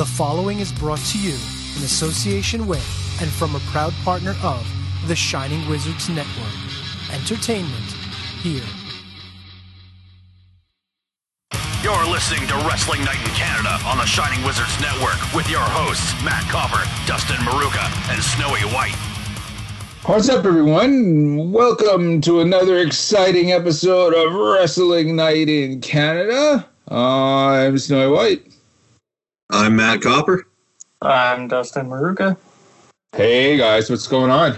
The following is brought to you in association with and from a proud partner of the Shining Wizards Network. Entertainment here. You're listening to Wrestling Night in Canada on the Shining Wizards Network with your hosts, Matt Copper, Dustin Maruka, and Snowy White. What's up, everyone? Welcome to another exciting episode of Wrestling Night in Canada. I'm Snowy White. I'm Matt Copper. I'm Dustin Maruka. Hey, guys, what's going on?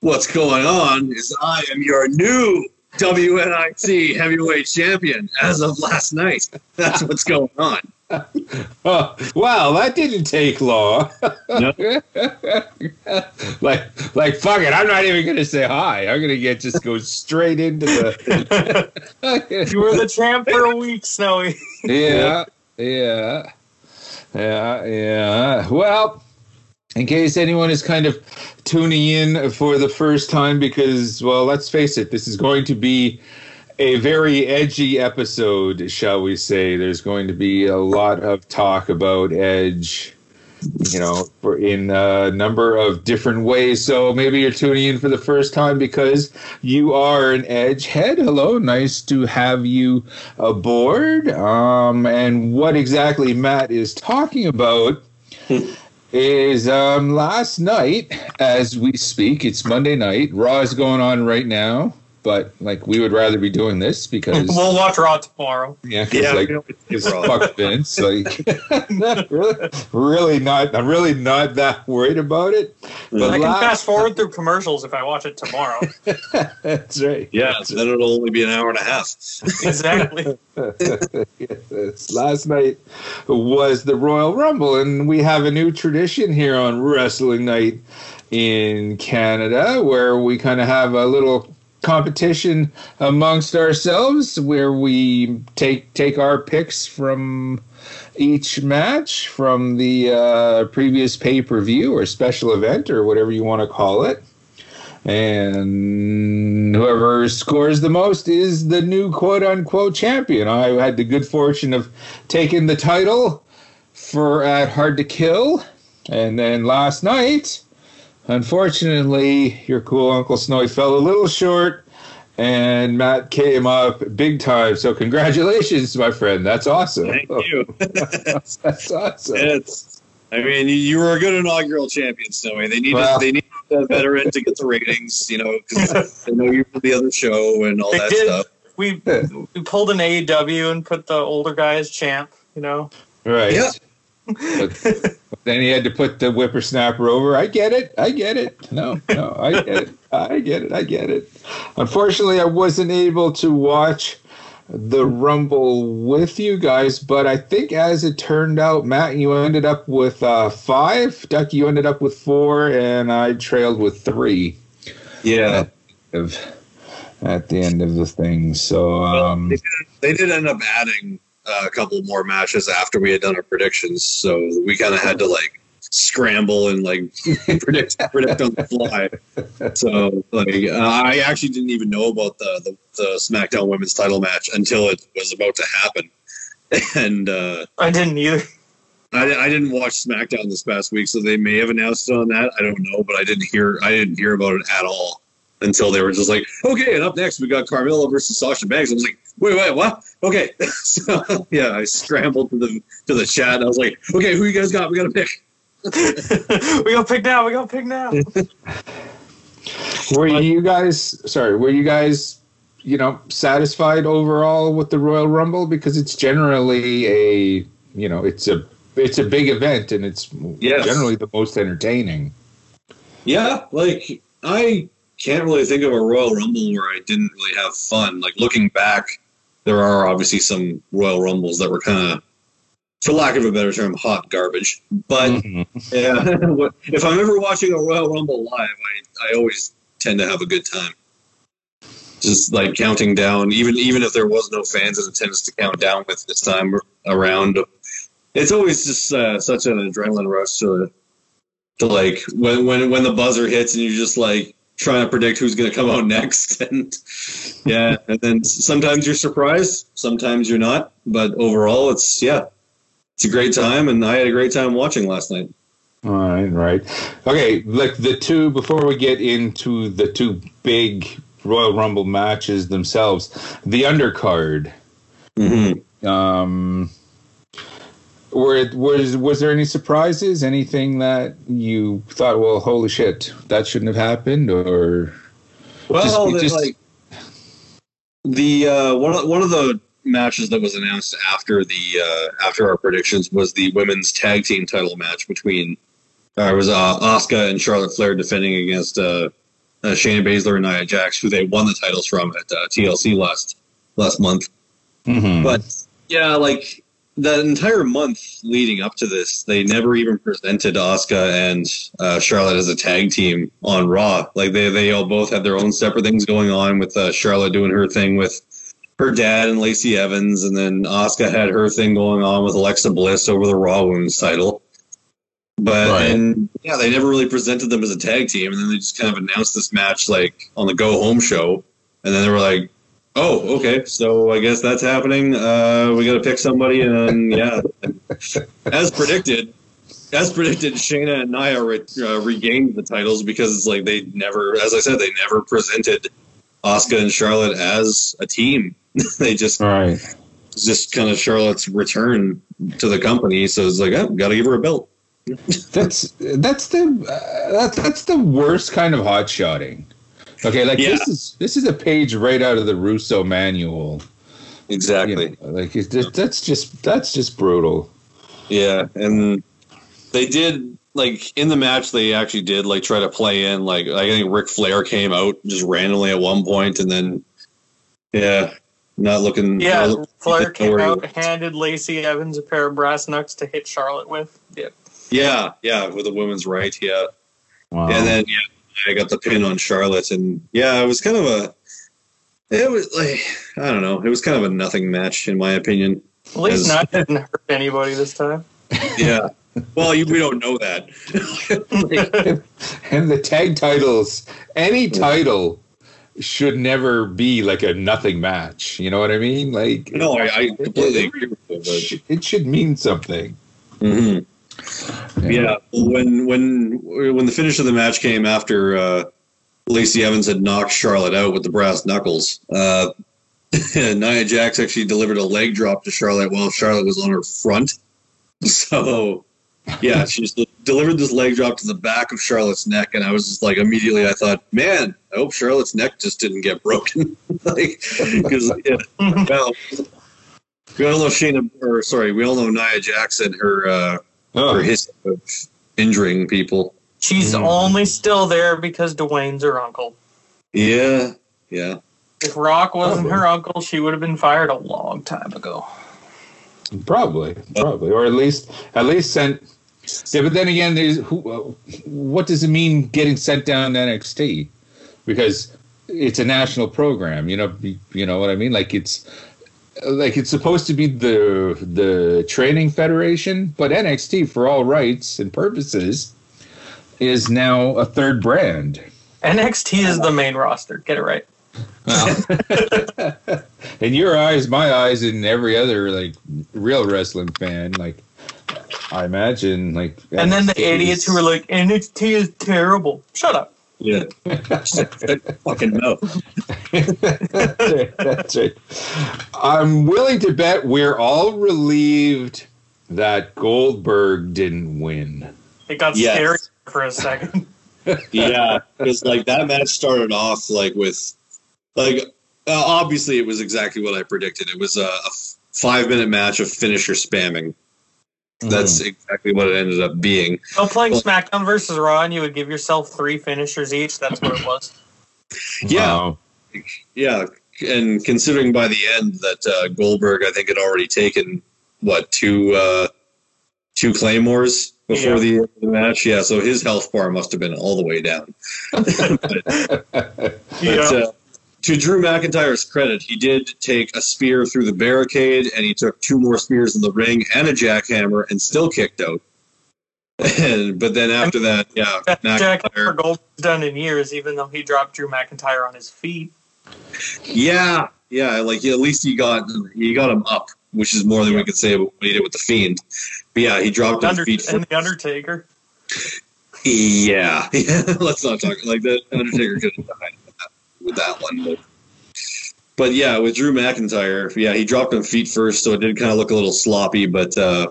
What's going on is I am your new WNIT heavyweight champion as of last night. That's what's going on. Oh, wow, that didn't take long. No. like, like, fuck it. I'm not even gonna say hi. I'm gonna get just go straight into the. You were the champ for a week, Snowy. yeah, yeah, yeah, yeah. Well, in case anyone is kind of tuning in for the first time, because, well, let's face it, this is going to be a very edgy episode, shall we say. There's going to be a lot of talk about Edge. You know, for in a number of different ways. So maybe you're tuning in for the first time because you are an Edge head. Hello, nice to have you aboard. Um, and what exactly Matt is talking about is um, last night, as we speak, it's Monday night. Raw is going on right now, but like we would rather be doing this because we'll watch Raw tomorrow. yeah, 'cause, Yeah, like we it's fuck Vince. Like, really, really not. I'm really not that worried about it. But I can fast forward through commercials if I watch it tomorrow. That's right. Yeah, so then it'll only be an hour and a half. exactly. yes. Last night was the Royal Rumble, and we have a new tradition here on Wrestling Night in Canada where we kind of have a little competition amongst ourselves where we take take our picks from each match from the uh, previous pay per view or special event or whatever you want to call it. And whoever scores the most is the new quote unquote champion. I had the good fortune of taking the title for at Hard to Kill. And then last night, unfortunately, your cool Uncle Snowy fell a little short and Matt came up big time. So congratulations, my friend. That's awesome. Thank oh. you. That's awesome. It's, I mean, you, you were a good inaugural champion, Snowy. They need Well. they need a veteran to get the ratings, you know, because they know you from the other show and all They that did. stuff. We we pulled an AEW and put the older guy as champ. You know. Right. Yeah. But then he had to put the whippersnapper over. I get it. I get it. No, no, I get it. I get it. I get it. Unfortunately, I wasn't able to watch the Rumble with you guys, but I think as it turned out, Matt, you ended up with uh, five. Duck, you ended up with four, and I trailed with three Yeah. at the end of the thing. So, um, they, did, they did end up adding a couple more matches after we had done our predictions, so we kind of had to like scramble and like predict predict on the fly. So like uh, I actually didn't even know about the, the the SmackDown Women's Title match until it was about to happen, and uh, I didn't either. I, I didn't watch SmackDown this past week, so they may have announced it on that. I don't know, but I didn't hear I didn't hear about it at all until they were just like, okay, and up next we got Carmella versus Sasha Banks. I was like, wait, wait, what? Okay, so yeah, I scrambled to the to the chat. I was like, okay, who you guys got? We got to pick. we got to pick now. We got to pick now. Were you guys sorry? Were you guys you know satisfied overall with the Royal Rumble because it's generally a you know it's a it's a big event and it's Yes. generally the most entertaining. Yeah, like I can't really think of a Royal Rumble where I didn't really have fun. Like looking back, there are obviously some Royal Rumbles that were kind of, for lack of a better term, hot garbage. But yeah, if I'm ever watching a Royal Rumble live, I, I always tend to have a good time. Just like counting down, even even if there was no fans in attendance to count down with this time around, it's always just uh, such an adrenaline rush to to like when when when the buzzer hits and you're just like trying to predict who's going to come out next and yeah and then sometimes you're surprised sometimes you're not but overall it's yeah it's a great time, and I had a great time watching last night. All right, right. Okay, like the two before we get into the two big Royal Rumble matches themselves, the undercard. Mm-hmm. Um, were was was there any surprises? Anything that you thought, well, holy shit, that shouldn't have happened, or Well, Just- the- just- like the uh, one of, one of the matches that was announced after the uh, after our predictions was the women's tag team title match between uh, it was uh, Asuka and Charlotte Flair defending against uh, uh, Shayna Baszler and Nia Jax, who they won the titles from at uh, TLC last last month. Mhm. But yeah, like that entire month leading up to this, they never even presented Asuka and uh, Charlotte as a tag team on Raw. Like they they all both had their own separate things going on with uh, Charlotte doing her thing with her dad and Lacey Evans, and then Asuka had her thing going on with Alexa Bliss over the Raw Women's title. But Right. and yeah, they never really presented them as a tag team, and then they just kind of announced this match like on the Go Home show, and then they were like, "Oh, okay, so I guess that's happening. Uh, we got to pick somebody, and yeah, as predicted." As predicted, Shayna and Nia re- uh, regained the titles because it's like they never, as I said, they never presented Asuka and Charlotte as a team. they just All right. just kind of Charlotte's return to the company. So it's like, oh, got to give her a belt. That's that's the uh, that, that's the worst kind of hot shotting. Okay, like Yeah. this is this is a page right out of the Russo manual. You Exactly. know, like it's just, that's just that's just brutal. Yeah, and they did like in the match. They actually did like try to play in like I think Ric Flair came out just randomly at one point, and then yeah, not looking. Yeah, not Flair came out, handed Lacey Evans a pair of brass knucks to hit Charlotte with. Yeah. Yeah, yeah, with the women's right. Yeah, Wow. and then yeah, I got the pin on Charlotte, and yeah, it was kind of a. It was like I don't know. It was kind of a nothing match in my opinion. At least not didn't hurt anybody this time. Yeah. Well, you, we don't know that. and the tag titles, any title should never be like a nothing match. You know what I mean? Like no, I, I completely agree with you. it, But, it should mean something. Mhm. Yeah, when when when the finish of the match came after uh, Lacey Evans had knocked Charlotte out with the brass knuckles, uh, Nia Jax actually delivered a leg drop to Charlotte while Charlotte was on her front. So, yeah, she just delivered this leg drop to the back of Charlotte's neck, and I was just like, immediately, I thought, man, I hope Charlotte's neck just didn't get broken, like because yeah, well, we all know Shayna, or sorry, we all know Nia Jax and her. Uh, Oh, for history of injuring people. She's Mm. only still there because Dwayne's her uncle. Yeah, yeah. If Rock wasn't Probably. her uncle, she would have been fired a long time ago. probably, probably, or at least at least sent. Yeah, but then again, there's who. Uh, what does it mean getting sent down to NXT? Because it's a national program. You know, you, you know what I mean. Like it's like it's supposed to be the the training federation, but NXT for all rights and purposes is now a third brand. NXT is the main roster. Get it right. in your eyes, my eyes, and every other like real wrestling fan, like I imagine, like And then the NXT is- idiots who are like, NXT is terrible. Shut up. Yeah. fucking no. that's, right, that's right. I'm willing to bet we're all relieved that Goldberg didn't win. It got Yes. scary for a second. Yeah, because like that match started off like with like uh, obviously it was exactly what I predicted. It was a, a five minute match of finisher spamming. That's exactly what it ended up being. So playing SmackDown versus Raw, and you would give yourself three finishers each. That's what it was. Yeah, Wow. yeah, and considering by the end that uh, Goldberg, I think, had already taken what two uh, two claymores before Yeah. the end of the match. Yeah, so his health bar must have been all the way down. But, Yeah. uh, to Drew McIntyre's credit, he did take a spear through the barricade, and he took two more spears in the ring and a jackhammer, and still kicked out. And, but then after that, yeah, Jack McIntyre, Gold's done in years, even though he dropped Drew McIntyre on his feet. yeah, yeah, like at least he got he got him up which is more than we could say about what he did with the Fiend. But yeah, he dropped Under- feet and the Undertaker. Yeah, yeah. Let's not talk like that. Undertaker could have died with that, one, but but yeah, with Drew McIntyre, yeah, he dropped him feet first, so it did kind of look a little sloppy. But uh,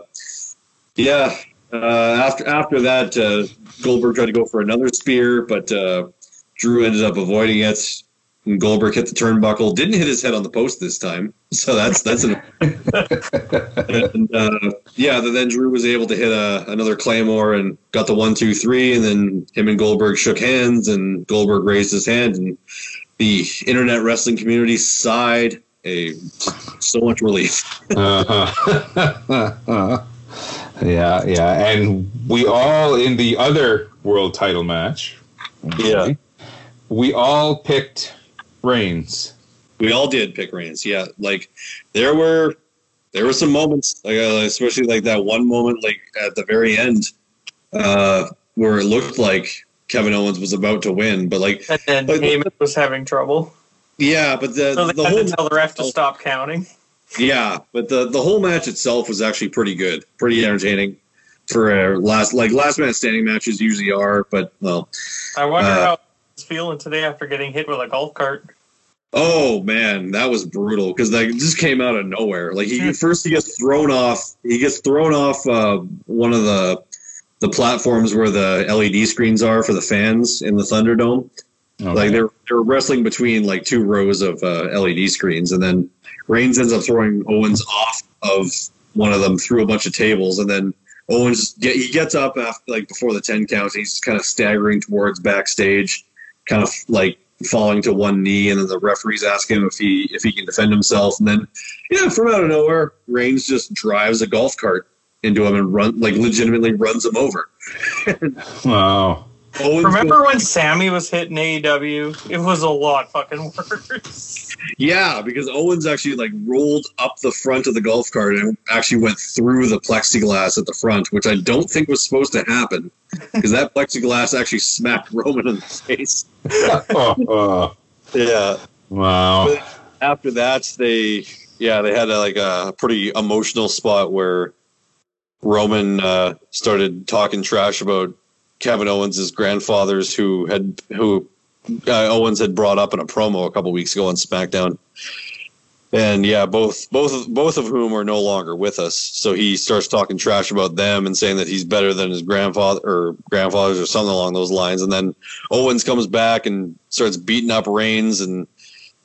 yeah, uh, after after that, uh, Goldberg tried to go for another spear, but uh, Drew ended up avoiding it. And Goldberg hit the turnbuckle, didn't hit his head on the post this time, so that's that's an and uh, yeah, then, then Drew was able to hit a, another claymore and got the one, two, three, and then him and Goldberg shook hands, and Goldberg raised his hand, and the internet wrestling community sighed a so much relief. Uh-huh. yeah, yeah, and we all in the other world title match. Yeah. we all picked Reigns. We all did pick Reigns, yeah. Like there were there were some moments, like uh, especially like that one moment, like at the very end, uh, where it looked like Kevin Owens was about to win, but like And then Like- Heyman was having trouble. yeah, but the So they the had whole to tell the ref to stop counting. Yeah, but the the whole match itself was actually pretty good, pretty entertaining for a last like last man standing matches usually are. But well, I wonder Uh, how he's feeling today after getting hit with a golf cart. oh man, that was brutal because that just came out of nowhere. Like he first he gets thrown off, he gets thrown off uh, one of the the platforms where the LED screens are for the fans in the Thunderdome. Like they're they're wrestling between like two rows of uh, LED screens, and then Reigns ends up throwing Owens off of one of them through a bunch of tables, and then Owens get, he gets up after like before the ten count. He's kind of staggering towards backstage, kind of like falling to one knee, and then the referees ask him if he if he can defend himself, and then yeah, from out of nowhere, Reigns just drives a golf cart into him and run like legitimately runs him over. wow. Owens Remember when Sammy was hitting AEW? It was a lot fucking worse. Yeah, because Owens actually like rolled up the front of the golf cart and actually went through the plexiglass at the front, which I don't think was supposed to happen because that plexiglass actually smacked Roman in the face. oh, oh, Yeah. wow. After that, they yeah they had a, like a pretty emotional spot where Roman uh, started talking trash about Kevin Owens' grandfathers who had who uh, Owens had brought up in a promo a couple weeks ago on SmackDown. And yeah, both both of- both of whom are no longer with us. So he starts talking trash about them and saying that he's better than his grandfather or grandfathers or something along those lines. And then Owens comes back and starts beating up Reigns and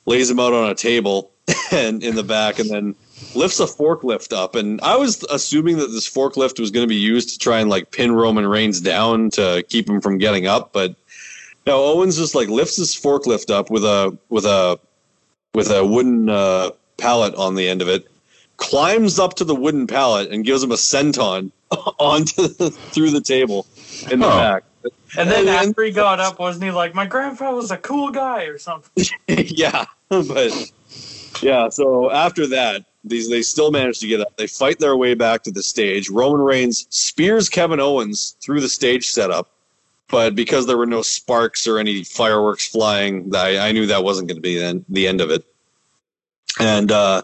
lays him out on a table and in the back, and then lifts a forklift up. And I was assuming that this forklift was going to be used to try and like pin Roman Reigns down to keep him from getting up, but no, Owens just like lifts his forklift up with a with a with a wooden uh, pallet on the end of it, climbs up to the wooden pallet and gives him a senton onto the, through the table in the Oh. back. And then And- after he got up, wasn't he like, my grandpa was a cool guy or something? yeah, but yeah. So after that, these they still manage to get up. They fight their way back to the stage. Roman Reigns spears Kevin Owens through the stage setup, but because there were no sparks or any fireworks flying, I, I knew that wasn't going to be the, the end of it. And uh,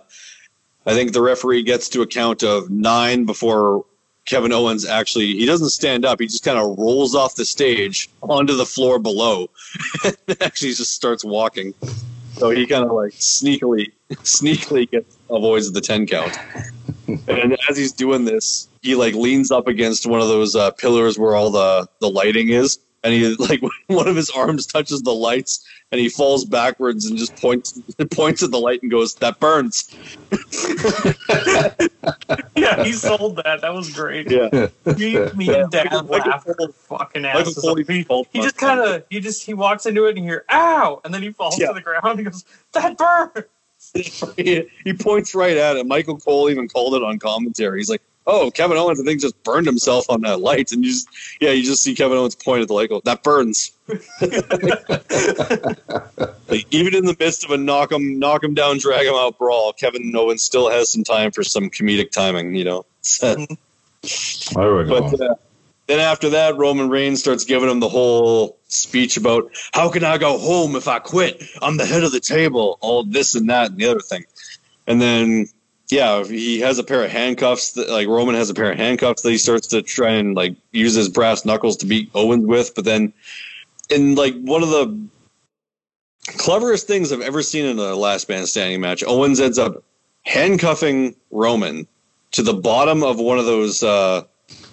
I think the referee gets to a count of nine before Kevin Owens actually he doesn't stand up. He just kind of rolls off the stage onto the floor below, and actually just starts walking. So he kind of like sneakily, sneakily gets avoids the ten count. And as he's doing this, he like leans up against one of those uh, pillars where all the the lighting is, and he like one of his arms touches the lights, and he falls backwards and just points points at the light and goes, "That burns." yeah, he sold that. That was great. Yeah. Me, me and Dad Michael laughed Cole- our fucking Cole off. He, he just kind of, he just, he walks into it and you hear, ow! And then he falls Yeah. to the ground and goes, that burns! he, he points right at it. Michael Cole even called it on commentary. He's like, "Oh, Kevin Owens, I think just burned himself on that light." And you just, yeah, you just see Kevin Owens point at the light. Go, that burns. like, even in the midst of a knock him, knock him down, drag him out brawl, Kevin Owens still has some time for some comedic timing. You know. There we go. But uh, then after that, Roman Reigns starts giving him the whole speech about how can I go home if I quit? I'm the head of the table, all this and that and the other thing. And then yeah, he has a pair of handcuffs. That, like Roman has a pair of handcuffs that he starts to try and like use his brass knuckles to beat Owens with. But then, in like one of the cleverest things I've ever seen in a last man standing match, Owens ends up handcuffing Roman to the bottom of one of those uh,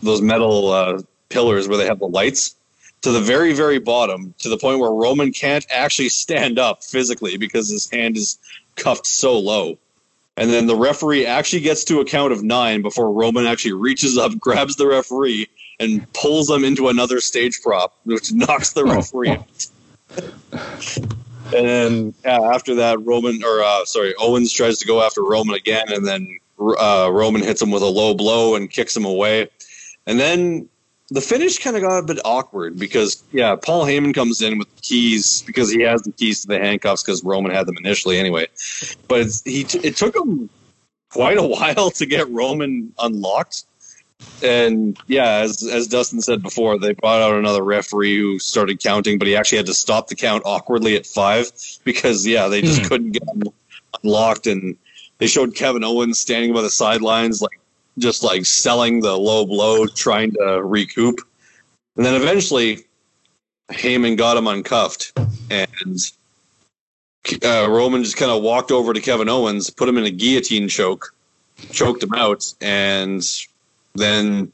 those metal uh, pillars where they have the lights to the very very bottom to the point where Roman can't actually stand up physically because his hand is cuffed so low. And then the referee actually gets to a count of nine before Roman actually reaches up, grabs the referee, and pulls them into another stage prop, which knocks the referee out. and then yeah, after that, Roman or uh, sorry, Owens tries to go after Roman again, and then uh, Roman hits him with a low blow and kicks him away. And then the finish kind of got a bit awkward because yeah, Paul Heyman comes in with the keys because he has the keys to the handcuffs because Roman had them initially anyway. But it's, he it took him quite a while to get Roman unlocked. And yeah, as as Dustin said before, they brought out another referee who started counting, but he actually had to stop the count awkwardly at five because yeah, they just hmm. couldn't get him unlocked. And they showed Kevin Owens standing by the sidelines, like just like selling the low blow, trying to recoup. And then eventually, Heyman got him uncuffed, and uh, Roman just kind of walked over to Kevin Owens, put him in a guillotine choke, choked him out, and then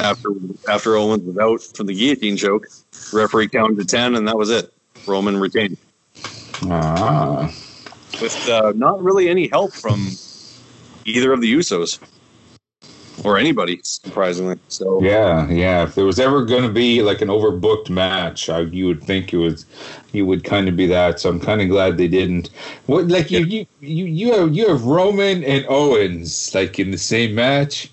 after after Owens was out from the guillotine choke, referee counted to ten, and that was it. Roman retained Ah. with uh, not really any help from either of the Usos or anybody, surprisingly. So Yeah, yeah. If there was ever going to be like an overbooked match, I, you would think it was, you would kind of be that. So I'm kind of glad they didn't. What like you, you you you have you have Roman and Owens like in the same match.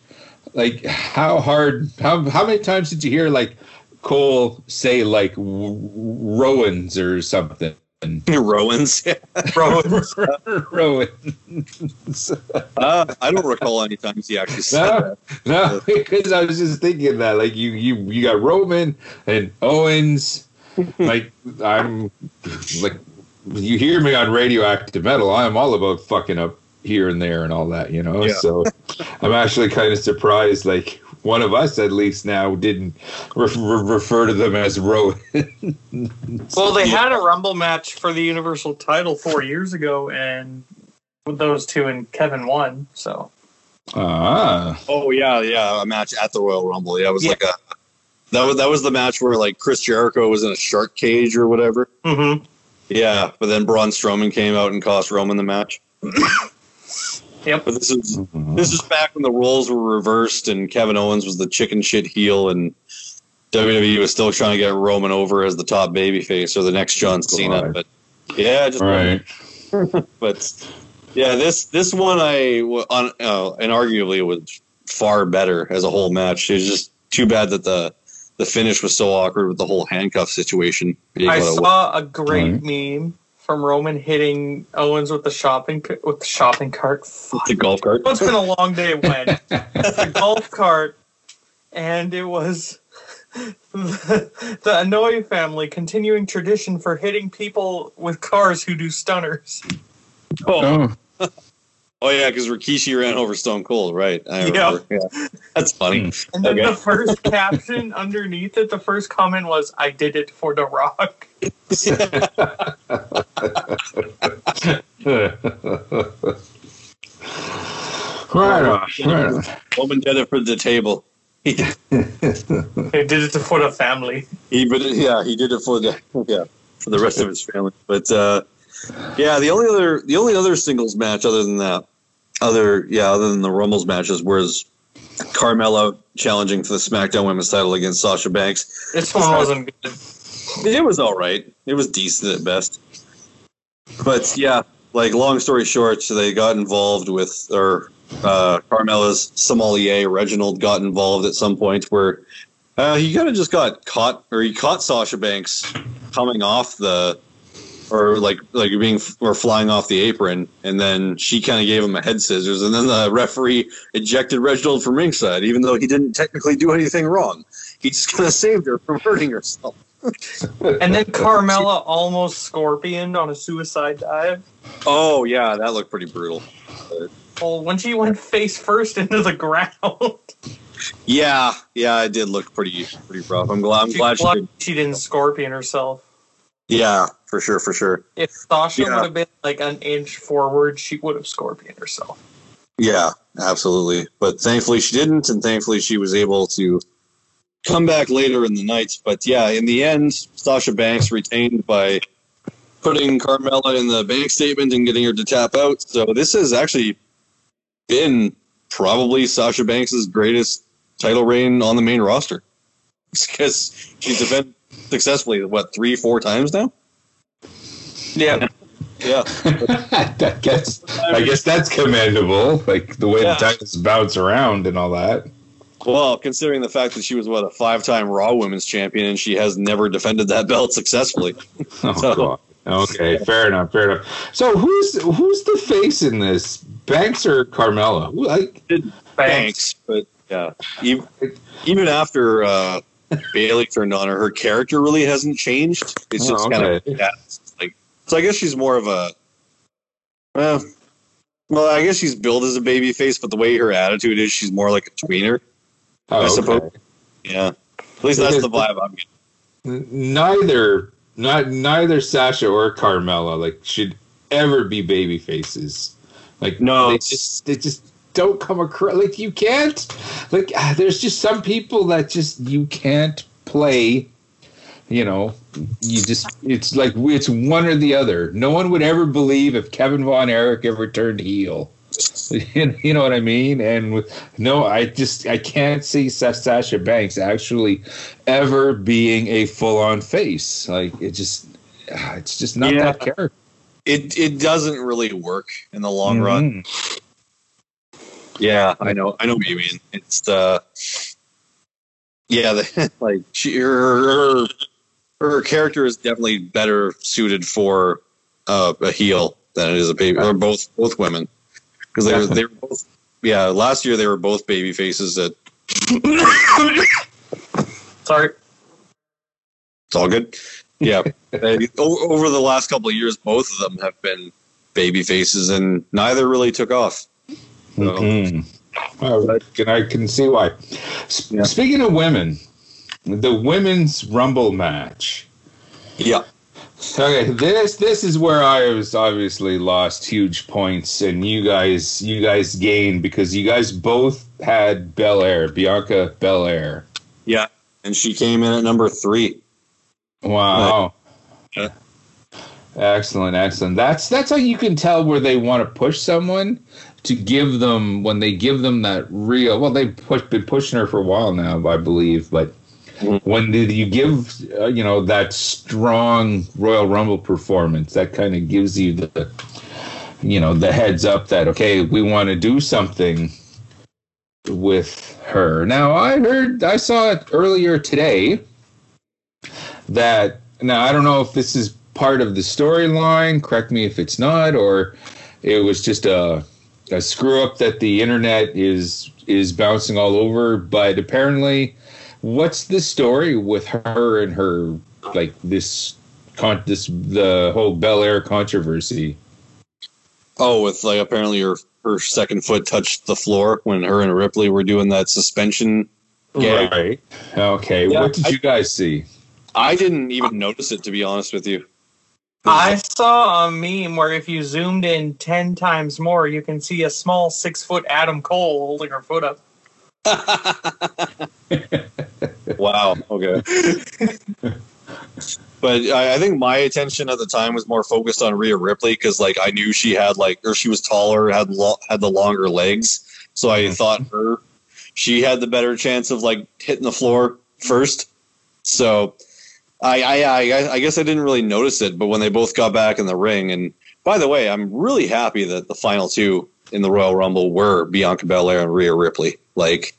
Like how hard? How how many times did you hear like Cole say like Rowans or something? Rowans. Rowans. Rowans. uh, I don't recall any times he actually said No, that. no, because I was just thinking that, like you, you, you got Roman and Owens. like I'm, like you hear me on radioactive metal. I'm all about fucking up here and there and all that, you know. Yeah. So I'm actually kind of surprised. Like one of us, at least now, didn't re- re- refer to them as Rowan. Well, they had a Rumble match for the Universal title four years ago, and with those two and Kevin won. So ah, Oh yeah, yeah, a match at the Royal Rumble. Yeah, it was like a that was that was the match where like Chris Jericho was in a shark cage or whatever. mm-hmm. Yeah, but then Braun Strowman came out and cost Roman the match. Yep. But this is this is back when the roles were reversed and Kevin Owens was the chicken shit heel and WWE was still trying to get Roman over as the top babyface or the next John Cena. God. But yeah, just right. but yeah, this this one I w- on uh, and arguably it was far better as a whole match. It was just too bad that the the finish was so awkward with the whole handcuff situation. I what it was. saw a great meme from Roman hitting Owens with the shopping ca- with the shopping cart. Fuck. the golf cart. It's been a long day when the golf cart, and it was the, the Anoa'i family continuing tradition for hitting people with cars who do stunners. Oh, Oh, oh yeah, because Rikishi ran over Stone Cold, right? I Yeah. Yeah. That's funny. Hmm. And then Okay. the first caption underneath it, the first comment was, "I did it for the Rock." Right on. Right on. Roman did it for the table. He, did it for the family. he but yeah, he did it for the yeah for the rest of his family. But uh, yeah, the only other the only other singles match other than that, other yeah, other than the Rumbles matches was Carmella challenging for the SmackDown Women's Title against Sasha Banks. This one wasn't good. It was all right. It was decent at best. But yeah, like long story short, so they got involved with or uh, Carmella's sommelier Reginald got involved at some point where uh, he kind of just got caught or he caught Sasha Banks coming off the or like like being or flying off the apron, and then she kind of gave him a head scissors, and then the referee ejected Reginald from ringside, even though he didn't technically do anything wrong. He just kind of saved her from hurting herself. And then Carmella almost scorpioned on a suicide dive. Oh yeah, that looked pretty brutal. Well, when she went face first into the ground, Yeah, yeah, it did look pretty pretty rough. I'm glad. I'm she, glad she did. she didn't scorpion herself. Yeah, for sure, for sure. If Sasha Yeah. would have been like an inch forward, she would have scorpioned herself. Yeah, absolutely. But thankfully she didn't, and thankfully she was able to come back later in the night. But yeah, in the end, Sasha Banks retained by putting Carmella in the bank statement and getting her to tap out. So this has actually been probably Sasha Banks' greatest title reign on the main roster. Because she's defended successfully, what, three, four times now? Yeah, Yeah. I guess I guess that's commendable. Like the way Yeah. the titles bounce around and all that. Well, considering the fact that she was what a five-time Raw Women's Champion and she has never defended that belt successfully. Oh, So- God. Okay, fair enough, fair enough. So who's who's the face in this? Banks or Carmella? Like Banks, but yeah, even, even after uh, Bayley turned on her, her character really hasn't changed. It's Oh, just kind of yeah, like so. I guess she's more of a well, well, I guess she's billed as a baby face, but the way her attitude is, she's more like a tweener. Oh, I suppose. okay. Yeah, at least that's the vibe I'm getting. neither not neither Sasha or Carmella like should ever be baby faces. Like No. they just they just don't come across like you can't like ah, there's just some people that just you can't play you know you just it's like it's one or the other no one would ever believe if kevin von erich ever turned heel you know what i mean and with no i just i can't see Sa- sasha banks actually ever being a full-on face like it just ah, it's just not Yeah. that character It it doesn't really work in the long run. Mhm. Yeah, I know. I know what you mean. It's uh, yeah, the, like she her, her her character is definitely better suited for uh, a heel than it is a baby. Or both both women because they were they were both yeah. Last year they were both baby faces. That sorry. it's all good. Yeah, They- over the last couple of years, both of them have been baby faces, and neither really took off. So, Mhm. Well, can I can see why. S- Yeah. Speaking of women, the women's rumble match. yeah. Okay, this this is where I was obviously lost huge points, and you guys you guys gained because you guys both had Belair, Bianca Belair. Yeah, and she came in at number three. Wow. Yeah. Excellent, excellent. That's that's how you can tell where they want to push someone to give them when they give them that real. Well, they've push, been pushing her for a while now, I believe, but. When did you give uh, you know that strong Royal Rumble performance, that kind of gives you the you know the heads up that okay, we want to do something with her. Now, I heard I saw it earlier today that now I don't know if this is part of the storyline. Correct me if it's not, or it was just a a screw up that the internet is is bouncing all over. But apparently, what's the story with her and her like this con this the whole Belair controversy? Oh, with like apparently her her second foot touched the floor when her and Ripley were doing that suspension gag. Right. Okay. Yeah, what did I- you guys see? I didn't even notice it to be honest with you. I saw a meme where if you zoomed in ten times more, you can see a small six foot Adam Cole holding her foot up. wow. Okay. but I, I think my attention at the time was more focused on Rhea Ripley because like I knew she had like or she was taller, had lo- had the longer legs, so I mm-hmm. thought her she had the better chance of like hitting the floor first. So I, I I I guess I didn't really notice it, but when they both got back in the ring, and by the way, I'm really happy that the final two in the Royal Rumble were Bianca Belair and Rhea Ripley. Like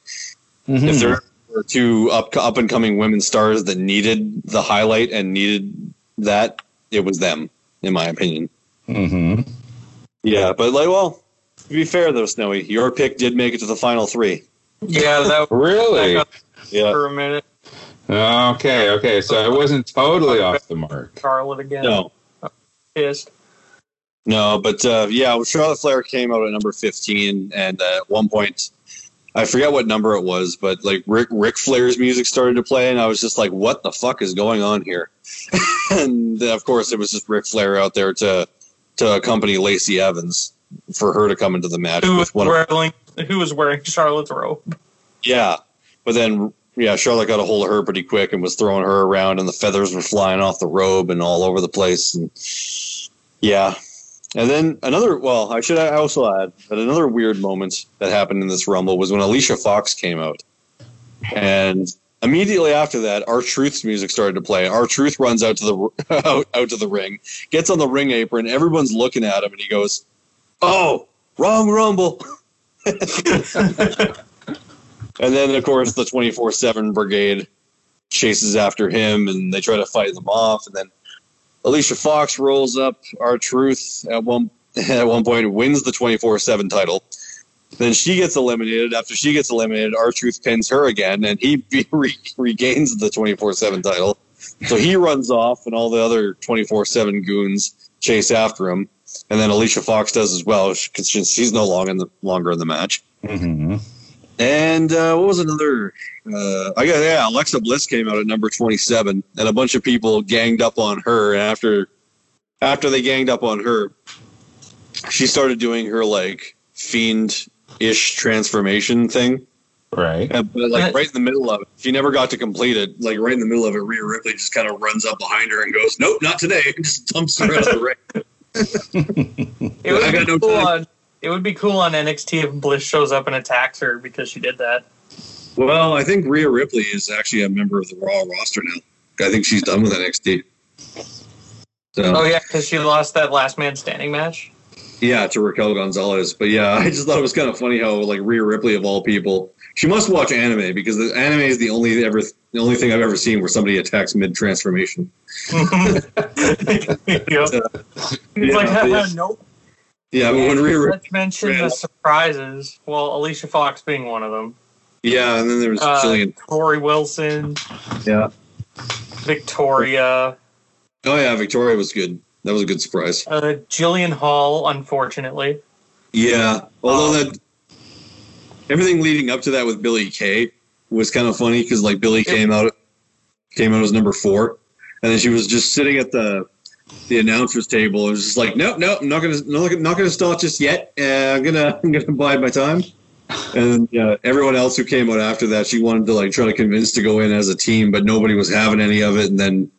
if there were two up up and coming women stars that needed the highlight and needed that, it was them, in my opinion. hmm Yeah, but like, well, to be fair though, Snowy, your pick did make it to the final three. Yeah, that was Really? back up Yeah, for a minute. Okay. Okay. So I wasn't totally off the mark. Charlotte again. no, Pissed. No, but uh, yeah, Charlotte Flair came out at number 15, and uh, at one point, I forget what number it was, but like Ric Ric Flair's music started to play, and I was just like, "What the fuck is going on here?" and then, of course, it was just Ric Flair out there to to accompany Lacey Evans for her to come into the match Who with was one. Of, wearing who was wearing Charlotte's robe? yeah, but then yeah, Charlotte got a hold of her pretty quick and was throwing her around, and the feathers were flying off the robe and all over the place, and yeah. And then another, well, I should I also add that another weird moment that happened in this Rumble was when Alicia Fox came out. And immediately after that, R-Truth's music started to play. R-Truth runs out to the out, out to the ring, gets on the ring apron, everyone's looking at him, and he goes, "Oh, wrong Rumble." and then, of course, the twenty four seven Brigade chases after him, and they try to fight them off, and then Alicia Fox rolls up R-Truth at one at one point wins the 24/7 title. Then she gets eliminated. After she gets eliminated, R-Truth pins her again, and he re- regains the 24/7 title. So he runs off, and all the other 24/7 goons chase after him. And then Alicia Fox does as well because she's no longer in the longer in the match. Mm-hmm. And uh, what was another? Uh, I got yeah. Alexa Bliss came out at number twenty-seven, and a bunch of people ganged up on her. And after after they ganged up on her, she started doing her like fiend-ish transformation thing. Right. And, but like right in the middle of it, she never got to complete it. Like right in the middle of it, Rhea Ripley just kind of runs up behind her and goes, "Nope, not today," and just dumps her out of the ring. It would I got no cool time. on it would be cool on NXT if Bliss shows up and attacks her because she did that. Well, I think Rhea Ripley is actually a member of the Raw roster now. I think she's done with NXT. So. Oh yeah, because she lost that last man standing match. Yeah, to Raquel Gonzalez. But yeah, I just thought it was kind of funny how like Rhea Ripley of all people, she must watch anime because the anime is the only ever the only thing I've ever seen where somebody attacks mid transformation. yep. It's Yeah, like, nope. Yeah, but when Rhea, Rip- Let's mention ran the surprises. Well, Alicia Fox being one of them. yeah, and then there was Uh, Jillian. Torrie Wilson, Yeah. Victoria, Oh yeah, Victoria was good. That was a good surprise. uh, Jillian Hall. Unfortunately, Yeah, although that everything leading up to that with Billie Kay was kind of funny because like Billie came out came out as number four, and then she was just sitting at the the announcers table and was just like, nope, nope, I'm not gonna not, not gonna start just yet. Uh, I'm gonna I'm gonna bide my time. And yeah, everyone else who came out after that, she wanted to like try to convince to go in as a team, but nobody was having any of it. And then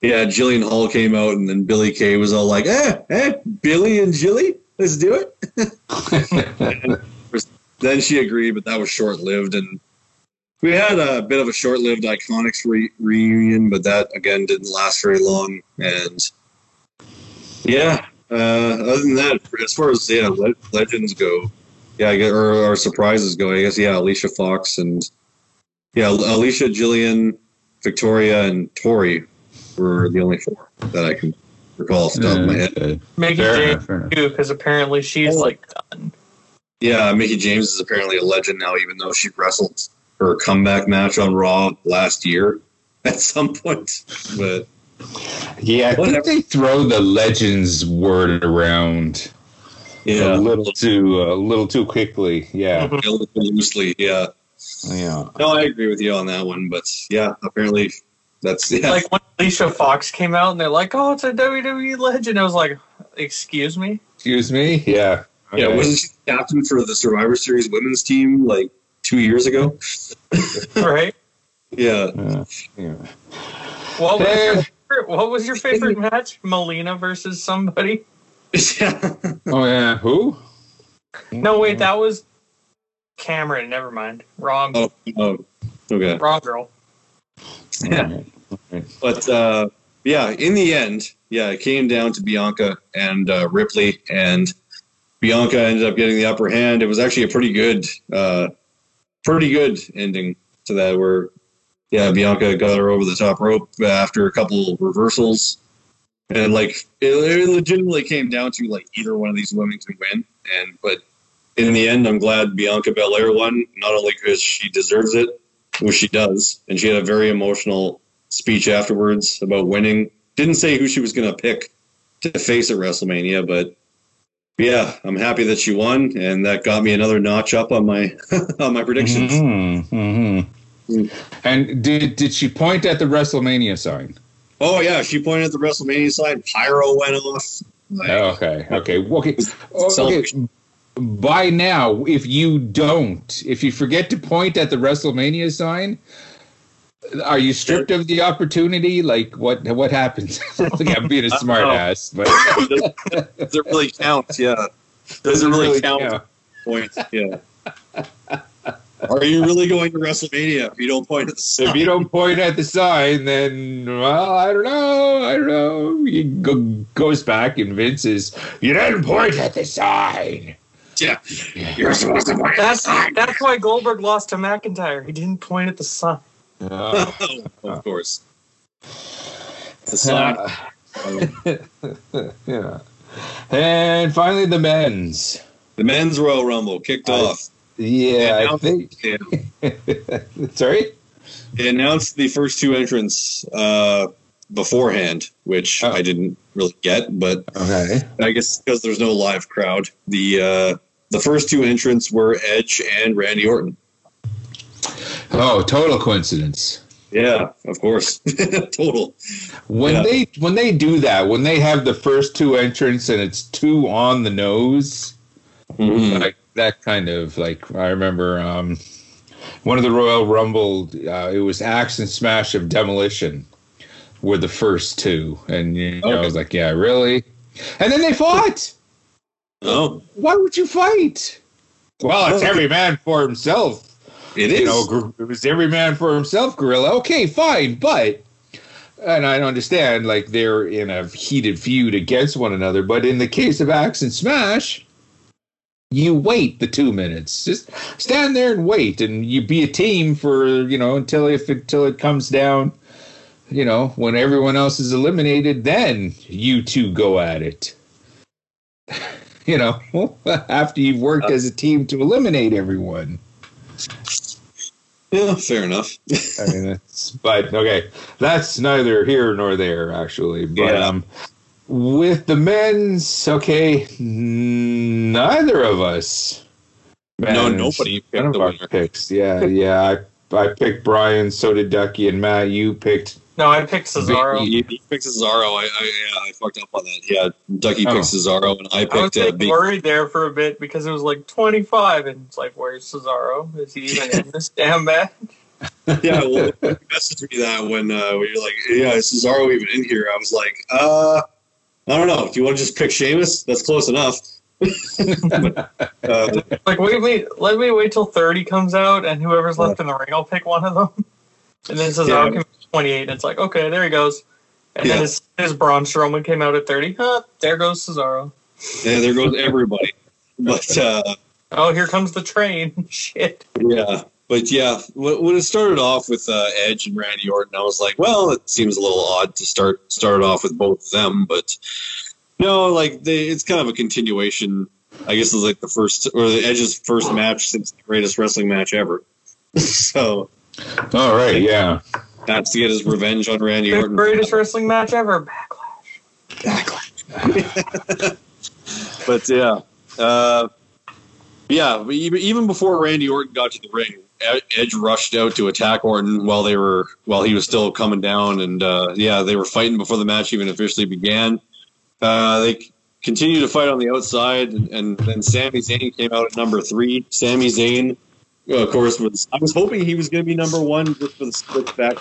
yeah, Jillian Hall came out, and then Billie Kay was all like, eh, eh, Billie and Jilly, let's do it. then she agreed, but that was short lived. And we had a bit of a short lived Iconics re- reunion, but that again didn't last very long. And yeah, uh, other than that, as far as yeah, le- legends go, yeah, I guess, or, or surprises go, I guess yeah, Alicia Fox and yeah, Alicia, Jillian, Victoria, and Torrie were the only four that I can recall off the top of my head. Okay. Mickie Fair James enough. too, because apparently she's Oh. like done. Yeah, Mickie James is apparently a legend now, even though she wrestled her comeback match on Raw last year at some point. But Yeah, I Whatever. think they throw the legends word around yeah, a little too a little too quickly. Yeah, a little too loosely. Yeah, yeah. no, I agree with you on that one. But yeah, apparently that's yeah. Like when Alicia Fox came out and they're like, "Oh, it's a WWE legend," I was like, "Excuse me." Excuse me. Yeah. yeah, wasn't she captain for the Survivor Series women's team like two years ago? right? Yeah, Yeah, yeah. What was, Eh. your favorite, what was your favorite match? Melina versus somebody? yeah. Oh yeah. Who? No, wait, that was Cameron. Never mind. Wrong. Oh, oh, okay. Wrong girl. Yeah. But uh, yeah, in the end, yeah, it came down to Bianca and uh, Ripley, and Bianca ended up getting the upper hand. It was actually a pretty good, uh, pretty good ending to that. Where yeah, Bianca got her over the top rope after a couple reversals, and like it, it legitimately came down to like either one of these women can win. And but in the end, I'm glad Bianca Belair won, not only because she deserves it, which she does, and she had a very emotional speech afterwards about winning. Didn't say who she was going to pick to face at WrestleMania, but yeah, I'm happy that she won, and that got me another notch up on my on my predictions. Mm-hmm, mm-hmm. Mm. And did did she point at the WrestleMania sign? Oh yeah, she pointed at the WrestleMania sign. Pyro went off. Like, Oh, okay, okay, okay. Oh, okay. By now, if you don't, if you forget to point at the WrestleMania sign, are you stripped of the opportunity? Like what? What happens? Like, I'm being a smart ass, but Does it really count? Yeah. Does it really count? yeah. Points. Yeah. Are you really going to WrestleMania if you don't point at the sign? If you don't point at the sign, then well, I don't know. I don't know. He go, goes back and Vince is. You didn't point at the sign. yeah, you're supposed to point at the That's sign. that's why Goldberg lost to McIntyre. He didn't point at the sign. Oh. of course. The sign. yeah. And finally, the men's. The men's Royal Rumble kicked I- off. Yeah, I think. Yeah. Sorry. They announced the first two entrants uh, beforehand, which Oh. I didn't really get, but Okay. I guess because there's no live crowd, the uh, the first two entrants were Edge and Randy Orton. Oh, total coincidence. Yeah, of course, total. When Yeah. they when they do that, when they have the first two entrants and it's two on the nose, Mhm. like that kind of like I remember um, one of the Royal Rumble. Uh, it was Axe and Smash of Demolition were the first two, and you know, I was like, yeah, really. And then they fought. Oh, Why would you fight? Well, it's every man for himself. it is. You know, it was every man for himself, Gorilla. Okay, fine, but and I understand like they're in a heated feud against one another, but in the case of Axe and Smash, you wait the two minutes. Just stand there and wait, and you be a team for you know until if until it comes down. You know, when everyone else is eliminated, then you two go at it. You know, after you've worked as a team to eliminate everyone. yeah, fair enough. I mean, it's, but okay, that's neither here nor there, actually. But Yeah. um, with the men's, okay, neither of us. No, nobody picked None of the our winner. picks. Yeah, yeah. I I picked Bryan. So did Ducky and Matt. You picked. No, I picked Cesaro. He, he picked Cesaro. I, I yeah, I fucked up on that. Yeah, Ducky Oh. picked Cesaro, and I I was picked uh, like Big. worried there for a bit because it was like 25, and it's like, where's Cesaro? Is he even in this damn match? Yeah, well, you messaged me that when uh, when you're like, yeah, is Cesaro even in here? I was like, uh, I don't know. Do you want to just pick Sheamus? That's close enough. uh, Like, wait, wait, let me wait till 30 comes out, and whoever's left in the ring, I'll pick one of them. And then Cesaro Yeah. came out at 28, and it's like, okay, there he goes. And Yeah. then his, his Braun Strowman came out at 30. Huh, there goes Cesaro. yeah, there goes everybody. But uh, Oh, here comes the train. Shit. yeah, but yeah, when when it started off with uh, Edge and Randy Orton, I was like, well, it seems a little odd to start start off with both of them, but no, like they, it's kind of a continuation. I guess it's like the first or the Edge's first match since the greatest wrestling match ever. so All right. Yeah. that's to get his revenge on Randy The Orton. greatest wrestling match ever. Backlash. Backlash. but yeah, uh, yeah. Even even before Randy Orton got to the ring, Ed- Edge rushed out to attack Orton while they were while he was still coming down, and uh, yeah, they were fighting before the match even officially began. Uh, they continued to fight on the outside, and, and then Sami Zayn came out at number three. Sami Zayn, of course, was I was hoping he was going to be number one just for the split back.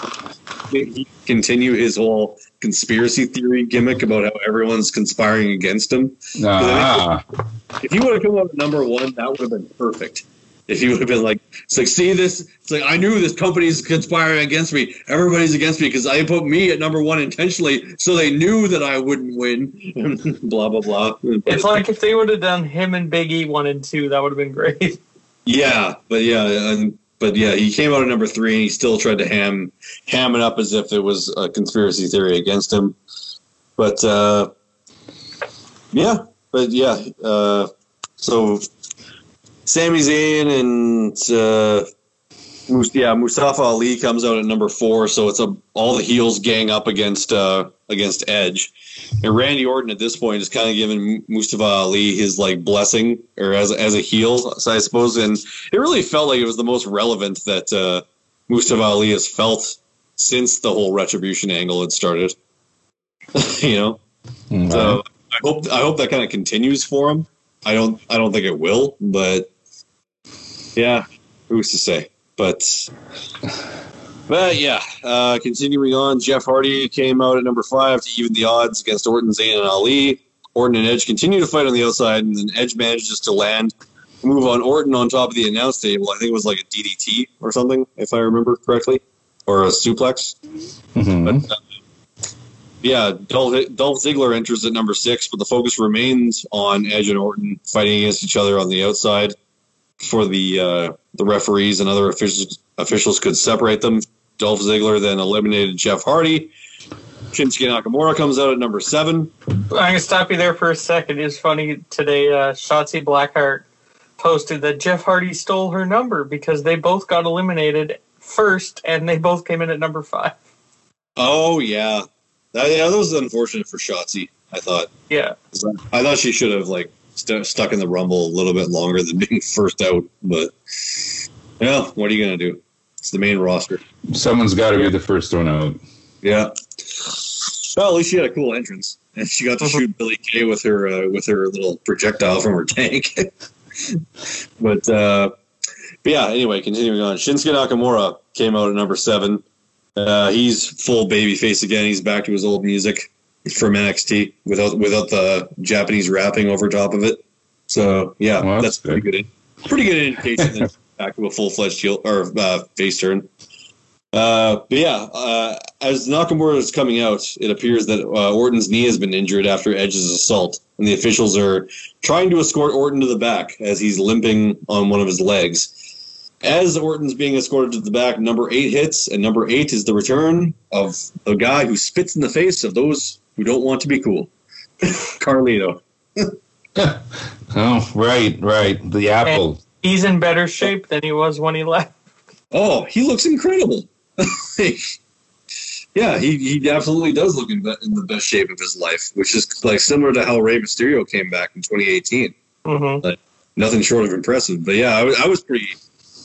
He continue his whole conspiracy theory gimmick about how everyone's conspiring against him. Ah. If he would have come out at number one, that would have been perfect. If he would have been like, it's like, see this? It's like I knew this company's conspiring against me. Everybody's against me because I put me at number one intentionally, so they knew that I wouldn't win. blah blah blah. It's like if they would have done him and Big E 1 and 2, that would have been great. yeah, but yeah, and but yeah, he came out at number three, and he still tried to ham ham it up as if it was a conspiracy theory against him. But uh, yeah, but yeah, uh, so Sami Zayn and uh, yeah, Mustafa Ali comes out at number four, so it's a all the heels gang up against uh, against Edge, and Randy Orton at this point is kind of giving Mustafa Ali his like blessing or as as a heel, so I suppose, and it really felt like it was the most relevant that uh, Mustafa Ali has felt since the whole retribution angle had started. you know, so I hope I hope that kind of continues for him. I don't I don't think it will, but yeah, who's to say? But but yeah, uh, continuing on, Jeff Hardy came out at number five to even the odds against Orton, Zayn, and Ali. Orton and Edge continue to fight on the outside, and then Edge manages to land, move on Orton on top of the announce table. I think it was like a DDT or something, if I remember correctly, or a suplex. Mhm. But, uh, yeah, Dolph, Dolph Ziggler enters at number six, but the focus remains on Edge and Orton fighting against each other on the outside for the uh, the referees and other officials officials could separate them. Dolph Ziggler then eliminated Jeff Hardy. Shinsuke Nakamura comes out at number seven. I'm gonna stop you there for a second. It's funny today. Uh, Shotzi Blackheart posted that Jeff Hardy stole her number because they both got eliminated first, and they both came in at number five. Oh yeah, that, yeah, that was unfortunate for Shotzi. I thought. Yeah, I thought she should have like st- stuck in the rumble a little bit longer than being first out. But yeah, what are you gonna do? It's the main roster. Someone's got to be the first one out. Yeah. Well, at least she had a cool entrance, and she got to shoot Billy Kay with her uh, with her little projectile from her tank. but, uh, but yeah, anyway, continuing on, Shinsuke Nakamura came out at number seven. Uh, he's full babyface again. He's back to his old music from NXT without without the Japanese wrapping over top of it. So yeah, Well, that's that's pretty good. Pretty good indication that back to a full fledged heel or uh, face turn. Uh, but yeah, uh, as Nakamura is coming out, it appears that uh, Orton's knee has been injured after Edge's assault, and the officials are trying to escort Orton to the back as he's limping on one of his legs. As Orton's being escorted to the back, number eight hits, and number eight is the return of the guy who spits in the face of those who don't want to be cool, Carlito. Oh, right, right. The apple. he's in better shape than he was when he left. Oh, he looks incredible. yeah, he, he absolutely does look in, be- in the best shape of his life, which is like similar to how Rey Mysterio came back in 2018. hmm Nothing short of impressive. But yeah, I was, I was pretty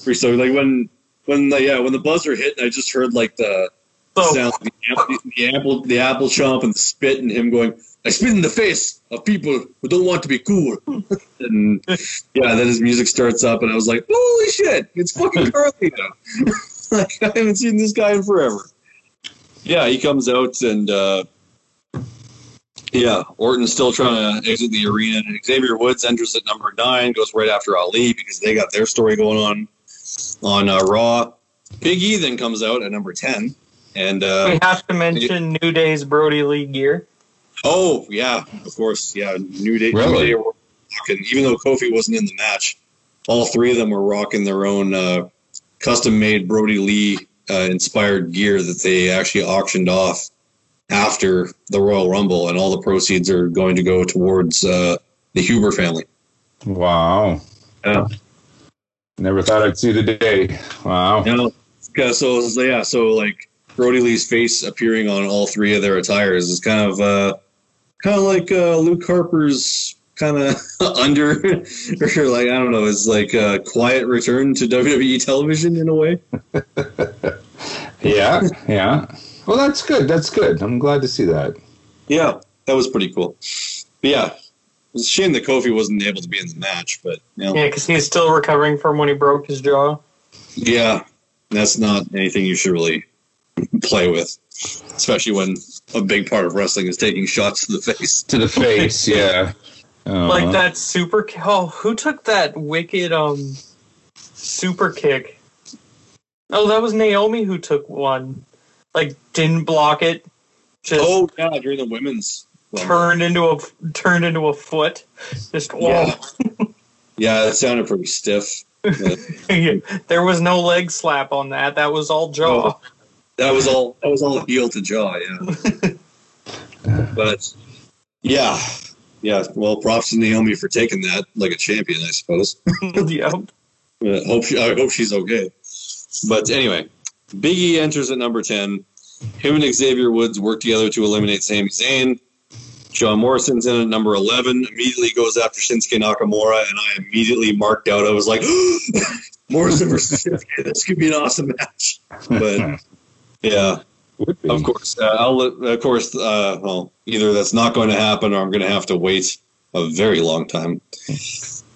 pretty stoked. Like when when the, yeah when the buzzer hit, I just heard like the So sound of the, apple, the apple the apple chomp and the spit and him going. I spit in the face of people who don't want to be cool. and yeah, then his music starts up, and I was like, "Holy shit! It's fucking Carlito!" like I haven't seen this guy in forever. Yeah, he comes out and uh, yeah, Orton's still trying to exit the arena. And Xavier Woods enters at number nine, goes right after Ali because they got their story going on on uh, Raw. Big E then comes out at number ten, and uh, we have to mention New Day's Brodie Lee gear. oh yeah, of course, yeah, New Day. New Really? Day were rocking, even though Kofi wasn't in the match, all three of them were rocking their own uh, custom-made Brodie Lee uh, inspired gear that they actually auctioned off after the Royal Rumble, and all the proceeds are going to go towards uh, the Huber family. Wow. Yeah. Never thought I'd see the day. Wow. You know, yeah, so so, yeah, so like Brodie Lee's face appearing on all three of their attires is kind of uh, kind of like uh, Luke Harper's kind of under or like I don't know, is like a quiet return to WWE television in a way. Yeah, yeah. Well, that's good. That's good. I'm glad to see that. Yeah, that was pretty cool. But yeah, it was a shame that Kofi wasn't able to be in the match, but you know, Yeah, because he's still recovering from when he broke his jaw. yeah, that's not anything you should really play with, especially when a big part of wrestling is taking shots to the face. To the face, yeah. Uh, Like that super. ki- Oh, who took that wicked um super kick? Oh, that was Naomi who took one. Like didn't block it, just Oh yeah, during the women's. one. turned into a turned into a foot. Just whoa. Yeah. Yeah, that sounded pretty stiff. there was no leg slap on that. That was all jaw. Oh. That was all. That was all heel to jaw. Yeah. but yeah, yeah. Well, props to Naomi for taking that like a champion, I suppose. yeah. Hope she, I hope she's okay. But anyway, Big E enters at number 10. Him and Xavier Woods work together to eliminate Sami Zayn. John Morrison's in at number 11, immediately goes after Shinsuke Nakamura, and I immediately marked out. I was like, Morrison versus Shinsuke. This could be an awesome match. But yeah, of course, uh, I'll of course, uh, well, either that's not going to happen, or I'm going to have to wait a very long time.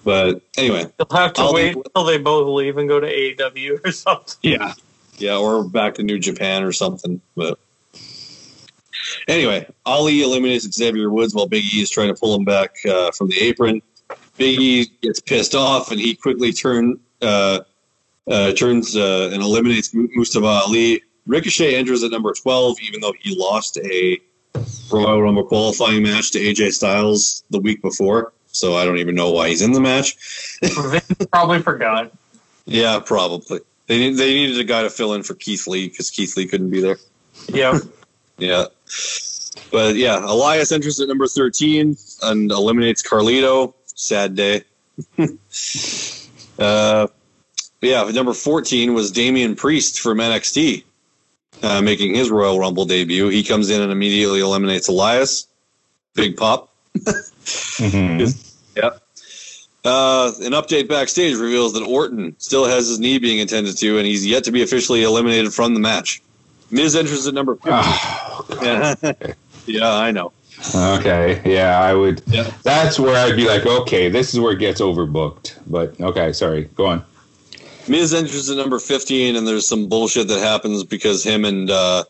But anyway, You'll have to I'll wait be- until they both leave and go to AEW or something. yeah, yeah, or back to New Japan or something. But anyway, Ali eliminates Xavier Woods while Big E is trying to pull him back uh, from the apron. Big E gets pissed off and he quickly turn uh, uh, turns uh, and eliminates Mustafa Ali. Ricochet enters at number twelve, even though he lost a Royal Rumble qualifying match to AJ Styles the week before. So I don't even know why he's in the match. Probably forgot. Yeah, probably. They need, they needed a guy to fill in for Keith Lee because Keith Lee couldn't be there. Yeah. Yeah. But yeah, Elias enters at number 13 and eliminates Carlito. Sad day. uh, yeah, number 14 was Damian Priest from NXT, uh, making his Royal Rumble debut. He comes in and immediately eliminates Elias. Big pop. Mhm. Yep. Uh, an update backstage reveals that Orton still has his knee being attended to, and he's yet to be officially eliminated from the match. Miz enters at number 15. Oh, Yeah, yeah I know. okay. Yeah, I would. Yeah. That's where I'd be like, okay, this is where it gets overbooked. But okay, sorry. Go on. Miz enters at number 15, and there's some bullshit that happens because him and uh,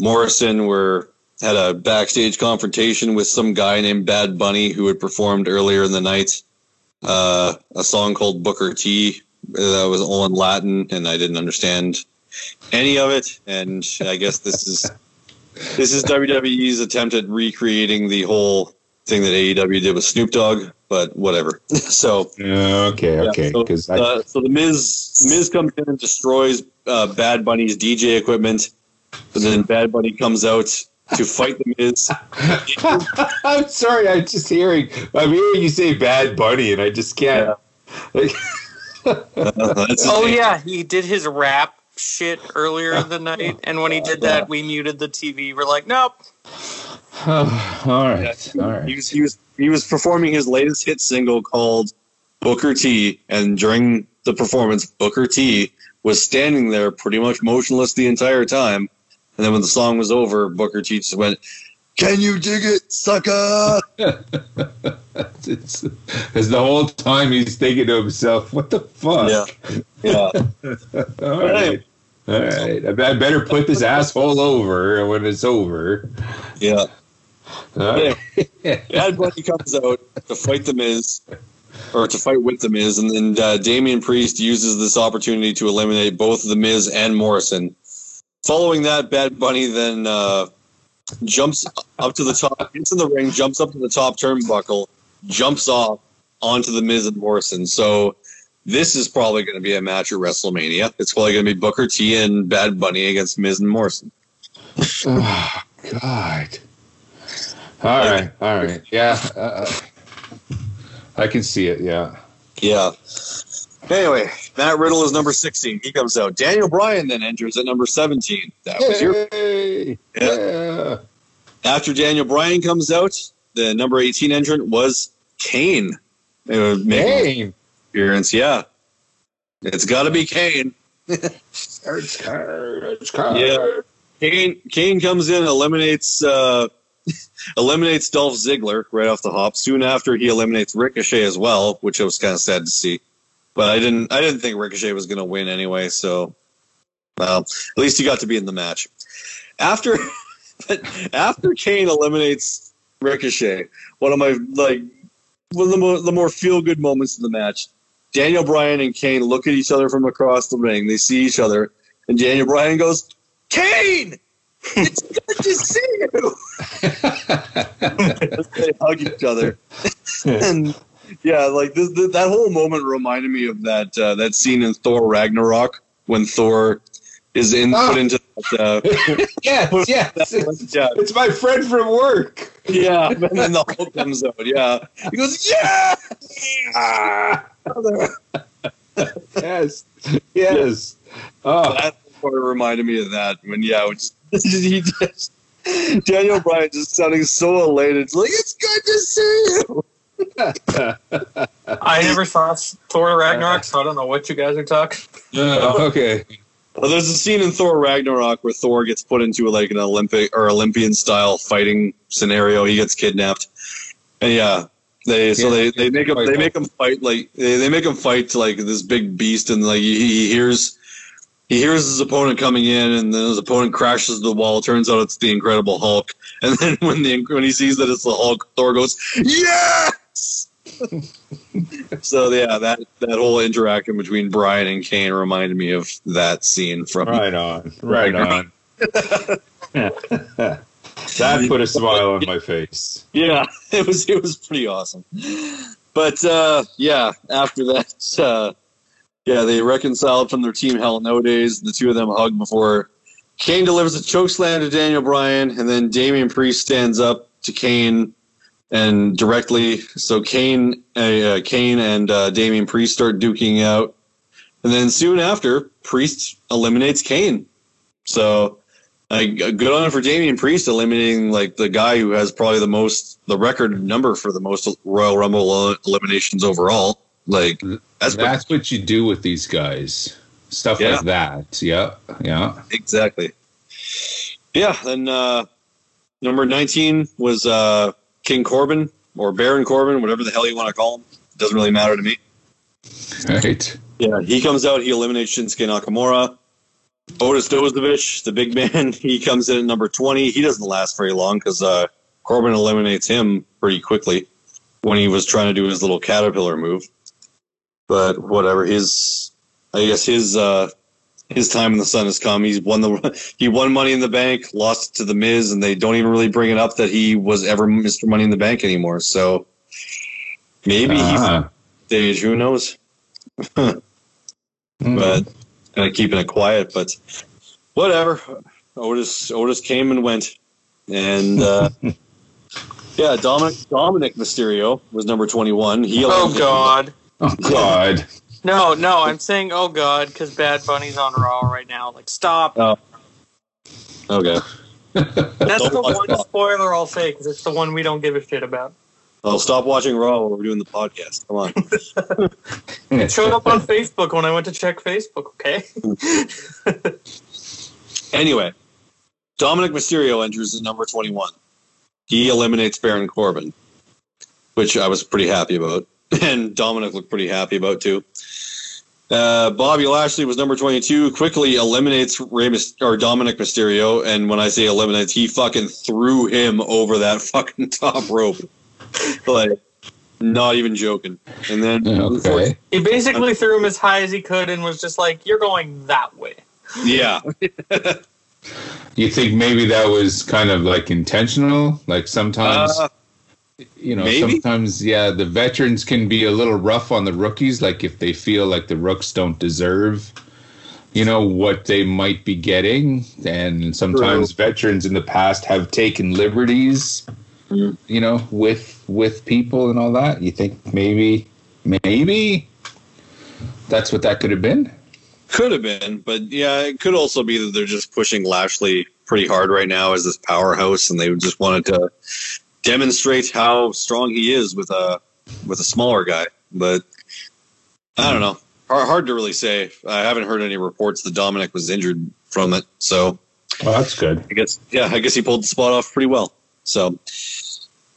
Morrison were had a backstage confrontation with some guy named Bad Bunny who had performed earlier in the night uh, a song called Booker T. That was all in Latin, and I didn't understand any of it. And I guess this is this is WWE's attempt at recreating the whole thing that AEW did with Snoop Dogg, but whatever. so Okay, yeah, okay. so, Because I uh, so the Miz Miz comes in and destroys uh, Bad Bunny's DJ equipment, but then Bad Bunny comes out to fight the Miz. I'm sorry. I'm just hearing. I'm hearing you say Bad Bunny, and I just can't. Like, Uh, Oh name. yeah, he did his rap shit earlier in the night, and when he did that, we muted the TV. We're like, nope. all right, all He was he was he was performing his latest hit single called Booker T, and during the performance, Booker T was standing there pretty much motionless the entire time. And then when the song was over, Booker T just went, "Can you dig it, sucker?" It's, it's the whole time he's thinking to himself, "What the fuck?" Yeah, yeah. All right. All right. I I better put this asshole over when it's over. Yeah. Bad Bunny comes out to fight the Miz, or to fight with the Miz, and then uh, Damian Priest uses this opportunity to eliminate both the Miz and Morrison. Following that, Bad Bunny then uh, jumps up to the top, gets in the ring, jumps up to the top turnbuckle, jumps off onto the Miz and Morrison. So this is probably going to be a match at WrestleMania. It's probably going to be Booker T and Bad Bunny against Miz and Morrison. Oh, God. All right. All right. Yeah. Uh, I can see it. Yeah. Yeah. Anyway, Matt Riddle is number 16. He comes out. Daniel Bryan then enters at number 17. That was your. Yay. Yeah. After Daniel Bryan comes out, the number 18 entrant was Kane. Making appearance. Yeah. It's got to be Kane. It's card. It's card. Yeah. Kane Kane comes in, eliminates uh, eliminates Dolph Ziggler right off the hop. Soon after, he eliminates Ricochet as well, which I was kind of sad to see. But I didn't I didn't think Ricochet was going to win anyway. So, well, at least he got to be in the match. After after Kane eliminates Ricochet, one of my like one of the more, the more feel good moments in the match. Daniel Bryan and Kane look at each other from across the ring. They see each other, and Daniel Bryan goes, "Kane, it's good to see you." they hug each other, and yeah, like this, th that whole moment reminded me of that uh, that scene in Thor Ragnarok when Thor is in Oh. put into that, uh, yes. Yes. It's, yeah, it's my friend from work. yeah, and then the Hulk comes out. Yeah, he goes, "Yeah." Ah. yes, yes. Oh, That part reminded me of that when yeah, which he just Daniel Bryan just sounding so elated. It's like it's good to see you. I never saw Thor Ragnarok, so I don't know what you guys are talking. okay. Well, there's a scene in Thor Ragnarok where Thor gets put into like an Olympic or Olympian style fighting scenario. He gets kidnapped, and yeah, they so they, they make him they make him fight like they, they make him fight to like this big beast, and like he, he hears he hears his opponent coming in, and then his opponent crashes the wall. Turns out it's the Incredible Hulk, and then when the when he sees that it's the Hulk, Thor goes yes. so yeah, that that whole interaction between Bryan and Kane reminded me of that scene from Right on. Right on. that put a smile on my face. Yeah, it was it was pretty awesome. But uh, yeah, after that, uh, yeah, they reconciled from their team hell no days. The two of them hug before Kane delivers a chokeslam to Daniel Bryan, and then Damian Priest stands up to Kane and directly. So Kane, uh, uh, Kane and uh, Damian Priest start duking out, and then soon after, Priest eliminates Kane. So like good on for Damian Priest eliminating like the guy who has probably the most the record number for the most Royal Rumble eliminations overall. Like that's, That's what you do with these guys. Stuff Yeah. like that. Yeah. Yeah. exactly. Yeah, then uh, number nineteen was uh, King Corbin or Baron Corbin, whatever the hell you want to call him. It Doesn't really matter to me. Right. Yeah, he comes out. He eliminates Shinsuke Nakamura. Otis Dozovic, the big man, he comes in at number 20. He doesn't last very long because uh, Corbin eliminates him pretty quickly when he was trying to do his little caterpillar move. But whatever, his I guess his uh, his time in the sun has come. He's won the he won Money in the Bank, lost to the Miz, and they don't even really bring it up that he was ever Mr. Money in the Bank anymore. So maybe he's Ah. stage. Who knows? Mm. but kind of keeping it quiet. But whatever. Otis Otis came and went, and uh, yeah, Dominic Dominic Mysterio was number twenty one. He Oh God. Oh God. No, no, I'm saying oh God because Bad Bunny's on Raw right now. Like stop. Oh. Okay, That's the one Raw. spoiler I'll say because it's the one we don't give a shit about. I'll stop watching Raw while we're doing the podcast. Come on. It showed up on Facebook when I went to check Facebook. Okay. Anyway, Dominic Mysterio enters as number 21. He eliminates Baron Corbin, which I was pretty happy about. And Dominic looked pretty happy about too. Uh, Bobby Lashley was number 22, quickly eliminates Rey Myst- or Dominic Mysterio. And when I say eliminates, he fucking threw him over that fucking top rope. like, not even joking. And then, Okay. He basically threw him as high as he could and was just like, "You're going that way." yeah. You think maybe that was kind of like intentional? Like sometimes, Uh, you know, maybe. sometimes, yeah, the veterans can be a little rough on the rookies. Like if they feel like the rooks don't deserve, you know, what they might be getting. And sometimes veterans in the past have taken liberties, Mhm. you know, with with people and all that. You think maybe, maybe that's what that could have been. Could have been, but yeah, it could also be that they're just pushing Lashley pretty hard right now as this powerhouse, and they just wanted to demonstrate how strong he is with a with a smaller guy. But I don't know, hard, hard to really say. I haven't heard any reports that Dominic was injured from it, so Well, that's good. I guess yeah, I guess he pulled the spot off pretty well. So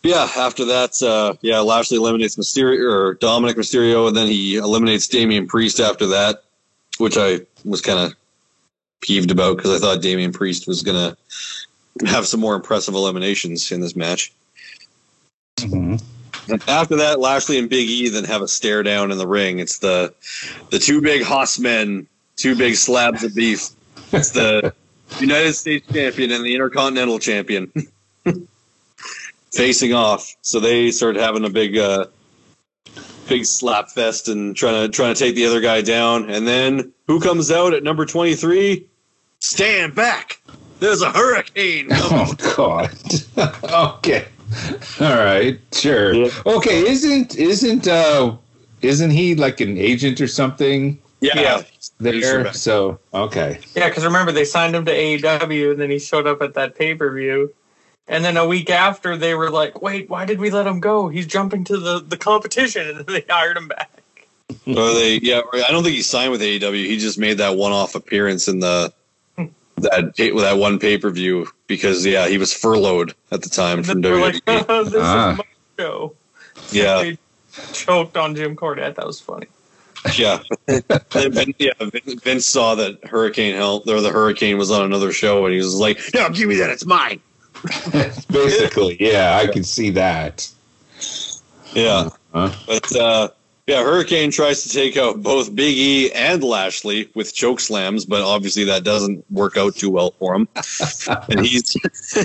yeah, after that, uh, yeah, Lashley eliminates Mysterio or Dominic Mysterio, and then he eliminates Damian Priest after that, which I was kind of peeved about because I thought Damian Priest was gonna have some more impressive eliminations in this match. Mhm. After that, Lashley and Big E then have a stare down in the ring. It's the the two big hoss men, two big slabs of beef. It's the United States champion and the Intercontinental champion facing off. So they start having a big uh, big slap fest and trying to trying to take the other guy down. And then who comes out at number twenty three? Stand back. There's a hurricane. Oh God. okay. All right. Sure. Yeah. Okay. Isn't isn't uh isn't he like an agent or something Yeah. Yeah. there? So okay, Yeah, because remember they signed him to AEW, and then he showed up at that pay per view, and then a week after they were like, "Wait, why did we let him go? He's jumping to the the competition," and then they hired him back. Or they, yeah, I don't think he signed with AEW. He just made that one-off appearance in the that pay, that one pay-per-view because yeah, he was furloughed at the time And from then they were WWE. like, "This Ah. is my show." yeah, They choked on Jim Cornette. That was funny. yeah, Then Vin- yeah. Vin- Vince saw that Hurricane Hell or the Hurricane was on another show, and he was like, "No, give me that. It's mine." basically, yeah, I can see that. Yeah, Huh? but uh, yeah, Hurricane tries to take out both Big E and Lashley with choke slams, but obviously that doesn't work out too well for him, and he's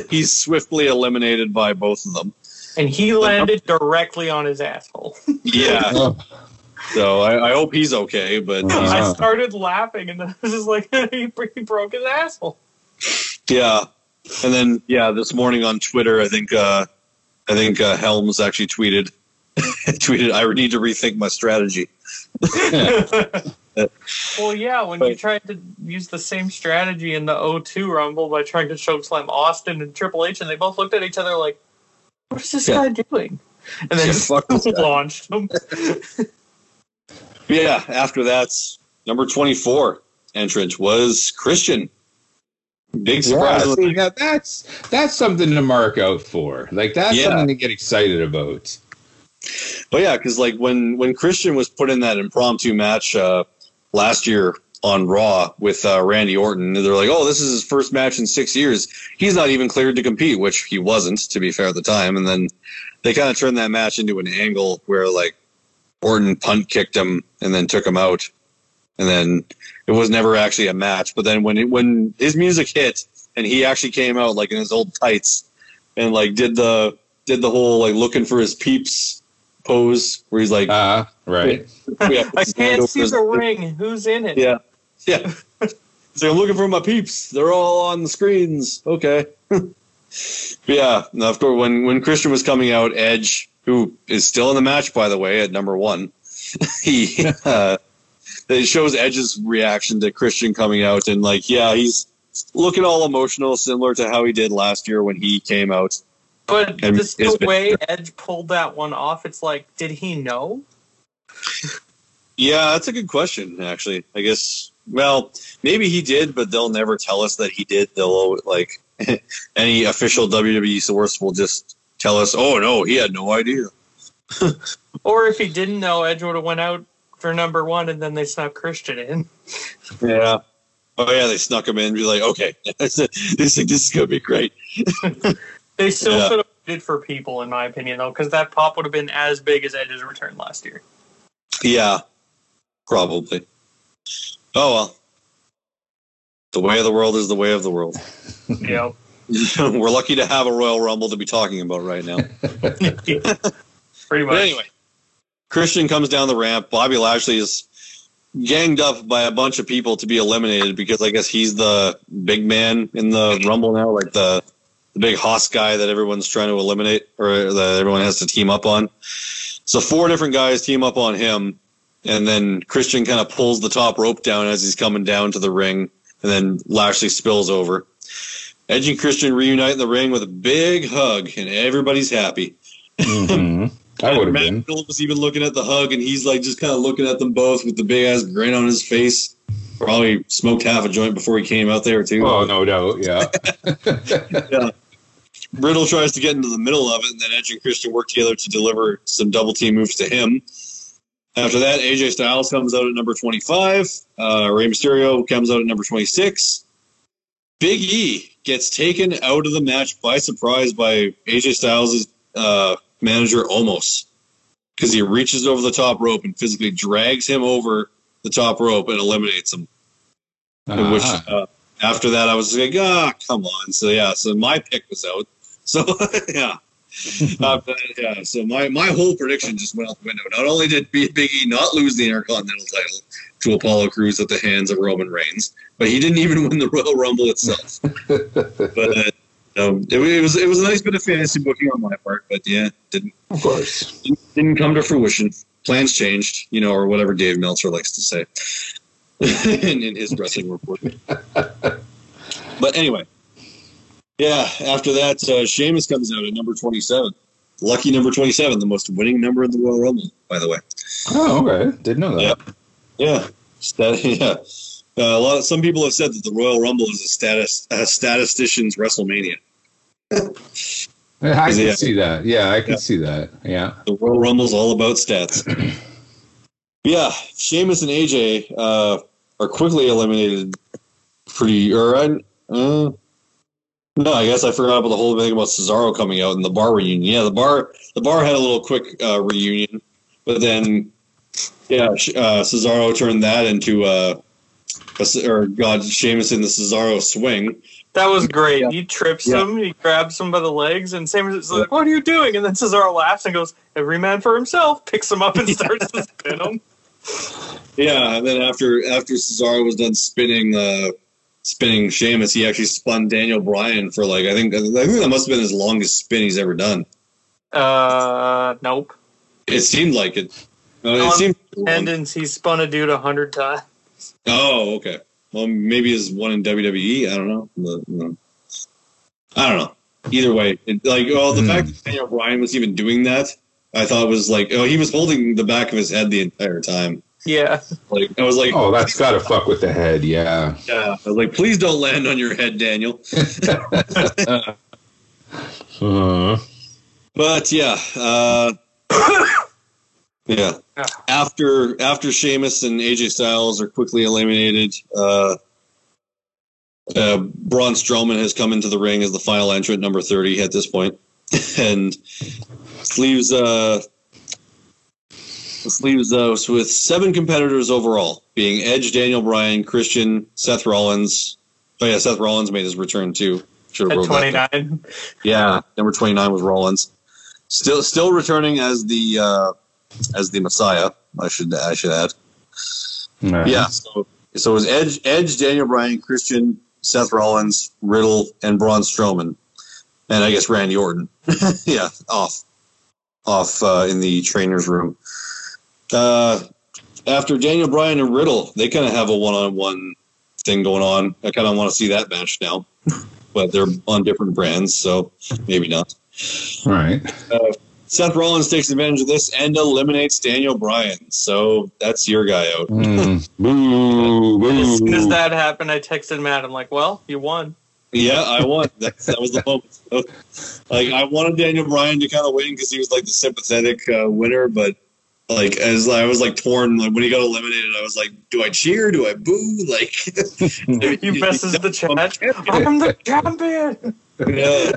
he's swiftly eliminated by both of them. And he landed directly on his asshole. Yeah, Oh, so I, I hope he's okay, but he's- I started laughing, and then I was just like, he, he broke his asshole. yeah, and then yeah, this morning on Twitter, I think uh, I think uh, Helms actually tweeted tweeted I need to rethink my strategy. well, yeah, when you tried to use the same strategy in the O2 Rumble by trying to chokeslam Austin and Triple H, and they both looked at each other like, "What is this Yeah. guy doing?" And then Yeah, just fuck launched him. Yeah, after that, number twenty four entrant was Christian. Big surprise. yeah, see, now that's that's something to mark out for. Like that's Yeah. something to get excited about. But yeah, because like when when Christian was put in that impromptu match uh, last year on Raw with uh, Randy Orton, they're like, "Oh, this is his first match in six years. He's not even cleared to compete," which he wasn't, to be fair at the time. And then they kind of turned that match into an angle where like Orton punt kicked him and then took him out, and then it was never actually a match. But then when it, when his music hit and he actually came out like in his old tights and like did the did the whole like looking for his peeps pose where he's like, Uh right. I can't see the ring. Who's in it? Yeah, yeah. so I'm looking for my peeps. They're all on the screens. Okay. but yeah, now, of course, when when Christian was coming out, Edge, who is still in the match by the way at number one, he uh, it shows Edge's reaction to Christian coming out, and like, yeah, he's looking all emotional, similar to how he did last year when he came out. But And this, the way Edge pulled that one off, it's like, did he know? Yeah, that's a good question. Actually, I guess. Well, maybe he did, but they'll never tell us that he did. They'll like any official WWE source will just tell us, "Oh no, he had no idea." Or if he didn't know, Edge would have went out for number one, and then they snuck Christian in. Yeah. Oh yeah, they snuck him in. and Be like, okay, this this is gonna be great. They still Yeah. should have waited for people, in my opinion, though, because that pop would have been as big as Edge's return last year. Yeah, probably. Oh well. The way of the world is the way of the world. You know, We're lucky to have a Royal Rumble to be talking about right now. pretty much. But anyway, Christian comes down the ramp. Bobby Lashley is ganged up by a bunch of people to be eliminated because I guess he's the big man in the Rumble now, like the the big hoss guy that everyone's trying to eliminate or that everyone has to team up on. So four different guys team up on him, and then Christian kind of pulls the top rope down as he's coming down to the ring, and then Lashley spills over. Edge and Christian reunite in the ring with a big hug, and everybody's happy. Mhm. I would have been. Riddle was even looking at the hug, and he's like just kind of looking at them both with the big ass grin on his face. Probably smoked half a joint before he came out there too. Oh no doubt, yeah. Riddle tries to get into the middle of it, and then Edge and Christian work together to deliver some double team moves to him. After that, AJ Styles comes out at number 25. Uh, Rey Mysterio comes out at number 26. Big E gets taken out of the match by surprise by AJ Styles' uh, manager, Omos, because he reaches over the top rope and physically drags him over the top rope and eliminates him. Which Uh-huh. uh, after that, I was like, ah, come on. So yeah, so my pick was out. So yeah, After that, yeah. So my my whole prediction just went out the window. Not only did Big E not lose the Intercontinental title to Apollo Crews at the hands of Roman Reigns, but he didn't even win the Royal Rumble itself. but uh, no, it, it was it was a nice bit of fantasy booking on my part, but yeah, didn't of course. didn't come to fruition. plans changed, you know, or whatever Dave Meltzer likes to say in, in his wrestling report. but anyway, yeah. After that, uh, Sheamus comes out at number twenty-seven. Lucky number twenty-seven, the most winning number in the Royal Rumble, by the way. Oh, okay. Didn't know that. Yeah, Stat- yeah. Uh, a lot. Of, some people have said that the Royal Rumble is a status a statistician's WrestleMania. I can he- see that. Yeah, I can Yeah. see that. Yeah. The Royal Rumble's all about stats. yeah, Sheamus and AJ uh, are quickly eliminated. Pretty, or I, uh, no, I guess I forgot about the whole thing about Cesaro coming out and the bar reunion. Yeah, the bar, the bar had a little quick uh, reunion, but then, yeah, uh, Cesaro turned that into uh, a, s- or God, Sheamus in the Cesaro swing. That was great. Yeah. He trips Yeah. him, he grabs him by the legs, and Sam is like, "What are you doing?" And then Cesaro laughs and goes, "Every man for himself." Picks him up and starts to spin him. Yeah, and then after after Cesaro was done spinning uh spinning Sheamus, he actually spun Daniel Bryan for like I think I think that must have been his longest spin he's ever done. Uh, nope. It seemed like it. Uh, it On seemed. Tendons. He spun a dude a hundred times. Oh, okay. Well, maybe his one in WWE. I don't know. But, no. I don't know. Either way, it, like, oh, the Hmm. fact that Daniel Bryan was even doing that, I thought was like, oh, he was holding the back of his head the entire time. Yeah. Like, I was like, Oh, that's got to fuck with the head. Yeah. yeah. I was like, please don't land on your head, Daniel. Uh, But yeah, uh, yeah. Yeah. After after Sheamus and AJ Styles are quickly eliminated, uh, uh, Braun Strowman has come into the ring as the final entrant, number thirty at this point, and this leaves uh, this leaves us with seven competitors overall, being Edge, Daniel Bryan, Christian, Seth Rollins. Oh yeah, Seth Rollins made his return too. Should have At wrote that twenty down. nine. Yeah, number twenty nine was Rollins. Still, still returning as the uh, as the Messiah. I should I should add. right. Yeah. So so it was Edge, Edge, Daniel Bryan, Christian, Seth Rollins, Riddle, and Braun Strowman, and I guess Randy Orton. yeah, off off uh, in the trainer's room. Uh, after Daniel Bryan and Riddle, they kind of have a one on one thing going on. I kind of want to see that match now, but they're on different brands, so maybe not. Right. Seth Rollins takes advantage of this and eliminates Daniel Bryan. So that's your guy out. Mm. Boo, As soon as that happened, I texted Matt. I'm like, "Well, you won." Yeah, I won. That, that was the moment. So, like, I wanted Daniel Bryan to kind of win because he was like the sympathetic uh, winner, but like as I was like torn, like when he got eliminated, I was like, do I cheer? Do I boo? Like, He messes the chat. I'm the champion. Yeah.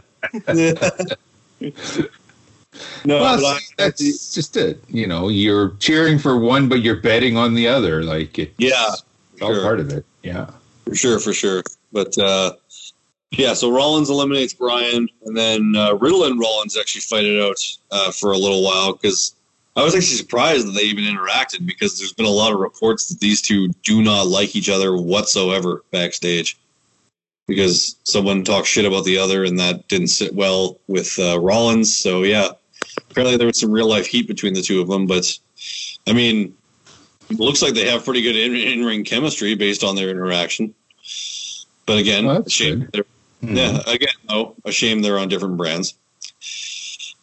no, Well, but I, see, that's just it. You know, you're cheering for one, but you're betting on the other. Like it's Yeah, all sure. part of it. Yeah. For sure, for sure. But uh, yeah, so Rollins eliminates Bryan, and then uh, Riddle and Rollins actually fight it out uh, for a little while because I was actually surprised that they even interacted because there's been a lot of reports that these two do not like each other whatsoever backstage because someone talked shit about the other and that didn't sit well with uh, Rollins. So yeah, apparently there was some real life heat between the two of them. But I mean, it looks like they have pretty good in- in-ring chemistry based on their interaction. But again, a shame. good. They're, Hmm. Yeah, again, though, a shame they're on different brands.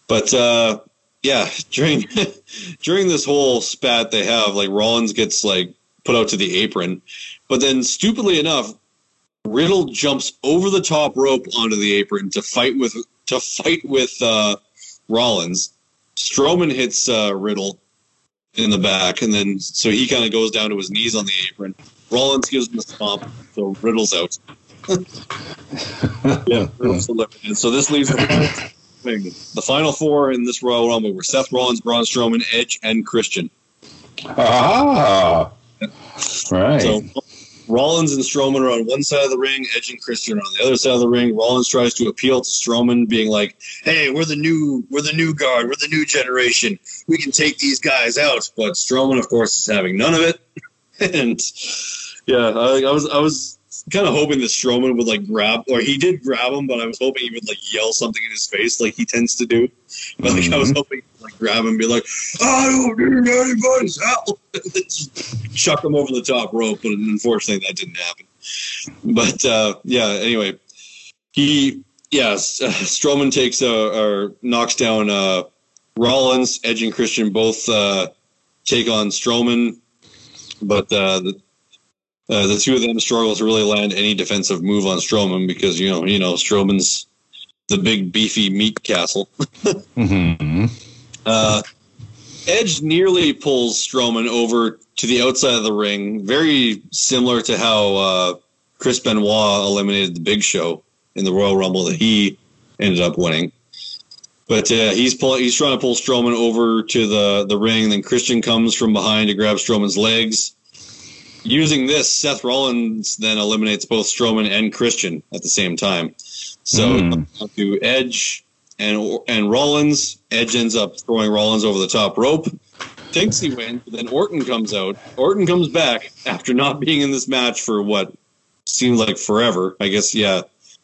But uh, yeah, during during this whole spat they have, like Rollins gets like put out to the apron, but then stupidly enough, Riddle jumps over the top rope onto the apron to fight with to fight with uh, Rollins. Strowman hits uh, Riddle in the back, and then so he kind of goes down to his knees on the apron. Rollins gives him a stomp, so Riddle's out. yeah, Riddle's. So this leaves thing. the final four in this Royal Rumble were Seth Rollins, Braun Strowman, Edge, and Christian. Ah. Right. So Rollins and Strowman are on one side of the ring, Edge and Christian are on the other side of the ring. Rollins tries to appeal to Strowman, being like, "Hey, we're the new, we're the new guard, we're the new generation. We can take these guys out." But Strowman, of course, is having none of it. and yeah, I, I was, I was kind of hoping that Strowman would like grab, or he did grab him, but I was hoping he would like yell something in his face, like he tends to do. But like, I was hoping like grab him and be like, I don't need anybody's help. Chuck him over the top rope, but unfortunately that didn't happen. But uh, yeah, anyway, he yes, uh, Strowman takes uh, or knocks down uh, Rollins, Edge and Christian both uh, take on Strowman, but uh, the uh, the two of them struggle to really land any defensive move on Strowman because you know you know Strowman's the big beefy meat castle. Mm-hmm. Uh, Edge nearly pulls Strowman over to the outside of the ring, very similar to how uh, Chris Benoit eliminated the Big Show in the Royal Rumble that he ended up winning. But uh, he's pull, he's trying to pull Strowman over to the, the ring. Then Christian comes from behind to grab Strowman's legs. Using this, Seth Rollins then eliminates both Strowman and Christian at the same time. So Mm. to Edge and and Rollins. Edge ends up throwing Rollins over the top rope. Thinks he wins, but then Orton comes out. Orton comes back after not being in this match for what seemed like forever. I guess yeah,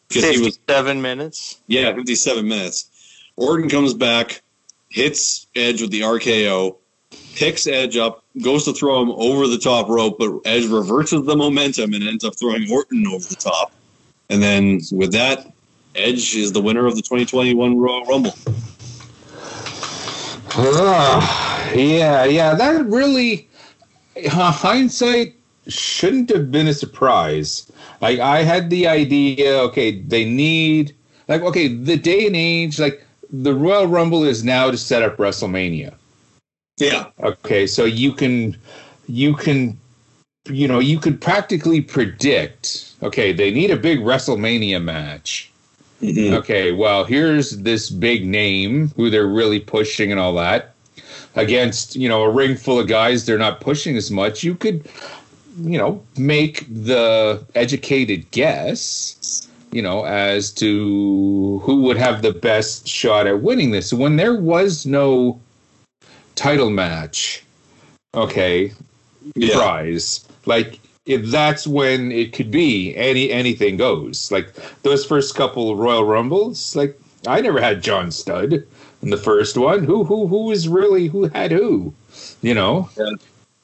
because he was seven minutes. yeah, 57 minutes. Orton comes back, hits Edge with the RKO, picks Edge up, goes to throw him over the top rope, but Edge reverses the momentum and ends up throwing Orton over the top. And then with that, Edge is the winner of the 2021 Royal Rumble. Ah, yeah, yeah. That really, uh, hindsight shouldn't have been a surprise. Like I had the idea, okay, they need like okay, the day and age, like the Royal Rumble is now to set up WrestleMania. Yeah. Okay, so you can you can you know, you could practically predict, okay, they need a big WrestleMania match. Mhm. Okay, well, here's this big name who they're really pushing and all that against, you know, a ring full of guys they're not pushing as much. You could, you know, make the educated guess, you know, as to who would have the best shot at winning this. When there was no title match, okay, Yeah. prize. Like if that's when it could be any anything goes. Like those first couple Royal Rumbles, like I never had John Studd in the first one. Who who who was really who had who? You know? Yeah.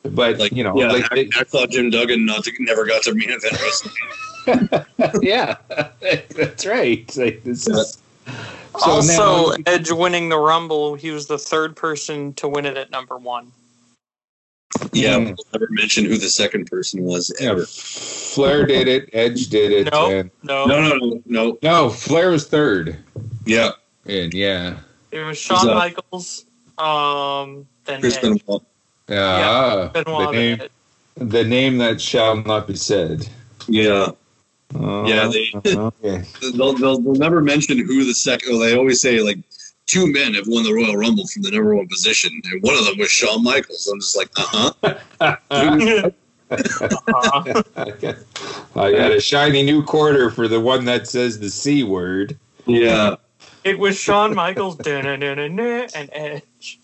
But Like, you know, yeah, like I, I thought Jim Duggan not to, never got to main event WrestleMania. yeah, that's right. Like, this is, so also, now- Edge winning the Rumble, he was the third person to win it at number one. Yeah, Mm. we'll never mention who the second person was yeah, ever. Flair did it, Edge did it, No, and no, No, no, no, no. no, Flair was third. Yeah, And yeah, It was Shawn Who's that? Michaels, um, then Chris Edge. Benoit. yeah, Benoit, the name, the name that shall not be said. Yeah. Uh, Yeah, they- okay. they'll, they'll, they'll never mention who the second. They always say like two men have won the Royal Rumble from the number one position, and one of them was Shawn Michaels. I'm just like, uh huh. Uh-huh. I got a shiny new quarter for the one that says the c word. Yeah, it was Shawn Michaels, and Edge.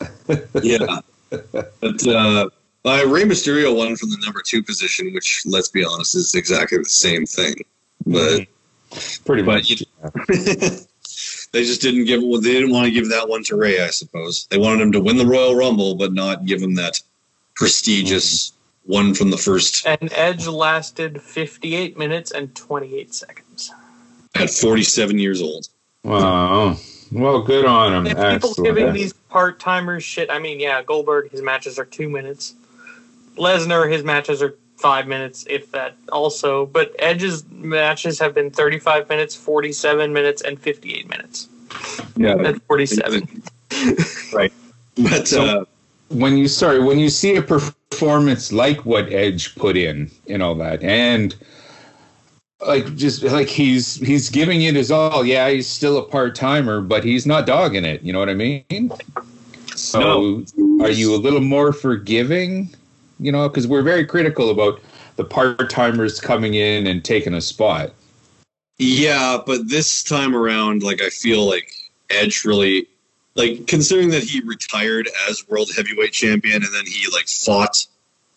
yeah. But uh, uh, Rey Mysterio won from the number two position, which, let's be honest, is exactly the same thing. But mm-hmm. Pretty But much. you- they just didn't give. Well, they didn't want to give that one to Ray. I suppose they wanted him to win the Royal Rumble, but not give him that prestigious mm-hmm. one from the first And Edge lasted 58 minutes and 28 seconds. at 47 years old. Wow. Well, good on him. And people Excellent. giving these part timers shit. I mean, yeah, Goldberg, his matches are two minutes. Lesnar, his matches are five minutes, if that also. But Edge's matches have been 35 minutes, 47 minutes, and 58 minutes. Yeah, And 47. but So- uh, when you sorry when you see a performance like what Edge put in and all that, and like just like he's he's giving it his all. Yeah, he's still a part timer, but he's not dogging it. You know what I mean? So, are you a little more forgiving? You know, because we're very critical about the part timers coming in and taking a spot. Yeah, but this time around, like I feel like Edge really, like considering that he retired as world heavyweight champion and then he like fought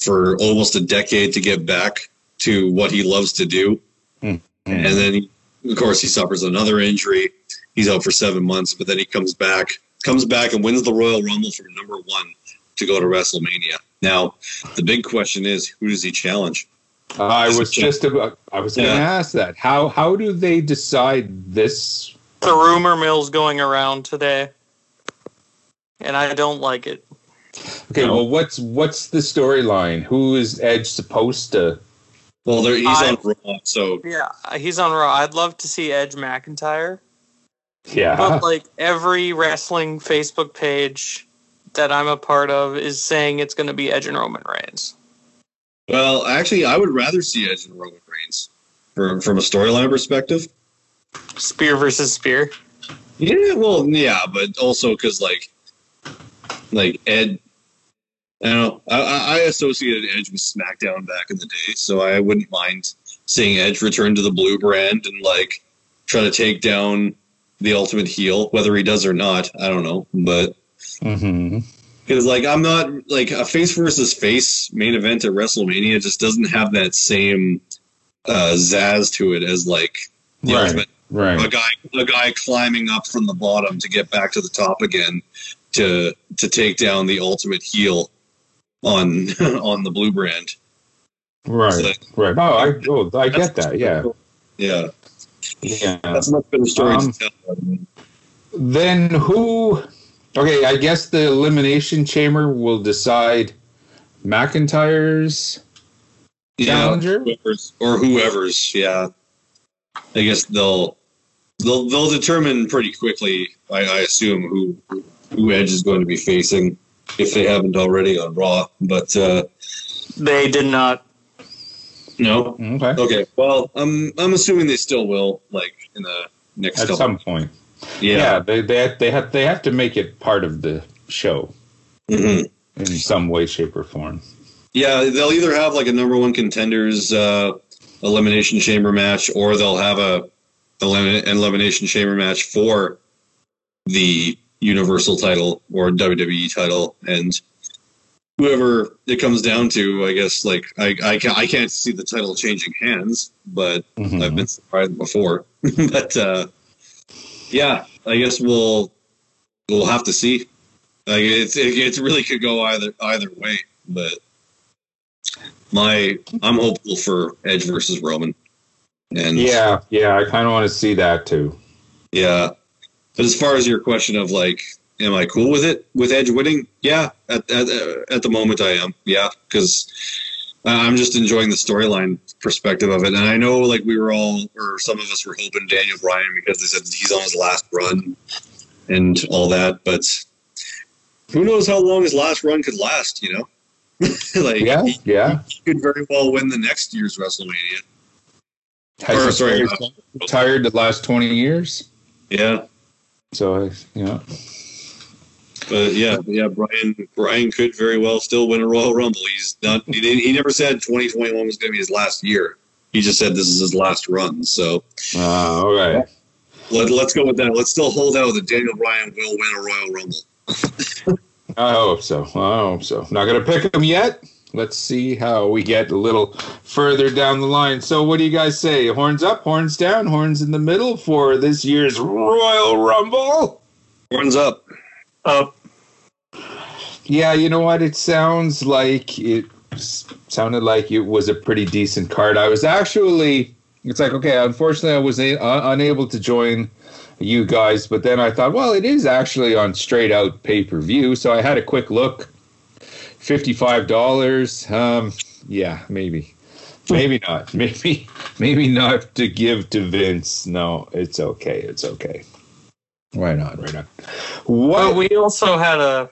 for almost a decade to get back to what he loves to do, mm-hmm. and then he, of course he suffers another injury. He's out for seven months, but then he comes back comes back and wins the Royal Rumble for number one to go to WrestleMania. Now, the big question is, who does he challenge? I was just about. I was going to Yeah. ask that. How how do they decide this? The rumor mill's going around today, and I don't like it. Okay, No. well, what's what's the storyline? Who is Edge supposed to? Well, there, he's I- on Raw, so Yeah, he's on Raw. I'd love to see Edge McIntyre, Yeah, but like every wrestling Facebook page that I'm a part of is saying it's going to be Edge and Roman Reigns. well, actually, I would rather see Edge and Roman Reigns from from a storyline perspective. Spear versus Spear. Yeah, well, yeah, but also because like, like Ed, I don't know. I, I I associated Edge with SmackDown back in the day, so I wouldn't mind seeing Edge return to the blue brand and like try to take down the Ultimate Heel, whether he does or not. I don't know, but hmm because like I'm not like a face versus face main event at WrestleMania just doesn't have that same uh, zazz to it as like the Right. Ultimate a guy a guy climbing up from the bottom to get back to the top again to to take down the ultimate heel on on the blue brand. Right, right. Oh, I, oh, I get that. Yeah, Yeah. yeah. That's much better story Um, to tell. Then who? Okay, I guess the elimination chamber will decide McIntyre's challenger. whoever's, or whoever's, yeah. I guess they'll they'll they'll determine pretty quickly, I, I assume, who who Edge is going to be facing if they haven't already on Raw. But uh They did not. no. Okay, Okay. Well, I'm I'm assuming they still will, like in the next at couple. some point. Yeah. Yeah, they they they have they have to make it part of the show Mhm. in some way, shape, or form. Yeah, they'll either have like a number one contenders uh, elimination chamber match, or they'll have a elimin- elimination chamber match for the Universal title or WWE title, and whoever it comes down to, I guess. Like I, I, ca- I can't see the title changing hands, but Mhm. I've been surprised before. but uh, yeah, I guess we'll we'll have to see. Like it's it, it really could go either either way, but my I'm hopeful for Edge versus Roman, and Yeah, yeah, I kind of want to see that too. yeah. But as far as your question of like, am I cool with it with Edge winning? Yeah, at at, at the moment I am. Yeah, because Uh, I'm just enjoying the storyline perspective of it, and I know like we were all or some of us were hoping Daniel Bryan because they said he's on his last run and all that, but who knows how long his last run could last? You know, like Yeah, he, yeah. he could very well win the next year's WrestleMania. Has Or, sorry, retired the last twenty years. Yeah, So you know, But yeah, yeah, Brian Brian could very well still win a Royal Rumble. He's not. He, didn't- he never said 2021 was going to be his last year. He just said this is his last run. So uh, all right. let, let's go with that. Let's still hold out that Daniel Bryan will win a Royal Rumble. I hope so. I hope so. Not gonna pick him yet. Let's see how we get a little further down the line. So, what do you guys say? Horns up, horns down, horns in the middle for this year's Royal Rumble? Horns up. Up. Yeah, you know what? It sounds like it sounded like it was a pretty decent card. I was actually, it's like okay. Unfortunately, I was a, uh, unable to join you guys, but then I thought, well, it is actually on straight out pay per view. So I had a quick look. Fifty-five dollars. Um, yeah, maybe, maybe not. Maybe, maybe not to give to Vince. No, it's okay. It's okay. Why not? Right on. What? But we also had a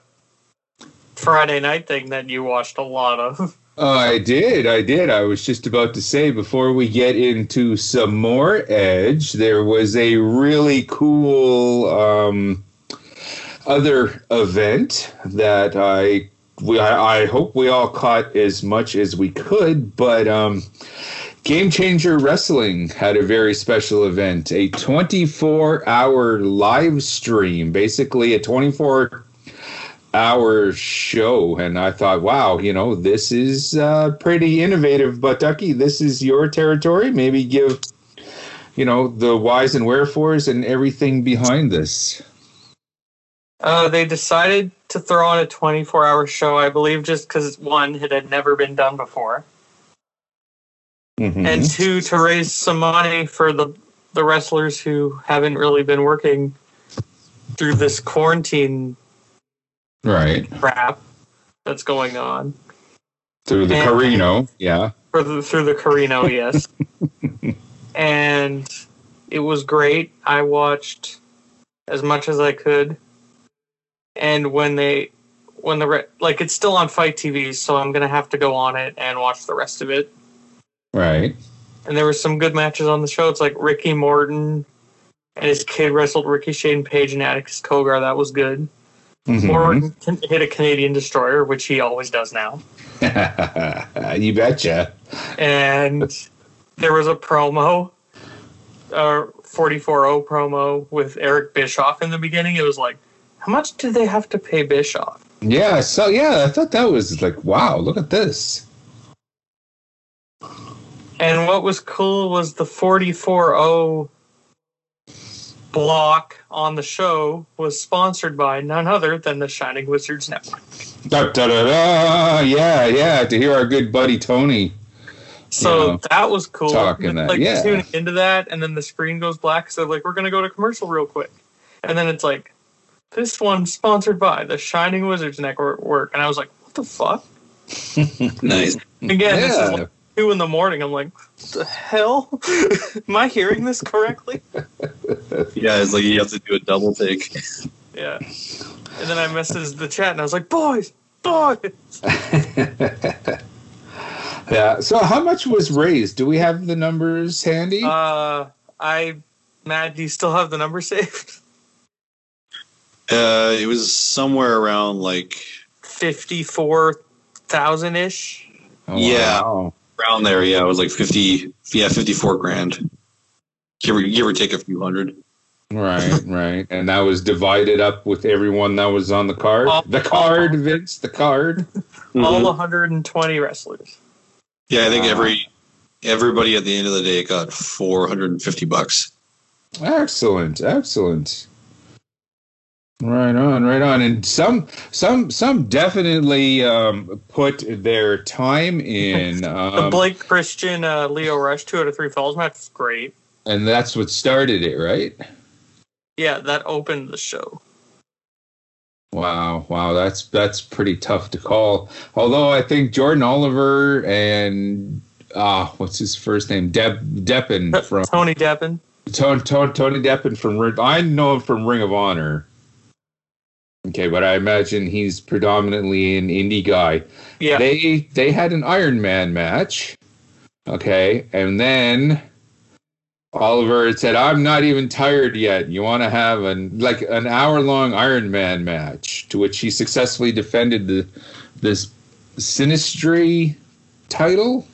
Friday night thing that you watched a lot of. Oh, I did. I did. I was just about to say before we get into some more Edge, there was a really cool um, other event that I we I, I hope we all caught as much as we could, but um, Game Changer Wrestling had a very special event, a 24 hour live stream, basically a 24 hour show and i thought wow you know this is uh, pretty innovative but ducky this is your territory. Maybe give you know the whys and wherefores and everything behind this. Uh, they decided to throw on a 24 hour show, I believe, just because one, it had never been done before, Mhm. and two, to raise some money for the, the wrestlers who haven't really been working through this quarantine right crap that's going on. through the And- Carino. Yeah. For the, through the Carino, yes. and it was great. I watched as much as I could. And when they, when the, re- like, it's still on FITE TV, so I'm going to have to go on it and watch the rest of it. Right. And there were some good matches on the show. It's like Ricky Morton and his kid wrestled Ricky Shane Page and Atticus Cogar. That was good. Mhm. Morton can hit a Canadian destroyer, which he always does now. you betcha. and there was a promo, uh, 44-0 promo with Eric Bischoff in the beginning. It was like, how much did they have to pay Bischoff? Yeah. So yeah, I thought that was like, wow, look at this. And what was cool was the 44-0 block on the show was sponsored by none other than the Shining Wizards Network. Da, da, da, da. Yeah, yeah. To hear our good buddy Tony. So Yeah. that was cool. Talking that, like yeah. tuning into that, and then the screen goes black. So like, we're gonna go to commercial real quick, and then it's like, this one sponsored by the Shining Wizards Network, and I was like, what the fuck? Nice. Again, this is Yeah. like two in the morning. I'm like, the hell? Am I hearing this correctly? Yeah, it's like you have to do a double take. Yeah. And then I messaged the chat, and I was like, boys, boys. Yeah. So how much was raised? Do we have the numbers handy? Uh, I, Matt, do you still have the number saved? Uh, it was somewhere around like Fifty-four thousand ish. Oh, yeah. wow. Around there. Yeah, it was like fifty. Yeah, fifty-four grand. Give or, give or take a few hundred. Right, right. And that was divided up with everyone that was on the card. All- the card, Vince, the card. All Mhm. 120 wrestlers. Yeah, I think Wow. every everybody at the end of the day got four hundred and fifty bucks. Excellent, excellent. Right on, right on. And some some some definitely um, put their time in. The Um, Blake Christian uh, Lio Rush two out of three falls match was great. and that's what started it, right? Yeah, that opened the show. Wow, wow, that's that's pretty tough to call. Although I think Jordan Oliver and ah, what's his first name? Deb Deppen from Tony Deppen. Tony, Tony, Tony Deppen from I know him from Ring of Honor. Okay, but I imagine he's predominantly an indie guy. Yeah, They they had an Iron Man match. Okay, and then Oliver said, "I'm not even tired yet. You want to have an like an hour long Iron Man match?" To which he successfully defended the this Sinistry title,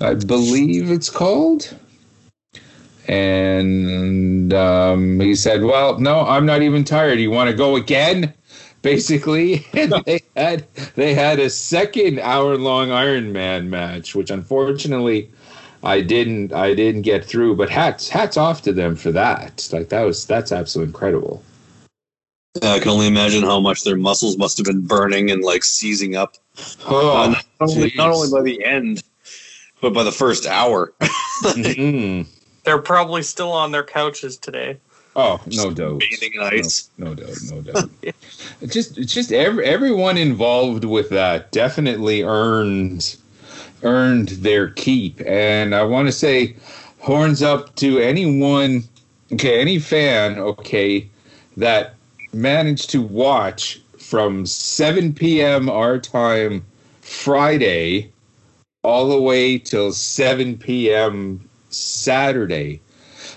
I believe it's called. And um, he said, "Well, no, I'm not even tired. You want to go again?" Basically, they had they had a second hour long Iron Man match, which unfortunately I didn't I didn't get through. But hats hats off to them for that. Like that was that's absolutely incredible. I can only imagine how much their muscles must have been burning and like seizing up. Oh, Uh, not, only, not only by the end, but by the first hour. Mhm. They're probably still on their couches today. oh no doubt. Bathing in ice. No, no doubt, no doubt. It's just, just every, everyone involved with that definitely earned earned their keep, and I want to say, horns up to anyone, okay, any fan, okay, that managed to watch from 7 p.m. our time Friday all the way till 7 p.m. Saturday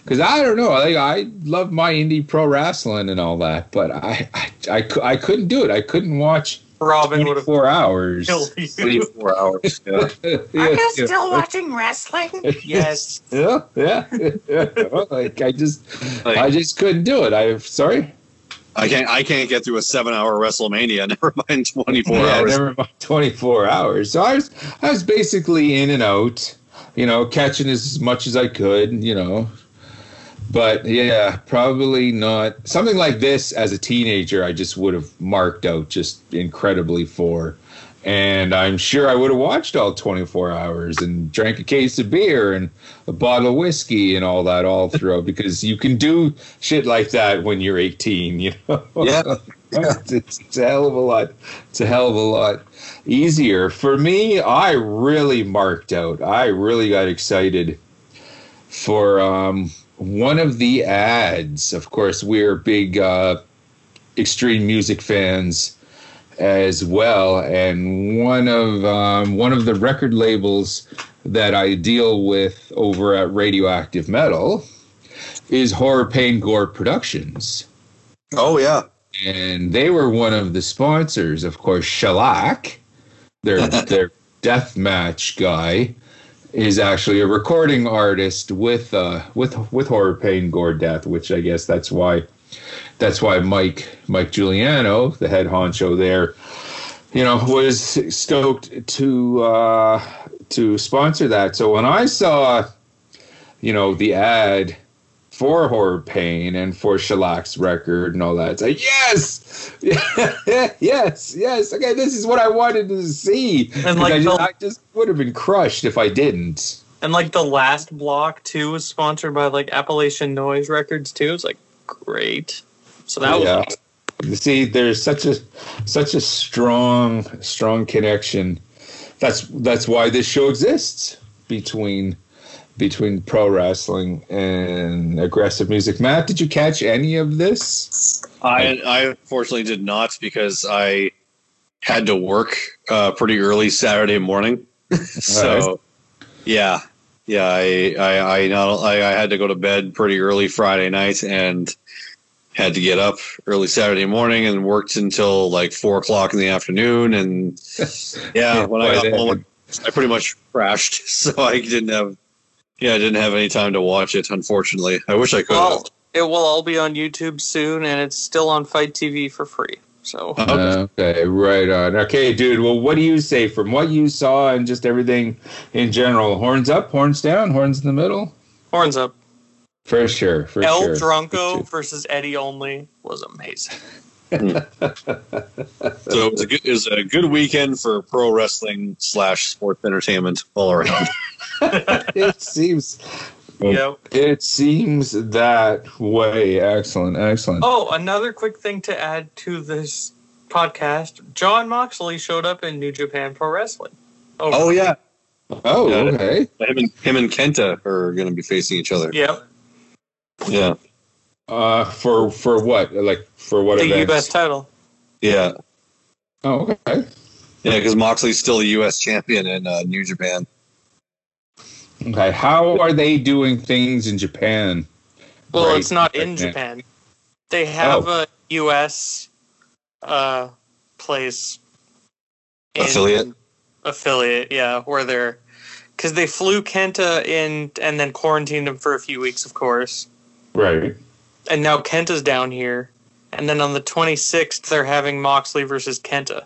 because I don't know. Like, I love my indie pro wrestling and all that, but I, I, I, I couldn't do it. I couldn't watch Robin would have 24 hours. killed you. 24 hours. Yeah. Yeah, yeah. watching wrestling? yes. Yeah, yeah, yeah. like I just, Like- I just couldn't do it. I'm sorry. I can't. I can't get through a seven-hour WrestleMania. Never mind 24 yeah, hours. never mind 24 hours. So I was, I was basically in and out, you know, catching as much as I could, you know. but yeah, probably not something like this as a teenager. I just would have marked out just incredibly for, and I'm sure I would have watched all 24 hours and drank a case of beer and a bottle of whiskey and all that all throughout because you can do shit like that when you're 18. You know, Yeah. it's, it's, a hell of a lot. It's a hell of a lot easier for me. I really marked out. I really got excited for um, one of the ads. Of course, we're big uh, extreme music fans as well, and one of um, one of the record labels that I deal with over at Radioactive Metal is Horror Pain Gore Productions Oh yeah. And they were one of the sponsors. Of course, Shlak, their their death match guy, is actually a recording artist with uh with with horror pain gore death, which I guess that's why that's why Mike Mike Giuliano, the head honcho there, you know, was stoked to uh to sponsor that. So when I saw, you know, the ad for horror pain and for Shlak's record and all that. It's like, yes, yes, yes. Okay, this is what I wanted to see. And, like, I, just, the- I just would have been crushed if I didn't. And like the last block too was sponsored by like Appalachian Noise Records too. It's like great. So that was Yeah. awesome. You see, there's such a such a strong strong connection. That's that's why this show exists between between pro wrestling and aggressive music. Matt, did you catch any of this? I I unfortunately did not because I had to work uh, pretty early Saturday morning. so yeah, yeah, I I I, not, I I had to go to bed pretty early Friday night and had to get up early Saturday morning and worked until like four o'clock in the afternoon. And yeah, when I got home, I pretty much crashed, so I didn't have. Yeah, I didn't have any time to watch it. Unfortunately, I wish I could. Well, it will all be on YouTube soon, and it's still on FITE TV for free. So Okay. Okay, right on. Okay, dude. Well, what do you say from what you saw and just everything in general? Horns up, horns down, horns in the middle. horns up. For sure, for El sure. Drunko versus Eddie Only was amazing. So it was a good, it was a good weekend for pro wrestling slash sports entertainment all around. it seems. Yep. It seems that way. Excellent, excellent. Oh, another quick thing to add to this podcast: Jon Moxley showed up in New Japan Pro Wrestling. oh yeah, Oh, Got it. okay. him and him and Kenta are going to be facing each other. Yep. Yeah, Uh, for for what? Like for what The events? U.S. title. yeah, Oh, okay. yeah. Because Moxley's still a U.S. champion in uh, New Japan. Okay. How are they doing things in Japan? Well, Right, it's not right in now? Japan. They have Oh. a U.S. uh, place Affiliate? Affiliate, yeah, where they're because they flew Kenta in and then quarantined him for a few weeks, of course. Right. And now Kenta's down here, and then on the 26th they're having Moxley versus Kenta,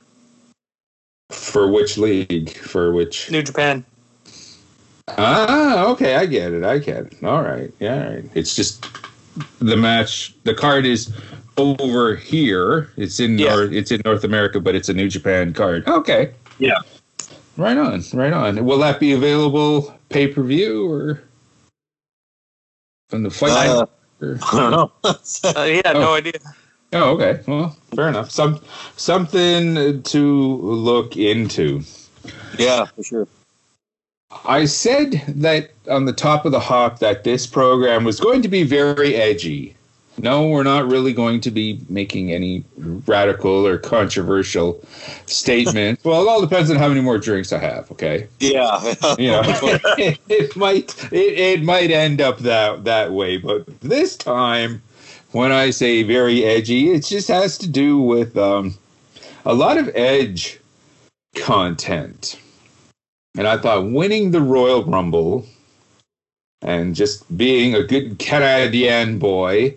For which league? For which? New Japan. Ah, okay, I get it. I get it. All right, yeah, all right. It's just the match. The card is over here. It's in Yeah. North. It's in North America, but it's a New Japan card. Okay. Yeah. Right on. Right on. Will that be available pay per view or on the fight? Uh, or- I don't know. Uh, yeah, no idea. Oh, okay. Well, fair enough. Some something to look into. yeah, for sure. I said that on the top of the hop that this program was going to be very edgy. No, we're not really going to be making any radical or controversial statements. well, it all depends on how many more drinks I have. Okay, Yeah, you know, it, it might it, it might end up that that way, but this time, when I say very edgy, it just has to do with um, a lot of edge content. And I thought winning the Royal Rumble and just being a good Canadian boy,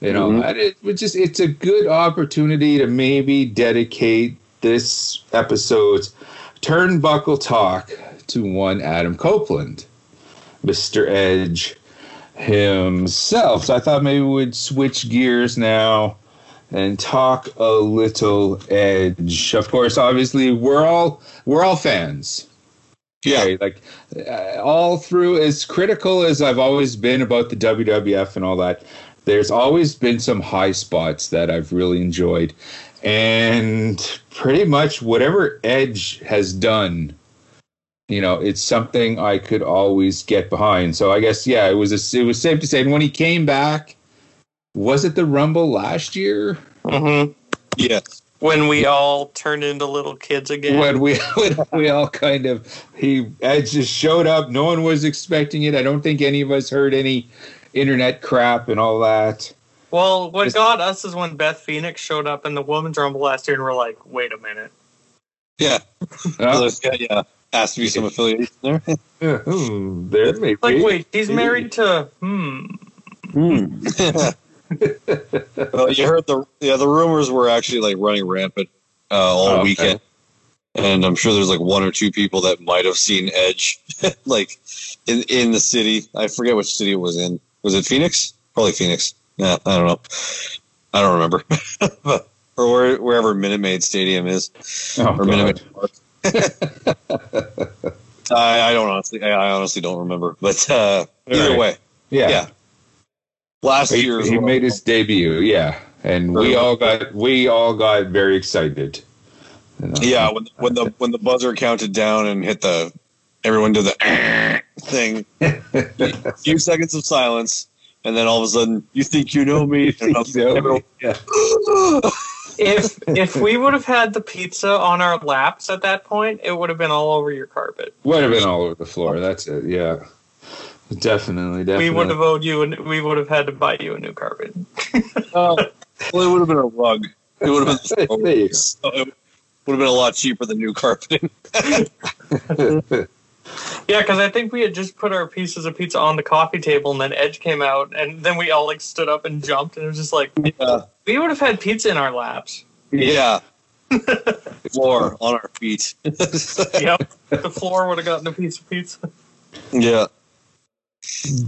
you know, Mhm. and it was just it's a good opportunity to maybe dedicate this episode's turnbuckle talk to one Adam Copeland, Mr. Edge, himself. So I thought maybe we'd switch gears now and talk a little Edge. Of course, obviously we're all we're all fans. Yeah. Okay, like uh, all through as critical as I've always been about the WWF and all that, there's always been some high spots that I've really enjoyed. And pretty much whatever Edge has done, you know, it's something I could always get behind. So I guess yeah, it was a, it was safe to say and when he came back, was it the Rumble last year? hmm Yes. When we all turned into little kids again. when we when we all kind of he Edge just showed up. No one was expecting it. I don't think any of us heard any internet crap and all that. Well, what Just- got us is when Beth Phoenix showed up in the Women's Rumble last year, and we're like, wait a minute. Yeah. Uh, There's- yeah, yeah. Has to be some affiliation there. hmm, there may Like, be. wait, he's married to hmm. well, you heard the yeah the rumors were actually like running rampant uh, all Oh, okay. weekend, and I'm sure there's like one or two people that might have seen Edge like in in the city. I forget which city it was in. Was it Phoenix? Probably Phoenix. Yeah, I don't know. I don't remember. But- or where, wherever Minute Maid Stadium is, Oh, or Minute Maid Park. I, I don't honestly. I, I honestly don't remember. But uh, either Right. way, Yeah. yeah. Last He, year, he well. made his debut, yeah, and we all got we all got very excited. You uh, know? Yeah, when when the when the buzzer counted down and hit the everyone did the thing. A few seconds of silence, and then all of a sudden, you think you know me? And I was like, So, yeah. If if we would have had the pizza on our laps at that point, it would have been all over your carpet. Would have been all over the floor. That's it. Yeah, definitely, definitely. We would have owed you, and we would have had to buy you a new carpet. Oh, well, it would have been a rug. It would have been. There you go. so it would have been a lot cheaper than new carpeting. Yeah, because I think we had just put our pieces of pizza on the coffee table, and then Edge came out, and then we all like stood up and jumped, and it was just like Yeah, we would have had pizza in our laps. yeah. Floor on our feet. Yep, the floor would have gotten a piece of pizza. yeah.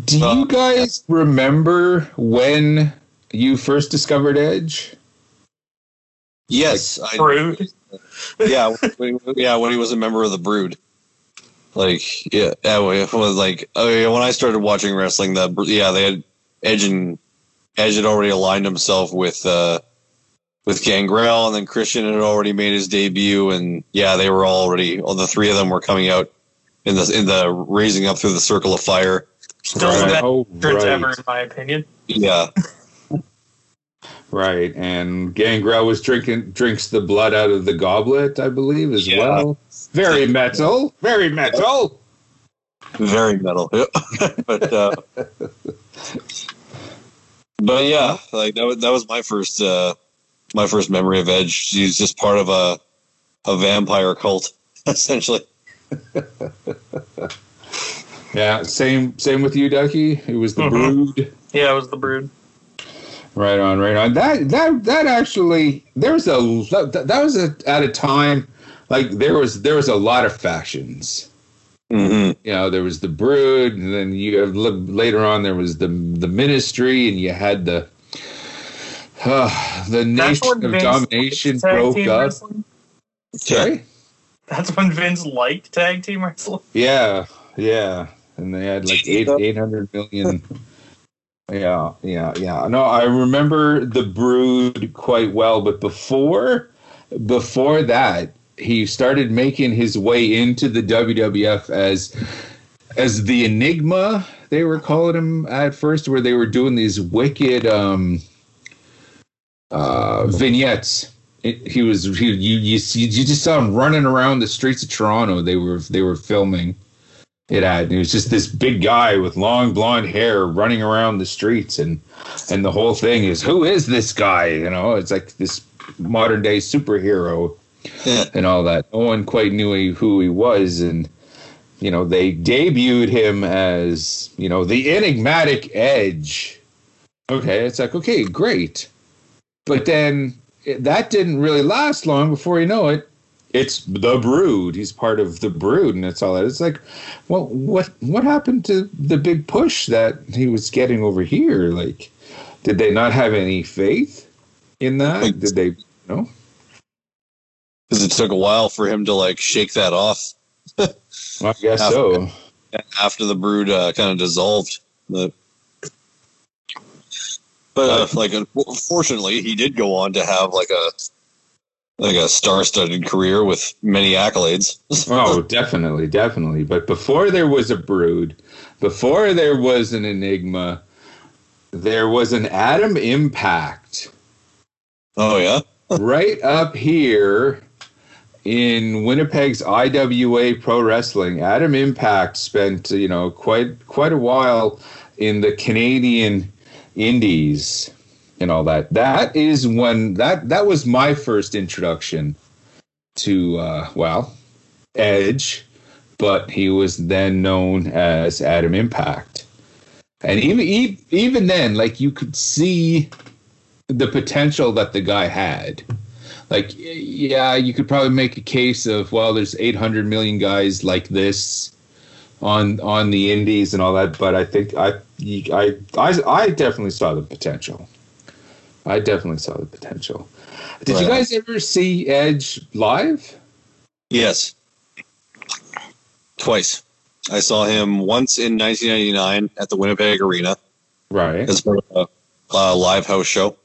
Do you guys remember when you first discovered Edge? Yes, I, Rude. yeah, when, yeah, when he was a member of the Brood. Like, yeah, yeah, it was like, oh yeah, when I started watching wrestling, the yeah, they had Edge and Edge had already aligned himself with uh with Gangrel, and then Christian had already made his debut, and yeah, they were already, all the three of them were coming out in the in the raising up through the circle of fire. Still Right. the best Oh, entrance right. ever, in my opinion. Yeah, Right, and Gangrel was drinking drinks the blood out of the goblet, I believe, as Yeah. well. Very metal, very metal. very metal. but uh, but yeah, like that was that was my first uh my first memory of Edge. She's just part of a a vampire cult, essentially. Yeah, same same with you, Ducky. It was the Mhm. Brood. Yeah, it was the brood. Right on, right on. That that that actually there was a that, that was a, at a time like there was there was a lot of factions. Mm-hmm. You know, there was the Brood, and then you have later on there was the the Ministry, and you had the uh, the That's Nation of Vince Domination broke up. wrestling. Sorry. That's when Vince liked tag team wrestling. Yeah, yeah, and they had like eight eight hundred million. Yeah, yeah, yeah. No, I remember the Brood quite well, but before before that, he started making his way into the WWF as as the Enigma. They were calling him at first, where they were doing these wicked um, uh, vignettes. It, he was he, you you you just saw him running around the streets of Toronto. They were they were filming it had. And he was just this big guy with long blonde hair running around the streets, and and the whole thing is who is this guy? You know, it's like this modern day superhero and all that. No one quite knew he, who he was, and you know they debuted him as you know the enigmatic Edge. Okay, it's like okay, great, but then that didn't really last long. Before you know it, it's the Brood. He's part of the Brood, and it's all that. It's like, well, what what happened to the big push that he was getting over here? Like, did they not have any faith in that? Did they? No. Because it took a while for him to like shake that off I guess After- so. after the brood uh, kind of dissolved. But, but uh, like, unfortunately, he did go on to have like a like a star-studded career with many accolades. Oh, definitely, definitely. But before there was a brood, before there was an enigma, there was an Adam Impact oh yeah, right up here in Winnipeg's IWA Pro Wrestling. Adam Impact spent, you know, quite quite a while in the Canadian Indies and all that. That is when that that was my first introduction to uh well, Edge, but he was then known as Adam Impact. And even even then like you could see the potential that the guy had. Like, yeah, you could probably make a case of well, there's 800 million guys like this on on the indies and all that, but I think I I I, I definitely saw the potential. I definitely saw the potential. Did you guys ever see Edge live? yes, twice. I saw him once in 1999 at the Winnipeg Arena. Right. as part of a, a live house show.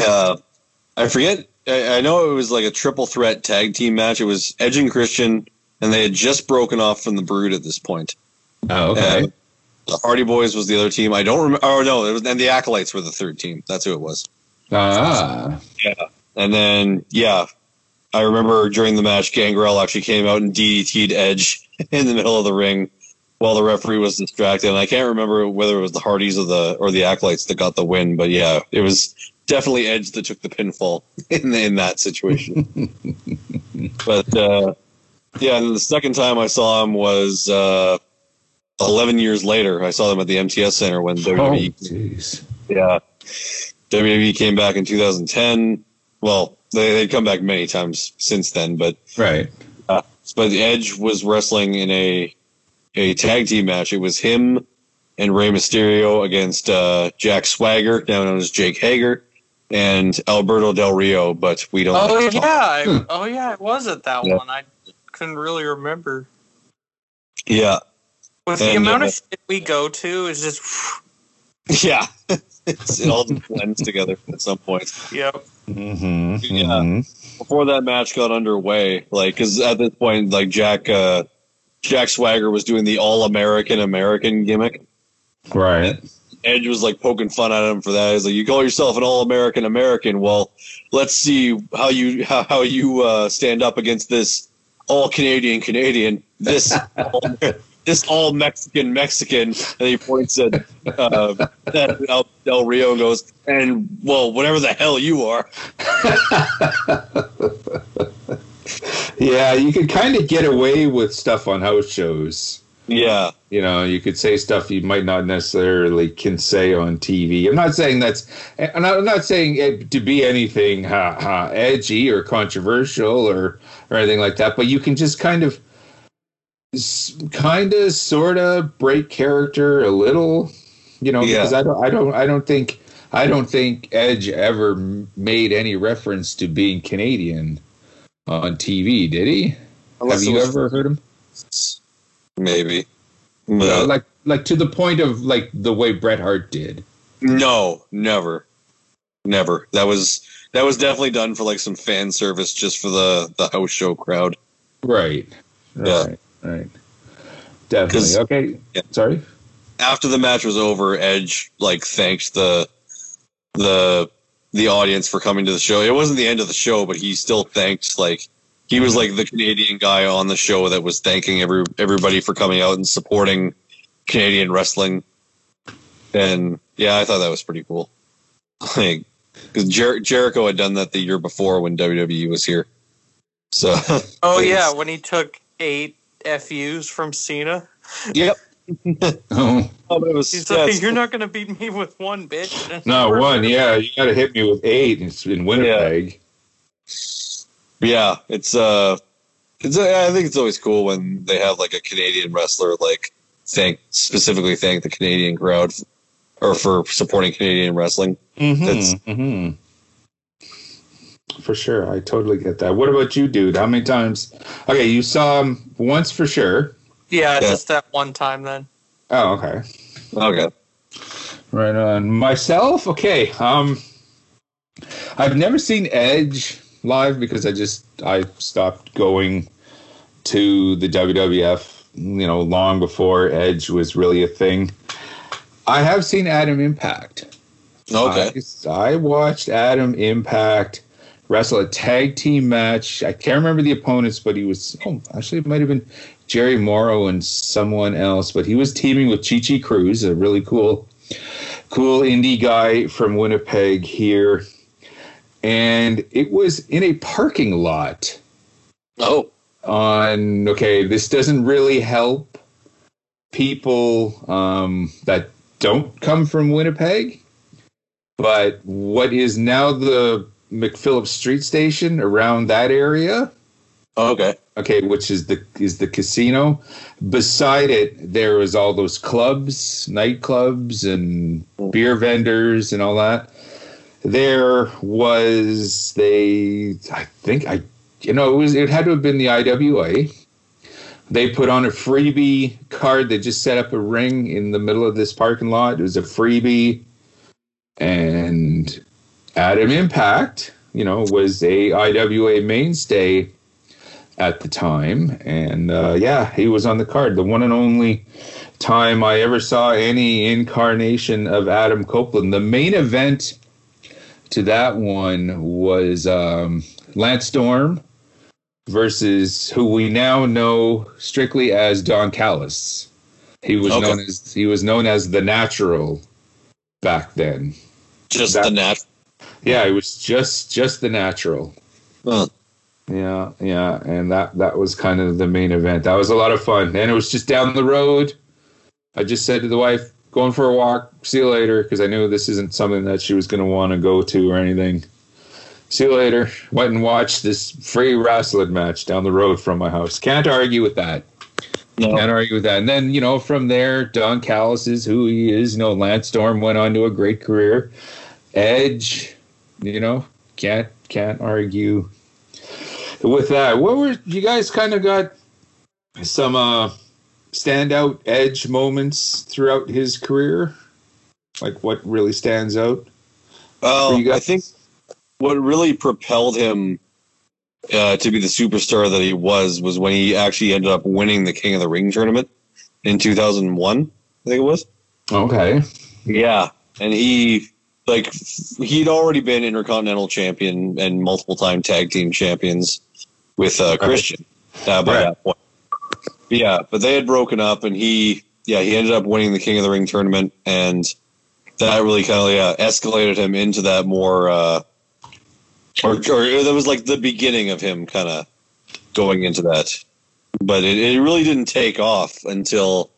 Uh, I forget. I, I know it was like a triple threat tag team match. It was Edge and Christian, and they had just broken off from the Brood at this point. Oh, okay. The Hardy Boys was the other team. I don't remember. Oh no, it was, and the Acolytes were the third team. That's who it was. ah. Yeah. And then yeah, I remember during the match, Gangrel actually came out and DDT'd Edge in the middle of the ring while the referee was distracted. And I can't remember whether it was the Hardys or the or the Acolytes that got the win, but yeah, it was definitely Edge that took the pinfall in in that situation. but uh, yeah, and the second time I saw him was uh, 11 years later. I saw them at the MTS Center when WWE. Oh, WWE jeez. yeah. WWE came back in 2010. Well, they, they'd come back many times since then, but Right. uh, but Edge was wrestling in a a tag team match. It was him and Rey Mysterio against uh, Jack Swagger, now known as Jake Hager, and Alberto Del Rio. But we don't. Oh like to yeah, talk- I, oh yeah, it was at that Yeah. one. I couldn't really remember. yeah, With the And, amount uh, of shit we go to, is just yeah. it's, it all just blends together at some point. yep. Mm-hmm. Yeah. before that match got underway, like, because at this point, like Jack, uh, Jack Swagger was doing the All American American gimmick. Right. Edge was like poking fun at him for that. He's like, "You call yourself an All American American? Well, let's see how you how, how you uh, stand up against this All Canadian Canadian, this all, this All Mexican Mexican." And he points at uh, Del, Del Rio and goes, "And well, whatever the hell you are." Yeah, you could kind of get away with stuff on house shows. Yeah, You know, you could say stuff you might not necessarily can say on TV. I'm not saying that's, and I'm not saying it to be anything ha, ha, edgy or controversial or or anything like that. But you can just kind of, kind of, sort of break character a little. You know, Yeah. because I don't, I don't, I don't think, I don't think Edge ever made any reference to being Canadian on TV. Did he? Unless Have you ever heard him? maybe. But- like like to the point of like the way Bret Hart did. No, never, never. That was that was definitely done for like some fan service, just for the the house show crowd. Right. Yeah. Right. Right. Definitely. Okay. Yeah. Sorry. After the match was over, Edge like thanked the the the audience for coming to the show. It wasn't the end of the show, but he still thanked like he was like the Canadian guy on the show that was thanking every everybody for coming out and supporting Canadian wrestling. And yeah, I thought that was pretty cool. Like, because Jer- Jericho had done that the year before when WWE was here. So, Oh yeah, when he took eight FUs from Cena, yep. Oh, Oh, it was, he's yeah, like, "You're not gonna beat me with one, bitch." not one. Yeah, you got to hit me with eight. It's in Winnipeg. yeah, it's uh, it's I think it's always cool when they have like a Canadian wrestler like thank specifically thank the Canadian crowd or for supporting Canadian wrestling. That's- hmm For sure, I totally get that. What about you, dude? How many times? Okay, you saw him once for sure. Yeah, Yeah. just that one time then. Oh, okay. Okay. Right on. Myself, okay. Um, I've never seen Edge live because I just I stopped going to the WWF, you know, long before Edge was really a thing. I have seen Adam Impact. Okay. I, I watched Adam Impact wrestle a tag team match. I can't remember the opponents, but he was oh, actually it might have been Jerry Morrow and someone else, but he was teaming with Chi Chi Cruz, a really cool, cool indie guy from Winnipeg here. And it was in a parking lot Oh. on okay this doesn't really help people um, that don't come from winnipeg but what is now the mcphillips street station around that area. Okay. okay which is the is the casino. Beside it there was all those clubs nightclubs and beer vendors and all that. There was they i think i you know it was it had to have been the iwa they put on a freebie card. They just set up a ring in the middle of this parking lot. It was a freebie. And adam impact you know was a iwa mainstay at the time and uh, yeah he was on the card the one and only time i ever saw any incarnation of adam copeland the main event to that one was um, lance storm versus who we now know strictly as don callis he was Okay. known as he was known as the natural back then Just That- the nat. Yeah it was just just the natural Huh. yeah, yeah, and that that was kind of the main event. That was a lot of fun, and it was just down the road. I just said to the wife, "Going for a walk. See you later," because I knew this isn't something that she was going to want to go to or anything. See you later. Went and watched this free wrestling match down the road from my house. Can't argue with that. No. Can't argue with that. And then you know, from there, Don Callis is who he is. You know, Lance Storm went on to a great career. Edge, you know, can't can't argue with that. What were you guys kind of got some uh standout edge moments throughout his career? Like what really stands out? Well, you guys? I think what really propelled him uh, to be the superstar that he was was when he actually ended up winning the King of the Ring tournament in 2001. I think it was. Okay. Yeah, and he like he'd already been intercontinental champion and multiple time tag team champions with uh, Christian uh, by Right. that point. Yeah, but they had broken up, and he yeah he ended up winning the King of the Ring tournament, and that really kind of yeah escalated him into that more uh, or or that was like the beginning of him kind of going into that, but it, it really didn't take off until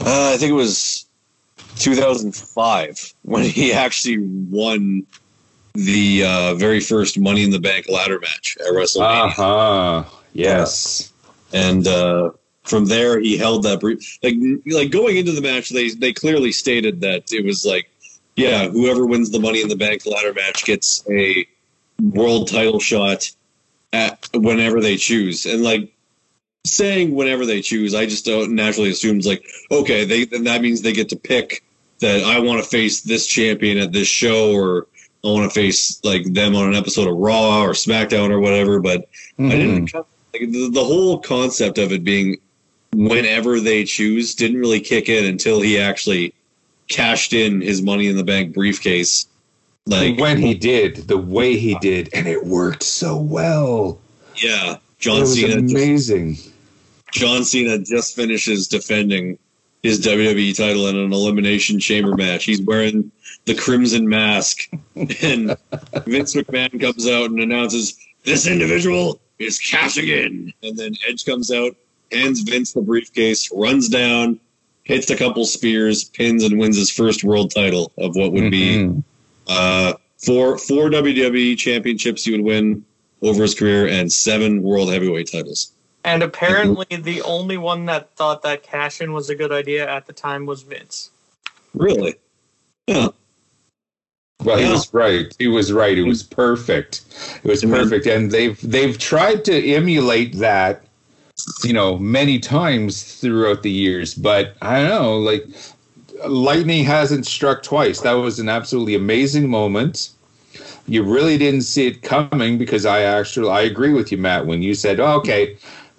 uh, I think it was 2005 when he actually won the uh, very first Money in the Bank ladder match at WrestleMania, Uh huh. Yes. and uh, from there he held that brief. Like like going into the match, they they clearly stated that it was like, yeah, whoever wins the Money in the Bank ladder match gets a world title shot at whenever they choose, and like saying whenever they choose, I just don't naturally assumes like, okay, they then that means they get to pick that I want to face this champion at this show, or I want to face like them on an episode of Raw or SmackDown or whatever. But I Mhm. didn't like, the, the whole concept of it being whenever they choose didn't really kick in until he actually cashed in his Money in the Bank briefcase. Like when he did, the way he did, and it worked so well. yeah, John Cena just amazing. John Cena just finishes defending his WWE title in an elimination chamber match. He's wearing the crimson mask, and Vince McMahon comes out and announces, "This individual is cashing in." And then Edge comes out, hands Vince the briefcase, runs down, hits a couple spears, pins, and wins his first world title of what would be Mhm. uh, four four WWE championships. He would win over his career and seven world heavyweight titles. And apparently, the only one that thought that cash in was a good idea at the time was Vince. Really? Yeah. Well, he was right. He was right. It was perfect. It was Mhm. perfect, and they've they've tried to emulate that, you know, many times throughout the years. But I don't know, like lightning hasn't struck twice. That was an absolutely amazing moment. You really didn't see it coming because I actually I agree with you, Matt, when you said, oh, "Okay,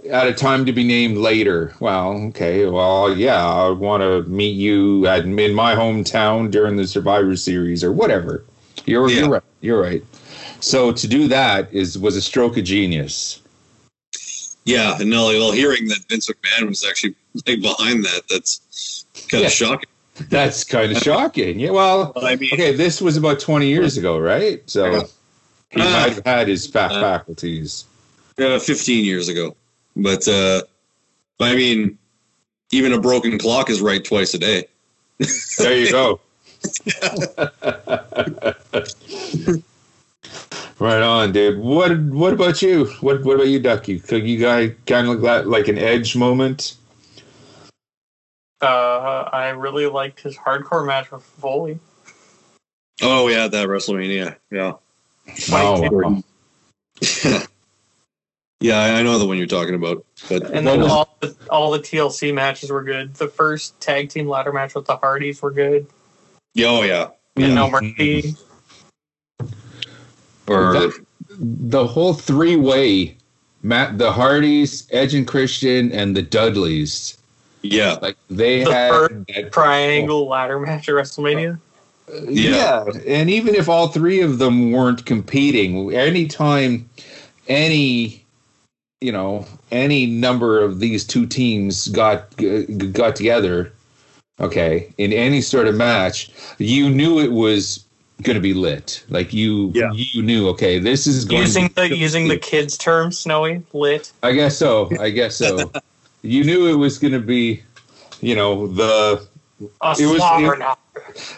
at a time to be named later." Well, okay, well, yeah, I want to meet you at in my hometown during the Survivor Series or whatever. You're, Yeah. you're right. You're right. So to do that is was a stroke of genius. Yeah, and no, well, hearing that Vince McMahon was actually behind that, that's kind Yeah. of shocking. That's kind of shocking. Yeah. Well, I mean, okay, this was about 20 years ago, right? So he Uh, might have had his uh, faculties. uh, 15 years ago. But, uh, I mean, even a broken clock is right twice a day. There you go. right on, dude. What What about you? What What about you, Ducky? Could you guys kind of look like an edge moment? Uh, I really liked his hardcore match with Foley. Oh, yeah, that WrestleMania. Yeah. Oh, wow. yeah, I I know the one you're talking about. But And then was- all the, all the TLC matches were good. The first tag team ladder match with the Hardys were good. yeah, oh, yeah. You Mm. know, Murphy. Or, That- the whole three way, Matt, the Hardys, Edge and Christian, and the Dudleys. yeah. Like they The had first that triangle ladder match at WrestleMania. Yeah. and even if all three of them weren't competing, anytime any you know any number of these two teams got got together, okay, in any sort of match, you knew it was going to be lit. Like you, Yeah. you knew, okay, this is going Using to the using the kids' term, snowy lit. I guess so. I guess so. you knew it was going to be, you know, the A It was- slobber it- knocker.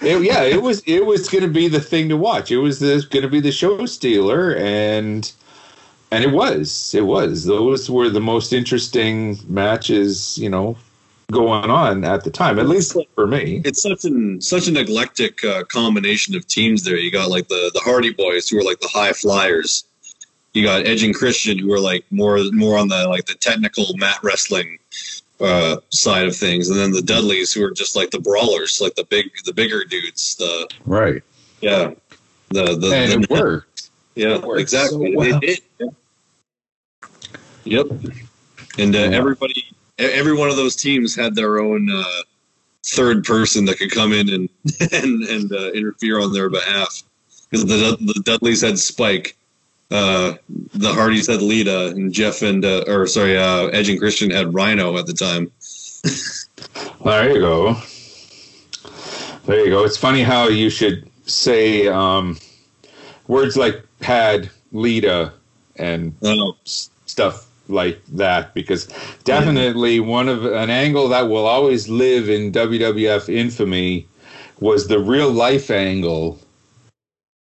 it, yeah, it was it was going to be the thing to watch. It was going to be the show stealer, and and it was it was those were the most interesting matches, you know, going on at the time. At least for me. it's such an such an eclectic uh, combination of teams there. You got like the the Hardy Boys who are like the high flyers. You got Edge and Christian who are like more more on the like the technical mat wrestling uh, side of things, and then the Dudleys who are just like the brawlers, like the big the bigger dudes. The Right, yeah, the the, and the it worked. Yeah exactly. so well. It did. Yep, and uh, everybody, every one of those teams had their own uh, third person that could come in and and and uh, interfere on their behalf. Because the the Dudleys had Spike, uh, the Hardys had Lita, and Jeff and uh, or sorry, uh, Edge and Christian had Rhino at the time. There you go. There you go. It's funny how you should say um, words like pad, Lita, and Oh, stuff like that because definitely one of an angle that will always live in WWF infamy was the real life angle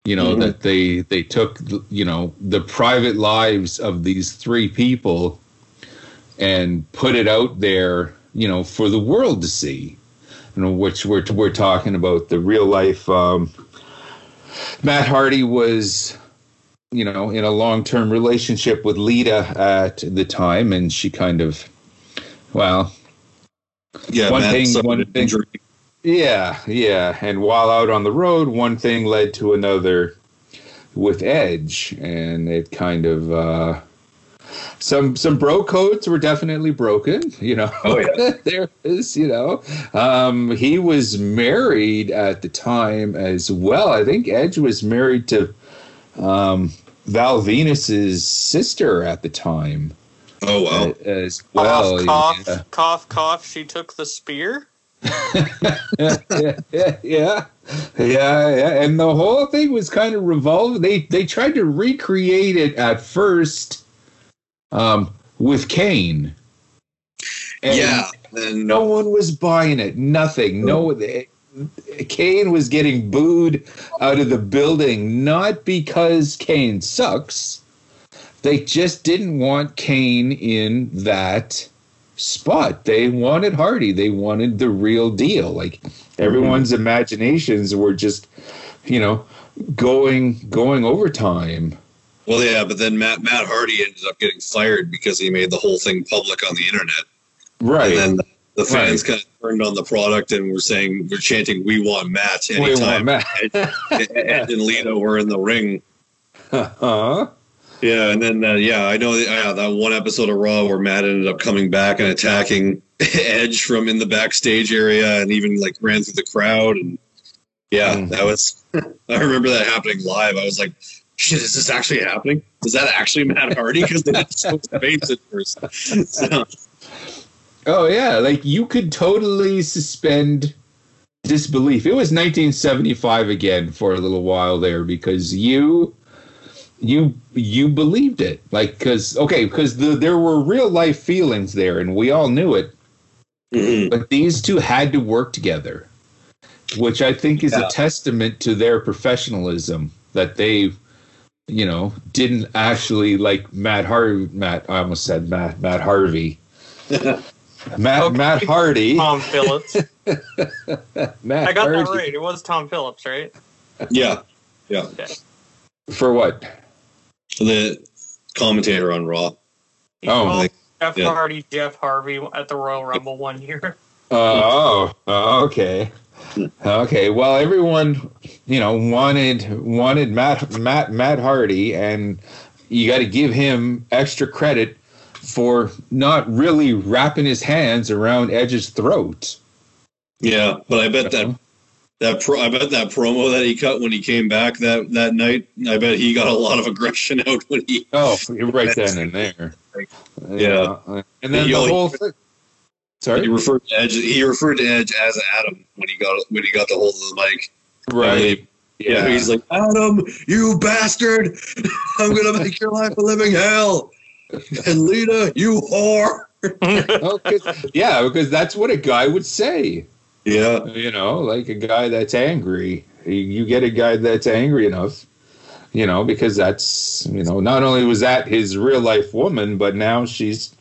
you know Mhm. that they they took you know the private lives of these three people and put it out there you know for the world to see you know which we're we're talking about the real life um Matt Hardy was you know, in a long term relationship with Lita at the time, and she kind of, well, yeah, One thing- one thing- injury. yeah, yeah. And while out on the road, one thing led to another with Edge, and it kind of, uh, some some bro codes were definitely broken. You know, Oh, yeah. there is. You know, um, he was married at the time as well. I think Edge was married to um, Val Venis's sister at the time Oh wow, uh, as well. cough, cough, yeah. cough, cough. She took the spear. yeah, yeah, yeah, yeah, yeah. And the whole thing was kind of revolved. They they tried to recreate it at first um, with Kane. And yeah, and no one was buying it. Nothing. No. they- Kane was getting booed out of the building, not because Kane sucks, they just didn't want Kane in that spot. They wanted Hardy. They wanted the real deal. Like everyone's imaginations were just, you know, going going overtime. Well, yeah, but then Matt Matt Hardy ended up getting fired because he made the whole thing public on the internet, Right. and then the fans Right. kind of turned on the product and were saying we're chanting "We want Matt" We want anytime Matt. Edge, Edge and Lita were in the ring. huh? Yeah, and then uh, yeah, I know that, that one episode of Raw where Matt ended up coming back and attacking Edge from in the backstage area, and even like ran through the crowd, and yeah, Mm. that was. I remember that happening live. I was like, "Shit, is this actually happening? Is that actually Matt Hardy?" Because they didn't show his face at first. So, Oh yeah, like you could totally suspend disbelief. It was 1975 again for a little while there because you you you believed it. Like cuz okay, cuz the, there were real life feelings there and we all knew it, mhm. but these two had to work together, which I think is Yeah. a testament to their professionalism that they you know, didn't actually like Matt Harvey. Matt, I almost said Matt. Matt Harvey. Matt Okay. Matt Hardy. Tom Phillips. Matt I got that right. It was Tom Phillips, right? yeah, yeah, Okay. For what? the commentator on Raw. He Oh, like- Jeff yeah. Hardy, Jeff Harvey at the Royal Rumble one year. Oh, oh, okay. Okay. Well, everyone, you know, wanted wanted Matt Matt Matt Hardy, and you got to give him extra credit for not really wrapping his hands around Edge's throat. Yeah, but I bet that that pro, I bet that promo that he cut when he came back that that night. I bet he got a lot of aggression out when he. Oh, you're right then and there. Yeah. and then He the whole thing. He Sorry. referred to Edge. He referred to Edge as Adam when he got when he got the hold of the mic. Right. Yeah, he's like Adam, you bastard! I'm gonna make your life a living hell. And Lita, you whore. 'cause- yeah, because that's what a guy would say. Yeah, you know, like a guy that's angry. You- get a guy that's angry enough, you know, because that's, you know, not only was that his real life woman, but now she's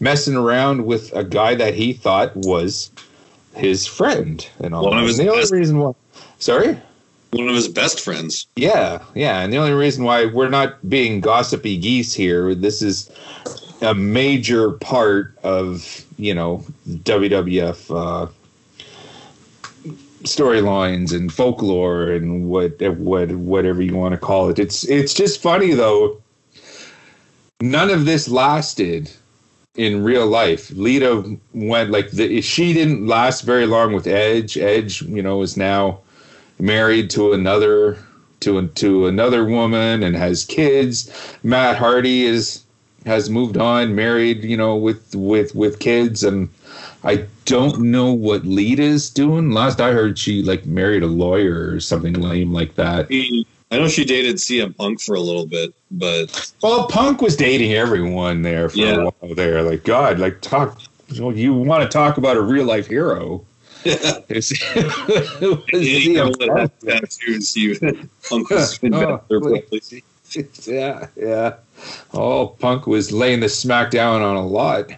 messing around with a guy that he thought was his friend and all. One of that. his And the only reason why, sorry, one of his best friends. yeah, yeah, and the only reason why we're not being gossipy geese here, this is a major part of you know WWF uh, storylines and folklore and what what whatever you want to call it. It's it's just funny though. None of this lasted in real life. Lita went like the, she didn't last very long with Edge. Edge, you know, is now married to another to to another woman and has kids. Matt Hardy is has moved on, married, you know, with with with kids, and I don't know what Lita's doing. Last I heard, she like married a lawyer or something lame like that. I know she dated CM Punk for a little bit, but Well, Punk was dating everyone there for Yeah. a while there. Like God, like talk. You want to talk about a real life hero? It's- it was he CM had Punk. tattoos. He Punk was in Oh, yeah, yeah. Oh, Punk was laying the smack down on a lot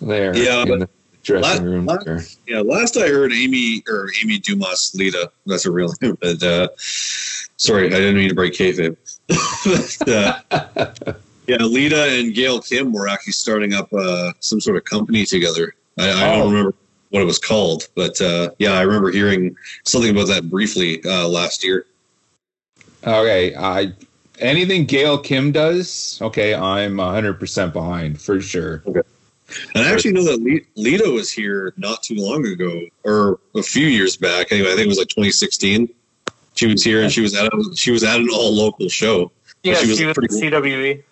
there. Yeah, in the dressing la- room la- there. Yeah, last I heard, Amy or Amy Dumas Lita. That's a real name. But uh, sorry, I didn't mean to break kayfabe. but, uh, yeah, Lita and Gail Kim were actually starting up uh, some sort of company together. I, I Oh. don't remember what it was called, but uh, yeah, I remember hearing something about that briefly uh, last year. Okay, I anything Gail Kim does, okay, I'm 100% behind for sure. Okay. And I actually know that Le- Lita was here not too long ago, or a few years back. Anyway, I think it was like 2016. She was here and she was at a, she was at an all local show. Yeah, She was she was pretty- in CWE.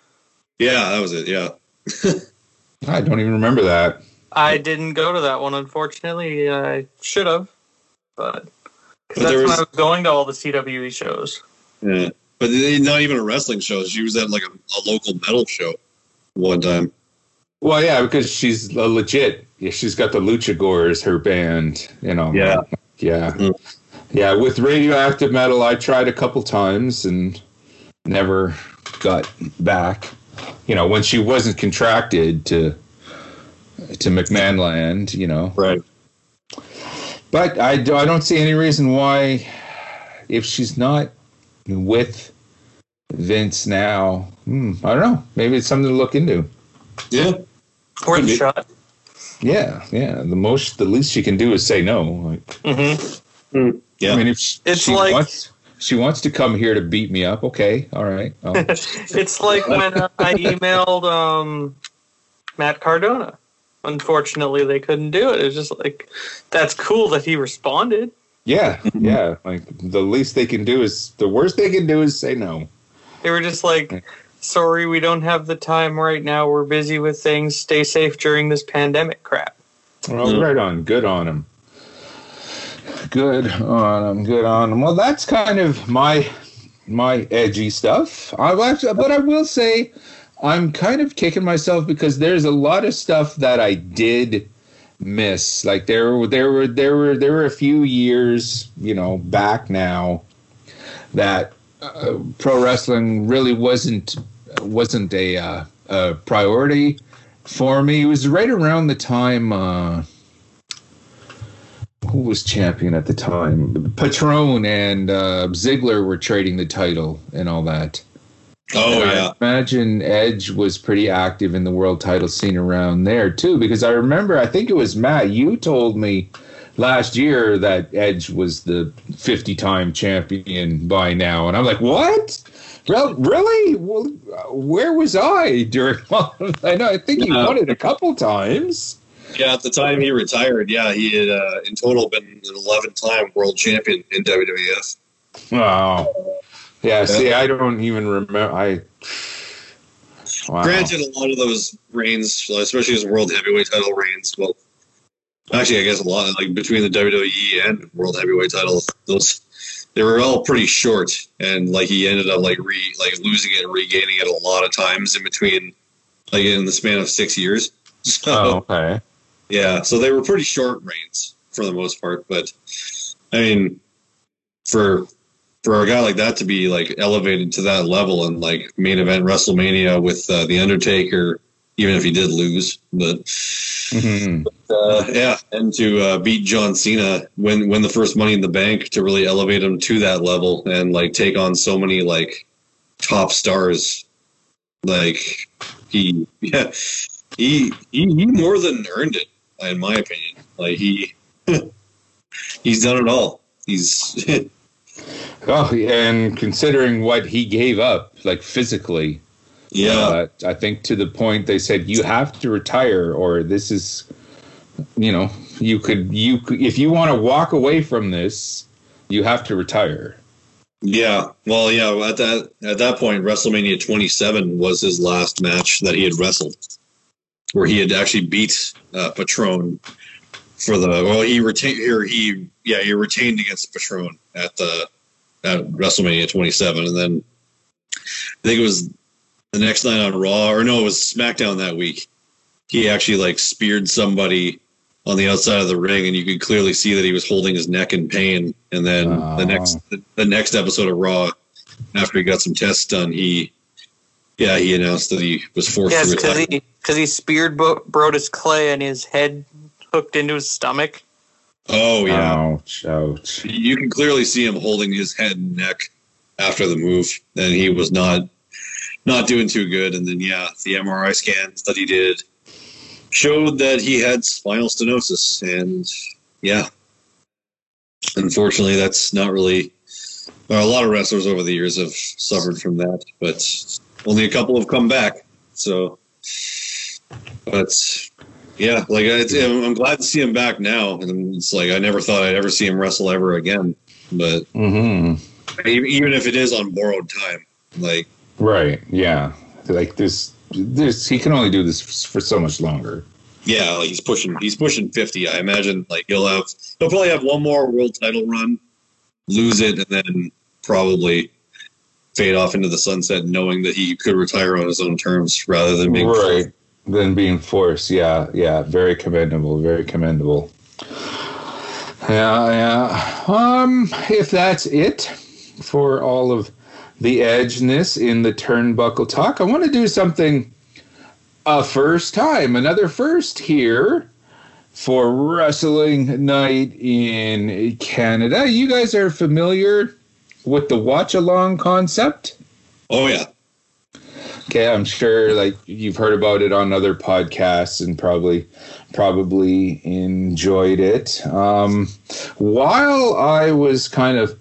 Yeah, that was it. Yeah. I don't even remember that. I didn't go to that one, unfortunately. I should have, but 'cause But that's there when I was going to all the CWE shows. Yeah. But not even a wrestling show. She was at like a, a local metal show one time. Well, yeah, because she's a legit. Yeah, she's got the Luchagors, her band. You know. Yeah. Yeah. Mhm. Yeah. With radioactive metal, I tried a couple times and never, got back. You know, when she wasn't contracted to to McMahon Land. You know, Right. but I, do, I don't see any reason why, if she's not with Vince now, hmm, I don't know. Maybe it's something to look into. Yeah. Worth a shot. Yeah, yeah. The most, the least she can do is say no. Like, hmm Yeah. I mean, if she, It's she like- wants, she wants to come here to beat me up. Okay, all right. It's like when uh, I emailed um, Matt Cardona. Unfortunately, they couldn't do it. It's just like that's cool that he responded. yeah, mm-hmm. yeah. Like the least they can do is the worst they can do is say no. They were just like, "Sorry, we don't have the time right now. We're busy with things. Stay safe during this pandemic crap." Well, mm-hmm. right on. Good on him. Good on him. Good on him. Well, that's kind of my my edgy stuff. I actually, but I will say, I'm kind of kicking myself because there's a lot of stuff that I did miss. Like there were there were there were there were a few years, you know, back now that uh, pro wrestling really wasn't wasn't a uh, a priority for me. It was right around the time. Uh, who was champion at the time? Patron and uh, Ziggler were trading the title and all that. Oh, And yeah. I imagine Edge was pretty active in the world title scene around there too, because I remember I think it was Matt. You told me last year that Edge was the 50 time champion by now, and I'm like, what? Well, really? Well, where was I during? I know. I think he won it a couple times. Yeah, at the time he retired, yeah, he had uh, in total been an 11 time world champion in WWF. Wow. Yeah, see, I don't even remember. I. Wow. Granted, a lot of those reigns, especially his world heavyweight title reigns, well, actually, I guess a lot, like between the WWE and world heavyweight title, those they were all pretty short, and like he ended up like re like losing it and regaining it a lot of times in between, like in the span of six years. So, Oh, okay. Yeah, so they were pretty short reigns for the most part, but I mean, for for a guy like that to be like elevated to that level and like main event WrestleMania with uh, the Undertaker, even if he did lose, but hmm uh, yeah, and to uh, beat John Cena, win win the first Money in the Bank to really elevate him to that level and like take on so many like top stars, like he yeah he he, he more than earned it in my opinion. Like he he's done it all. He's Oh, and considering what he gave up, like physically, yeah uh, I think to the point they said you have to retire, or this is, you know, you could you could, if you want to walk away from this, you have to retire. Yeah, well, yeah. At that at that point, WrestleMania 27 was his last match that he had wrestled, where he had actually beat uh, Patron for the. Well, he retained here. He yeah, he retained against Patron at the at WrestleMania 27, and then I think it was the next night on Raw, or no, it was SmackDown that week. He actually like speared somebody on the outside of the ring, and you could clearly see that he was holding his neck in pain. And then the Oh. next the, the next episode of Raw, after he got some tests done, he yeah he announced that he was forced Yes, to because retire. he because he speared Bo- Brodus Clay and his head hooked into his stomach. oh yeah, Ouch! Ouch! you can clearly see him holding his head and neck after the move, and he was not not doing too good. And then yeah, the MRI scans that he did showed that he had spinal stenosis, and yeah, unfortunately, that's not really. Well, a lot of wrestlers over the years have suffered from that, but only a couple have come back. So, but yeah, like it's, I'm glad to see him back now, and it's like I never thought I'd ever see him wrestle ever again. But hmm e- even if it is on borrowed time, like Right? Yeah. Like this. This he can only do this for so much longer. yeah, like he's pushing he's pushing fifty. I imagine like he'll have he'll probably have one more world title run, lose it, and then probably fade off into the sunset, knowing that he could retire on his own terms rather than being right than being forced yeah yeah very commendable very commendable yeah yeah um if that's it for all of the edgeness in the turnbuckle talk. I want to do something a first time, another first here for Wrestling Night in Canada. You guys are familiar with the watch along concept? Oh yeah. Okay, I'm sure like you've heard about it on other podcasts and probably probably enjoyed it. Um, while I was kind of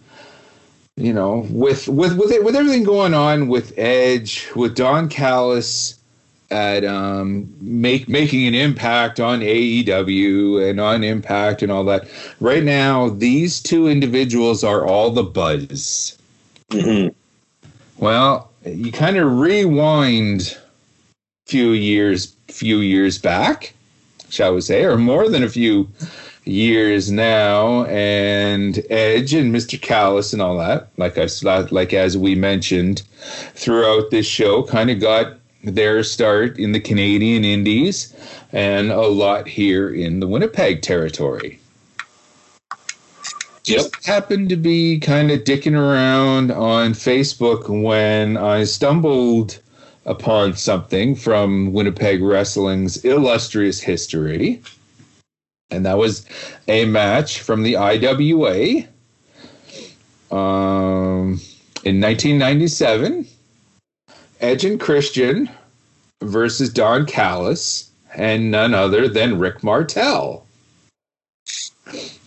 you know with with with it, with everything going on with Edge, with Don Callis at um, make making an impact on AEW and on Impact and all that. Right now, these two individuals are all the buzz. Mm-hmm. Well, you kind of rewind few years, few years back, shall we say, or more than a few years now, and Edge and Mr. Callis and all that, like I like as we mentioned throughout this show, kind of got their start in the Canadian Indies and a lot here in the Winnipeg territory. Just yep. happened to be kind of dicking around on Facebook when I stumbled upon something from Winnipeg Wrestling's illustrious history. And that was a match from the IWA um, in 1997 Edge and Christian versus Don Callis and none other than Rick Martel.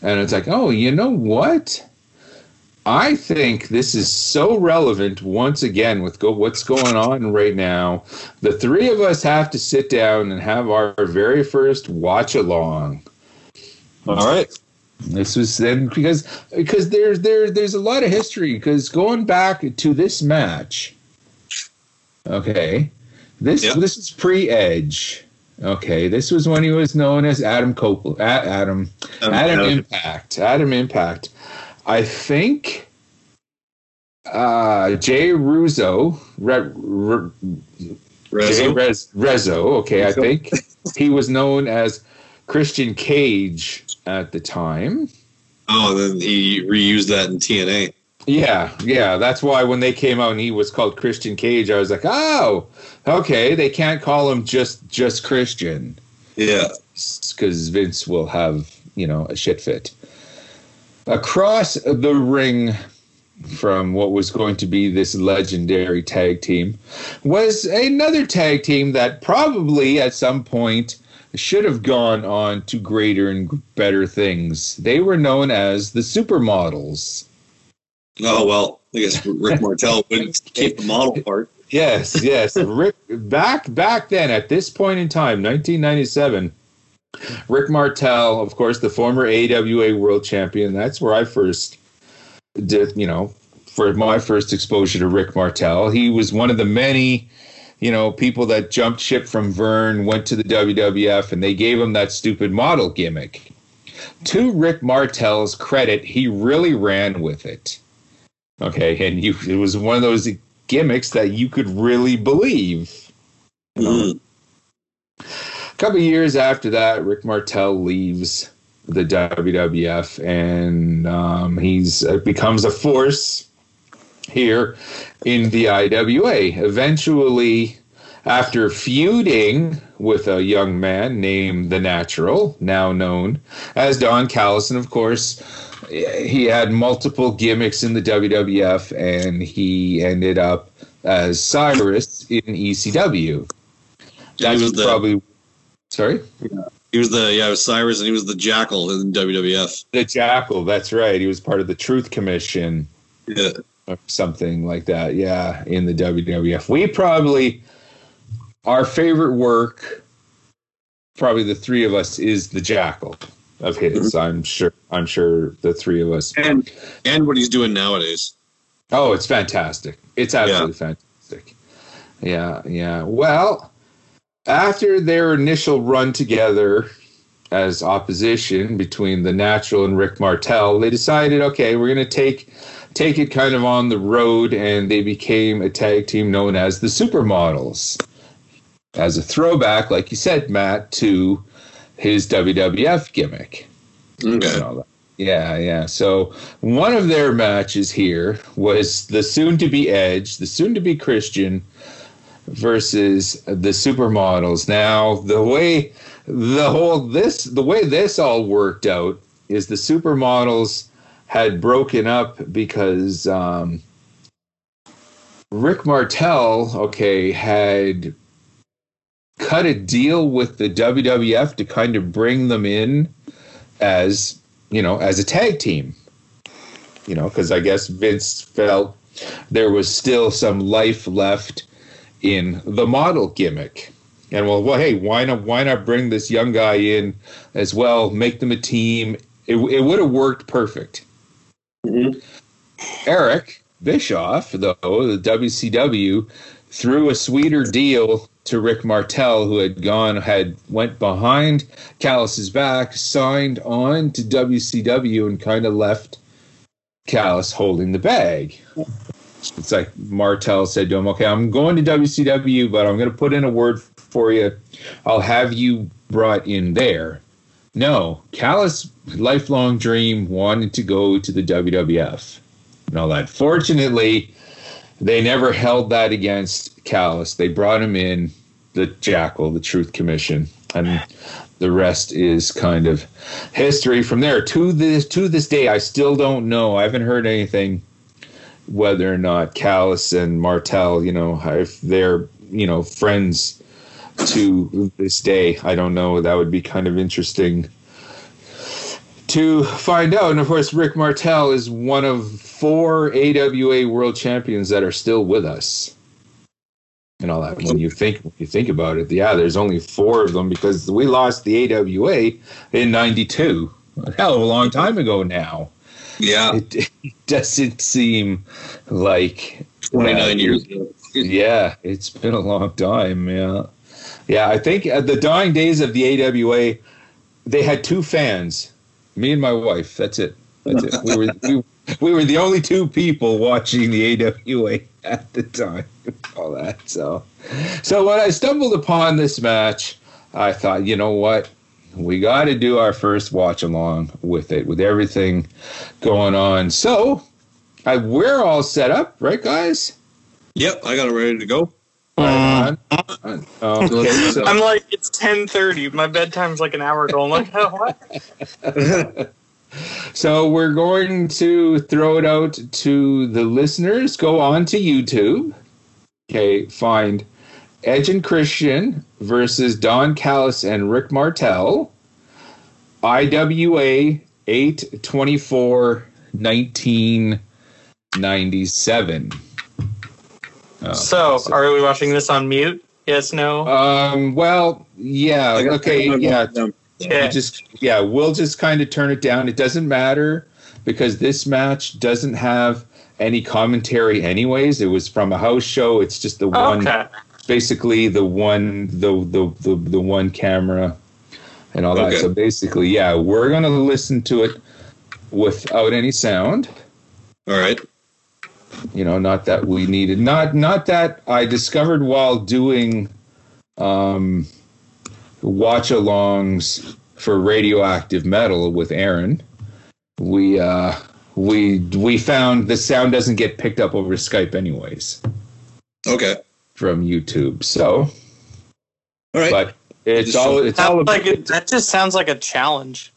And it's like, oh, you know what? I think this is so relevant once again with go, what's going on right now. The three of us have to sit down and have our very first watch along. All right. This was then because because there's there there's a lot of history because going back to this match, Okay. This yep. this is pre-Edge. Okay, this was when he was known as Adam Copeland, Adam, Adam, Adam Impact, Adam Impact. I think uh, Jay Russo, Re, Re, Jay Rez, Reso. Okay, I think he was known as Christian Cage at the time. Oh, then he reused that in TNA. Yeah, yeah. That's why when they came out and he was called Christian Cage, I was like, oh, okay. They can't call him just just Christian. Yeah, because Vince will have you know a shit fit. Across the ring from what was going to be this legendary tag team was another tag team that probably at some point should have gone on to greater and better things. They were known as the Supermodels. Oh well, I guess Rick Martel wouldn't keep the model part. Yes, yes. Rick back back then at this point in time, 1997. Rick Martel, of course, the former AWA World Champion. That's where I first did, you know, for my first exposure to Rick Martel. He was one of the many, you know, people that jumped ship from Verne, went to the WWF, and they gave him that stupid model gimmick. To Rick Martel's credit, he really ran with it. Okay, and you it was one of those gimmicks that you could really believe. Mm-hmm. A couple years after that, Rick Martel leaves the WWF, and um, he's uh, becomes a force here in the IWA. Eventually, after feuding with a young man named The Natural, now known as Don Callis, of course, he had multiple gimmicks in the WWF, and he ended up as Cyrus in ECW. That's was the, probably sorry. He was the yeah, was Cyrus, and he was the Jackal in WWF. The Jackal, that's right. He was part of the Truth Commission. Yeah, or something like that. Yeah, in the WWF. We probably our favorite work, probably the three of us, is the Jackal of his. Mm-hmm. I'm sure. I'm sure the three of us. And and what he's doing nowadays. Oh, it's fantastic. It's absolutely yeah. fantastic. Yeah, yeah. Well, after their initial run together as opposition between the Natural and Rick Martel, they decided, okay, we're going to take take it kind of on the road, and they became a tag team known as the Supermodels, as a throwback, like you said, Matt, to his WWF gimmick. Okay. Yeah, yeah. So one of their matches here was the soon to be Edge, the soon to be Christian versus the supermodels. Now, the way the whole this the way this all worked out is the supermodels had broken up because um, Rick Martel, okay, had cut a deal with the WWF to kind of bring them in as you know as a tag team. You know, because I guess Vince felt there was still some life left in the model gimmick. And well, well, hey, why not? Why not bring this young guy in as well? Make them a team. It, it would have worked perfect. Mhm. Eric Bischoff, though the WCW, threw a sweeter deal to Rick Martel, who had gone had went behind Callis's back, signed on to WCW, and kind of left Callis holding the bag. It's like Martel said to him, "Okay, I'm going to WCW, but I'm going to put in a word for you. I'll have you brought in there." No, Callis' lifelong dream wanted to go to the WWF and all that. Fortunately, they never held that against Callis. They brought him in, the Jackal, the Truth Commission, and the rest is kind of history from there. To this to this day, I still don't know. I haven't heard anything whether or not Callis and Martel, you know, if they're you know friends to this day. I don't know. That would be kind of interesting to find out. And of course, Rick Martel is one of four AWA World Champions that are still with us. And all that. When you think when you think about it, yeah, there's only four of them because we lost the AWA in '92, a hell of a long time ago now. Yeah, It, it doesn't seem like 29 uh, years ago. yeah, it's been a long time. Yeah, yeah. I think at the dying days of the AWA, they had two fans, me and my wife. That's it. That's it. We were we, we were the only two people watching the AWA at the time. All that. So, so when I stumbled upon this match, I thought, you know what? We got to do our first watch along with it, with everything going on. So, I, we're all set up, right, guys? Yep, I got it ready to go. Right uh, on. Uh, uh, okay, so- I'm like, it's 10:30. My bedtime's like an hour ago. I'm like, oh, what? So we're going to throw it out to the listeners. Go on to YouTube. Okay, find Edge and Christian versus Don Callis and Rick Martel. IWA 824 1997. Oh, So, are we watching this on mute? Yes, no. um, well, yeah, okay, yeah. Yeah. We just yeah, we'll just kind of turn it down. It doesn't matter because this match doesn't have any commentary anyways. It was from a house show. It's just the one okay. basically the one the the the, the one camera and all that. So basically, yeah, we're gonna listen to it without any sound. All right. You know, not that we needed not not that I discovered while doing um watch alongs for radioactive metal with Aaron. We uh we we found the sound doesn't get picked up over Skype anyways Okay. from YouTube. So All right. but it's all it's all Sounds like about, it, that just sounds like a challenge.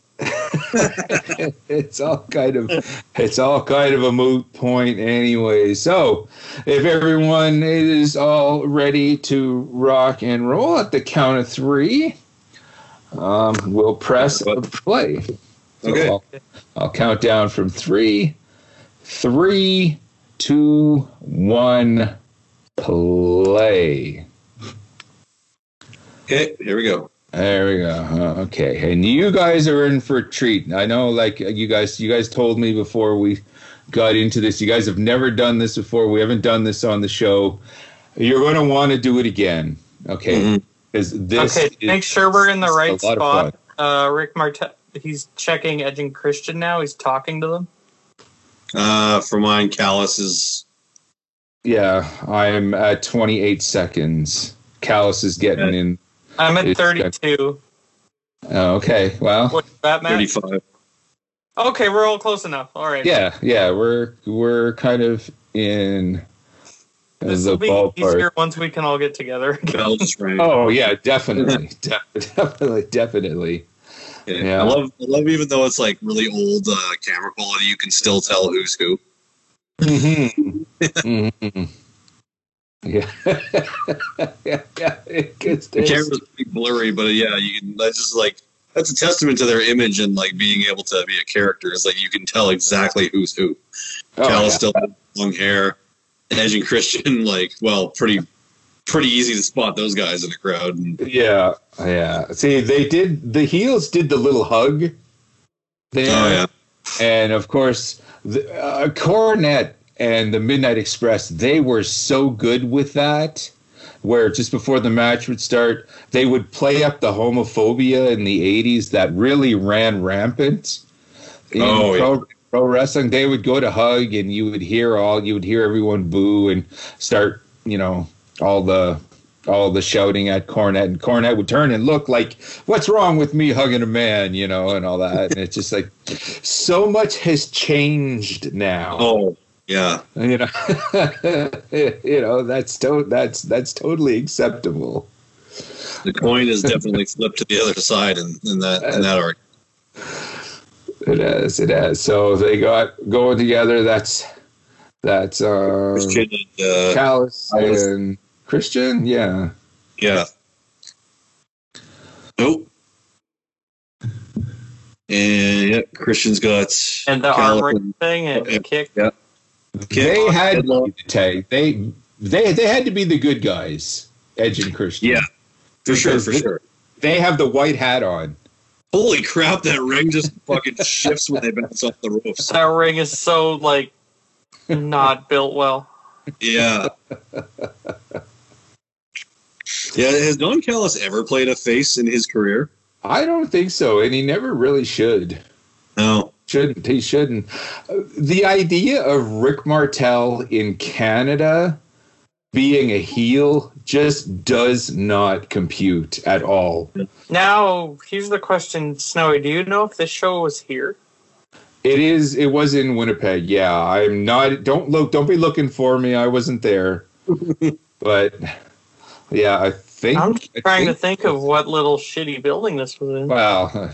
it's all kind of it's all kind of a moot point anyway. So if everyone is all ready to rock and roll at the count of three, um, we'll press play. So Okay. I'll, I'll count down from three, three, two, one, play. Okay, here we go. There we go. Okay, and you guys are in for a treat. I know, like you guys, you guys told me before we got into this. You guys have never done this before. We haven't done this on the show. You're going to want to do it again. Okay, Mhm. this okay, is make sure we're in the right a lot of fun. spot. Uh, Rick Martel, he's checking Edge and Christian now. He's talking to them. Uh, for mine, Callis is. Yeah, I'm at 28 seconds. Callis is getting Okay. in. I'm at 32. Oh, okay, well, What's that, Matt? 35. Okay, we're all close enough. All right. Yeah, yeah, we're we're kind of in This the will be ballpark. easier once we can all get together. Bell just rang. Oh yeah, definitely, De- definitely, definitely. Yeah. Yeah. I love, I love even though it's like really old uh, camera quality, you can still tell who's who. Mhm. Mhm. Yeah, yeah, yeah. It gets The camera's pretty blurry, but yeah, you can. That's just like that's a testament to their image and like being able to be a character. Is like you can tell exactly who's who. Oh, Cal yeah. still long hair. Edge and Christian, like, well, pretty pretty easy to spot those guys in a crowd. And Yeah, yeah. See, they did the heels did the little hug. There. oh yeah, and of course, the, uh, Cornette and the Midnight Express, they were so good with that. Where just before the match would start, they would play up the homophobia in the '80s that really ran rampant in Oh, yeah. pro, pro wrestling. They would go to hug, and you would hear all, you would hear everyone boo and start, you know, all the all the shouting at Cornette, and Cornette would turn and look like, "What's wrong with me hugging a man?" You know, and all that. And it's just like so much has changed now. oh yeah, You know, you know that's to- that's that's totally acceptable. the coin is definitely flipped to the other side in, in that in that arc. It has, it has. So they got going together. That's that's um, Christian and, uh, Callis Callis. and Christian. Yeah, Yeah. Nope. And yeah, Christian's got And the Cal- arm ring thing and Yeah. kick. Yeah. They had to Headlock. be the tag. They they they had to be the good guys. Edge and Christian. Yeah, for sure, for they- sure. They have the white hat on. Holy crap, that ring just fucking shifts when they bounce off the roofs. That ring is so like not built well. Yeah. Yeah, has Don Callis ever played a face in his career? I don't think so, and he never really should. No. Shouldn't he? Shouldn't. The idea of Rick Martel in Canada being a heel just does not compute at all. Now, here's the question, Snowy. Do you know if this show was here? It is. It was in Winnipeg. Yeah, I'm not. Don't look. Don't be looking for me. I wasn't there. but yeah, I think. I'm trying to think- think of what little shitty building this was in. Well,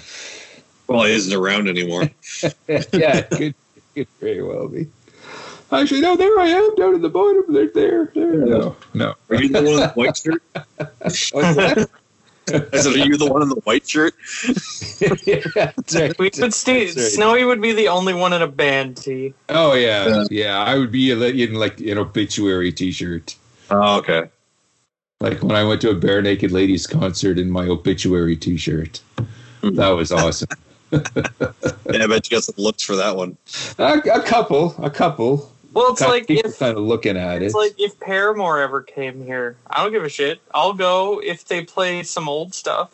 Well, he isn't around anymore. yeah, it could, could very well be. Actually, no. There I am, down at the bottom. There, there, there. No, no. Are you the one in the white shirt? What's that? I said, are you the one in the white shirt? yeah, that's right. We would st- right. Snowy would be the only one in a band tee. Oh yeah, Yeah. yeah. I would be in like an obituary T-shirt, Oh, okay. like when I went to a Barenaked Ladies concert in my obituary T-shirt. That was awesome. Yeah, I bet you got some looks for that one. a, a couple, a couple. Well, it's like if kind of looking at it's it. like if Paramore ever came here. I don't give a shit. I'll go if they play some old stuff.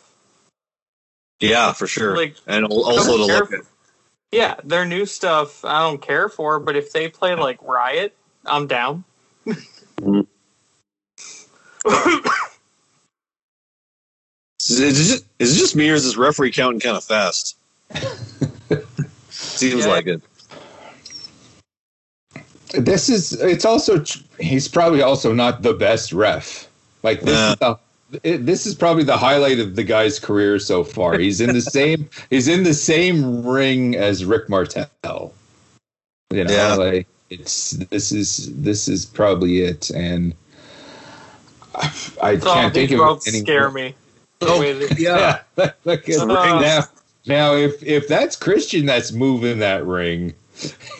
Yeah, for sure. Like and also to look care- at. Yeah, their new stuff I don't care for, but if they play like Riot, I'm down. Is it just, is it just me or is this referee counting kind of fast? Seems Yeah. like it. this is. It's also. He's probably also not the best ref. Like this Nah. is the. It, this is probably the highlight of the guy's career so far. He's in the same. He's in the same ring as Rick Martel. You know, Yeah. like it's this is this is probably it, and I, I So can't think these of ropes any. scare me. Oh, Wait, yeah. Yeah, look at Uh, now. Now, if if that's Christian that's moving that ring,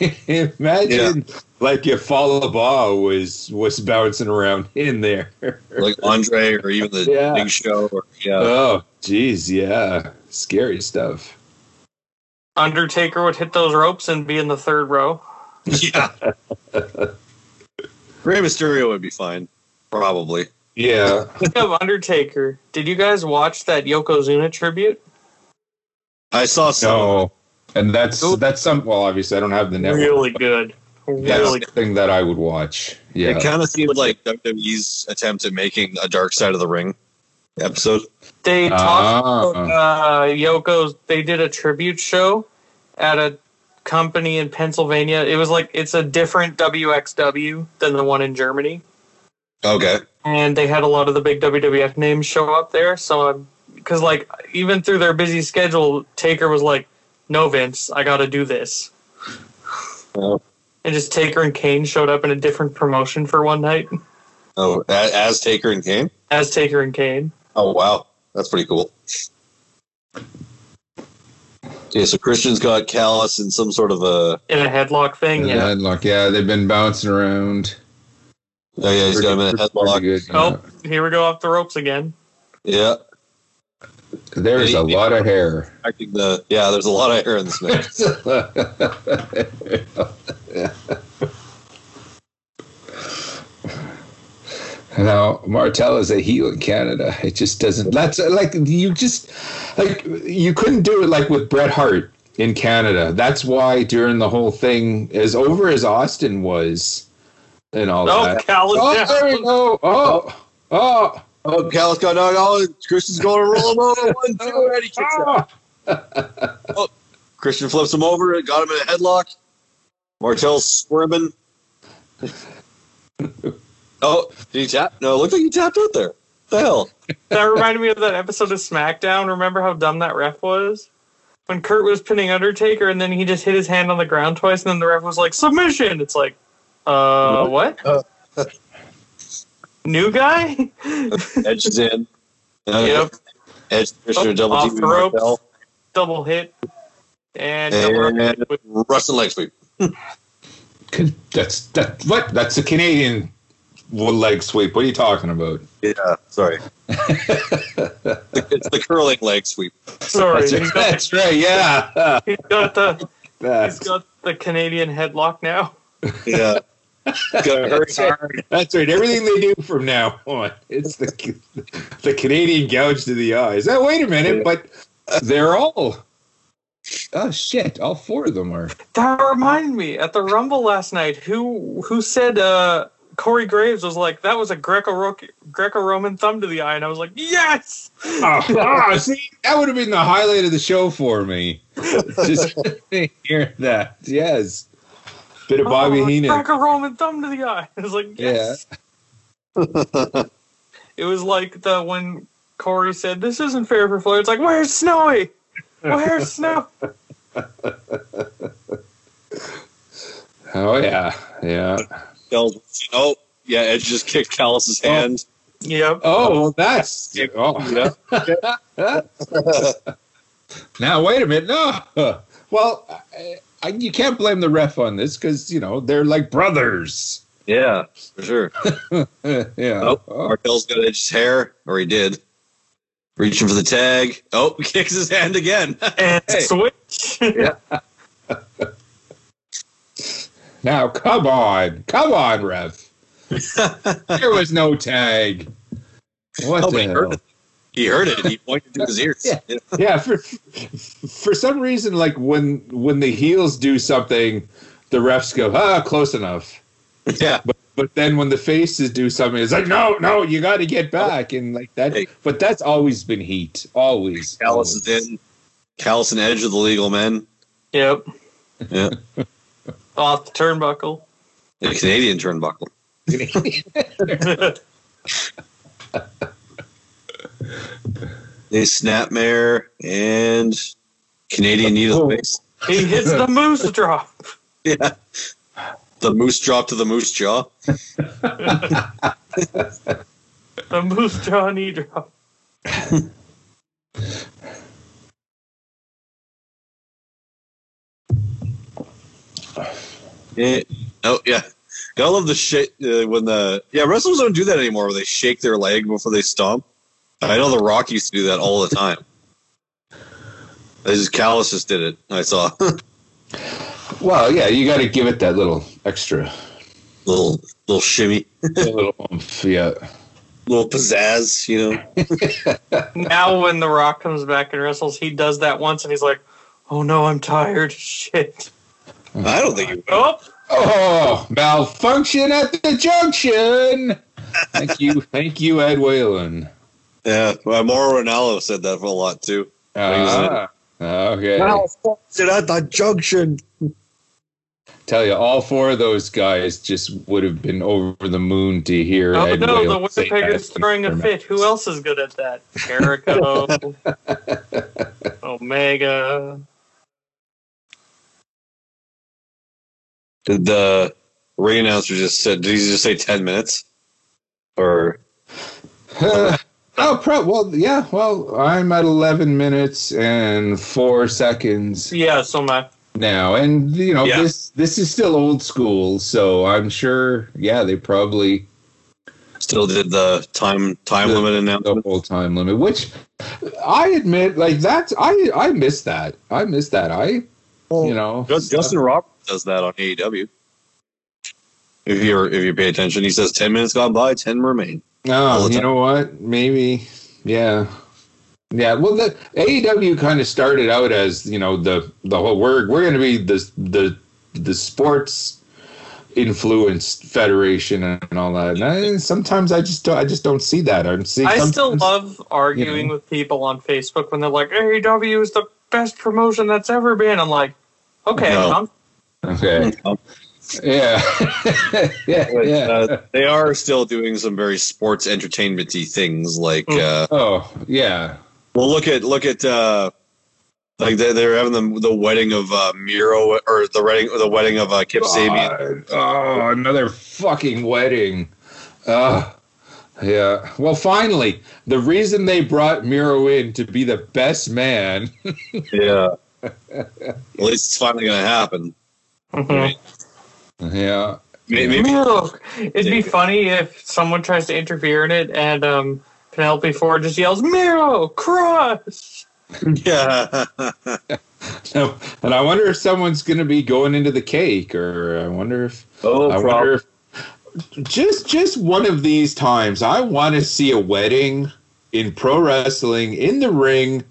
imagine like if Falaba was was bouncing around in there. Like Andre or even the Yeah. Big Show. Or, yeah. Oh, geez, yeah, scary stuff. Undertaker would hit those ropes and be in the third row. yeah. Rey Mysterio would be fine. Probably. Yeah, Speaking of Undertaker, did you guys watch that Yokozuna tribute? I saw some. no, and that's that's some. Well, obviously, I don't have the network. Really good. That's Really the thing that I would watch. Yeah, It kind of seemed like WWE's attempt at making a Dark Side of the Ring episode. They talked Ah. about uh, Yoko's. They did a tribute show at a company in Pennsylvania. It was like it's a different WXW than the one in Germany, Okay. and they had a lot of the big WWF names show up there. So, because like even through their busy schedule, Taker was like, "No, Vince, I got to do this." Oh. And just Taker and Kane showed up in a different promotion for one night Oh, as, as Taker and Kane. as Taker and Kane. Oh wow, that's pretty cool. Yeah, so Christian's got Callis in some sort of a. in a headlock thing. The Yeah. headlock, yeah, they've been bouncing around. Oh yeah, he's got him in a Pretty- headlock. pretty good, Oh, here we go off the ropes again. Yeah, yeah. There's a lot of hair. acting the yeah. There's a lot of hair in this match. Now Martel is a heel in Canada. It just doesn't. That's like you just like you couldn't do it like with Bret Hart in Canada. That's why during the whole thing, as over as Austin was, and all Oh, that. Cal Oh, there we go. Oh, oh, oh, Callis got knocked out. Christian's going to roll him over. One, two, and he kicks out. oh. Christian flips him over. And got him in a headlock. Martel's squirming. oh, did he tap? No, it looked like he tapped out there. the hell? That reminded me of that episode of SmackDown. Remember how dumb that ref was? When Kurt was pinning Undertaker and then he just hit his hand on the ground twice and then the ref was like, submission! It's like, uh, what? Uh. New guy? Edge is in. Uh, Yep. Edge Christian Oh, double off the ropes. Martel. Double hit. And, double And Russian leg sweep. That's that. What? That's a Canadian leg sweep. What are you talking about? Yeah, sorry. it's the curling leg sweep. sorry, That's he's right. got, That's right. Yeah. he's got the he's That's, got the Canadian headlock now. Yeah. Gotta hurt hard. that's right. Everything they do from now on, it's the the Canadian gouge to the eyes. Oh, wait a minute, but they're all. Oh shit! All four of them are. That reminded me at the Rumble last night. Who who said uh, Corey Graves was like that was a Greco Greco Roman thumb to the eye, and I was like, yes. Oh, ah, see, that would have been the highlight of the show for me. Just hear that. Yes. Bit of Bobby oh, Heenan. Greco Roman thumb to the eye. I was like, yes. It was like the when Corey said, "This isn't fair for Flair." It's like, where's Snowy? Where's Snow? Oh yeah, yeah. Tells- Oh, yeah, Edge just kicked Callis's oh. hand. Yep. Oh, well, that's. Oh. Yeah. now wait a minute. No. Well, I, I, you can't blame the ref on this because you know they're like brothers. Yeah, for sure. yeah. Oh, Martel's got Edge's hair, or he did. Reaching for the tag. Oh, kicks his hand again. And Hey. switch. Yeah. Now come on, come on, ref. there was no tag. What Oh, the but heard hell? It. He heard it. He pointed to his ears. Yeah. yeah for for some reason like when when the heels do something the refs go ah close enough Yeah. but but then when the faces do something it's like no no you got to get back and like that Hey. but that's always been heat always Callis is in. Callis and Edge of the legal men. Yep. Yeah. Off the turnbuckle. The Canadian turnbuckle. They snapmare and Canadian needle face. he hits the moose drop. Yeah. The moose drop to the moose jaw. The moose jaw knee drop. Yeah. Oh yeah. Gotta love the shit uh, when the yeah wrestlers don't do that anymore where they shake their leg before they stomp. I know the Rock used to do that all the time. This is Callis just did it. I saw well yeah you got to give it that little extra little little shimmy, little oomph, yeah little pizzazz. You know. Now when The Rock comes back and wrestles, he does that once and he's like, oh no, I'm tired. Shit. I don't think he would. Oh, oh malfunction at the junction thank you thank you ed whalen Yeah, well, Mauro Ranallo said that for a lot too. Ah, okay Malfunction at the junction. tell you, all four of those guys just would have been over the moon to hear. Oh Ed no, Whale the say Winnipeg that is throwing a fit. Who else is good at that? Jericho, Omega. Did the ring announcer just said? Did he just say ten minutes? Or Uh, oh, pro. Well, yeah. Well, I'm at 11 minutes and four seconds Yeah, so my now, and you know Yeah. this this is still old school, so I'm sure. Yeah, they probably still did the time time The- limit the announcement? whole time limit, which I admit, like that's I I miss that. I miss that. I you know Just- Justin Roberts does that on AEW. If you're if you pay attention, he says ten minutes gone by, ten remain. Oh, all Oh, you time. know what? Maybe, yeah, yeah. Well, the AEW kind of started out as you know the the whole we're we're going to be the the the sports influenced federation and all that. And I, sometimes I just don't, I just don't see that. I'm seeing. I still love arguing know. with people on Facebook when they're like, AEW is the best promotion that's ever been. I'm like, okay, No. I'm Okay. Yeah. yeah. But, Yeah. uh, they are still doing some very sports entertainmenty things, like Mm. uh, oh, yeah. well, look at look at uh, like they they're having the the wedding of uh, Miro or the wedding the wedding of uh, Kip Sabian. Oh, another fucking wedding. Uh, yeah. Well, finally, the reason they brought Miro in to be the best man. Yeah, at least it's finally going to happen. Mhm. Yeah. Maybe, maybe Look, it'd be funny if someone tries to interfere in it and um, Penelope Ford just yells, Miro, cross! yeah. No, and I wonder if someone's going to be going into the cake, or I wonder if oh, I wonder if just just one of these times I want to see a wedding in pro wrestling in the ring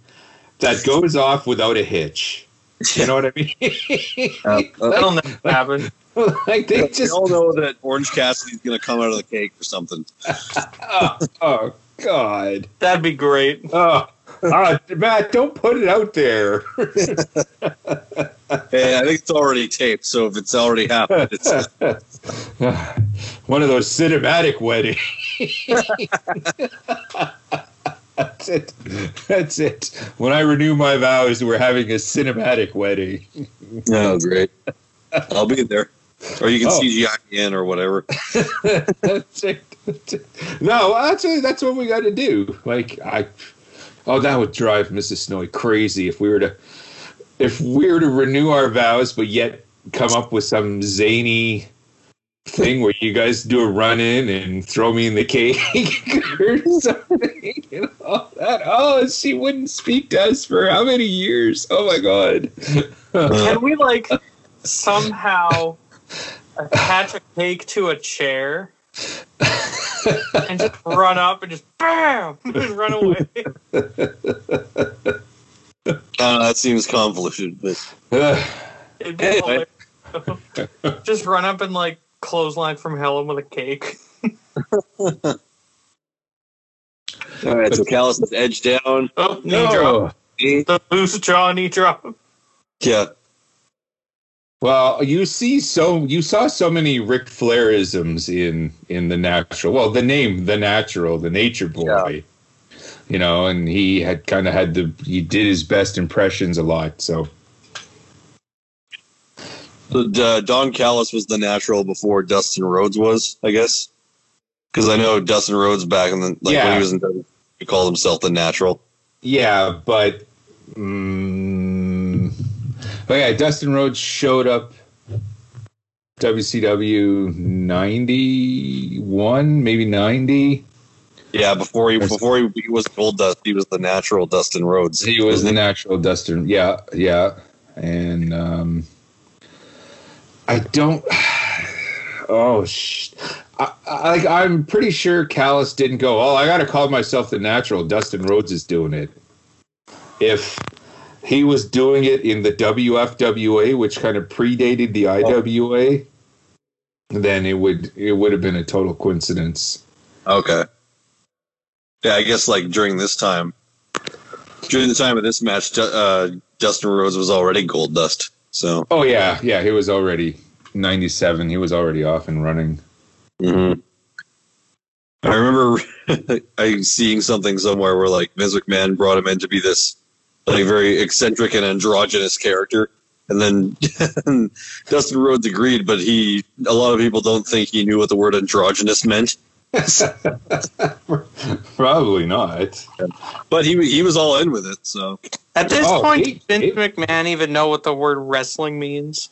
that goes off without a hitch. You know what I mean? That'll never happen. like they we just all know that Orange Cassidy's going to come out of the cake or something. oh, oh god. That'd be great. oh uh, Matt don't put it out there. Hey, I think it's already taped, so if it's already happened, it's one of those cinematic weddings. That's it. That's it. When I renew my vows we're having a cinematic wedding. Oh great. I'll be there, or you can Oh. CGI me in or whatever. that's it. That's it. No, actually, that's what we got to do. Like, I, oh, that would drive Mrs. Snowy crazy if we were to, if we were to renew our vows, but yet come up with some zany thing where you guys do a run in and throw me in the cake or something. You know, that, oh, she wouldn't speak to us for how many years? Oh my god. Can we, like, somehow attach a cake to a chair and just run up and just BAM! Just run away? Uh, that seems convoluted, but It'd be Anyway. just run up and, like, clothesline from hell with a cake. all right. So Callis is edge down. Oh, knee drop. no. The loose jaw knee drop. Yeah, Well, you see so you saw so many Ric Flairisms in in the natural. Well, the name the natural, the nature boy. You know, and he had kind of had the he did his best impressions a lot. So So, uh, Don Callis was the natural before Dustin Rhodes was, I guess. Because I know Dustin Rhodes back in the like when he was in he called himself the natural. yeah, but mm, but yeah, Dustin Rhodes showed up WCW ninety one, maybe ninety. Yeah, before he before he, he was Gold Dust, he was the natural Dustin Rhodes. He was the natural Dustin. Yeah, yeah. And um I don't Oh sh I, I like I'm pretty sure Callis didn't go, "Oh, I got to call myself the natural. Dustin Rhodes is doing it." If he was doing it in the WFWA, which kind of predated the IWA, then it would it would have been a total coincidence. Okay. Yeah, I guess like during this time, during the time of this match, uh, Dustin Rhodes was already Gold Dust. So Oh yeah, yeah, he was already '97. He was already off and running. hmm I remember I seeing something somewhere where like Vince McMahon brought him in to be this like very eccentric and androgynous character, and then Dustin Rhodes agreed, but he a lot of people don't think he knew what the word androgynous meant. Probably not. But he he was all in with it. So At this Oh, point, he- did Vince he- McMahon even know what the word wrestling means?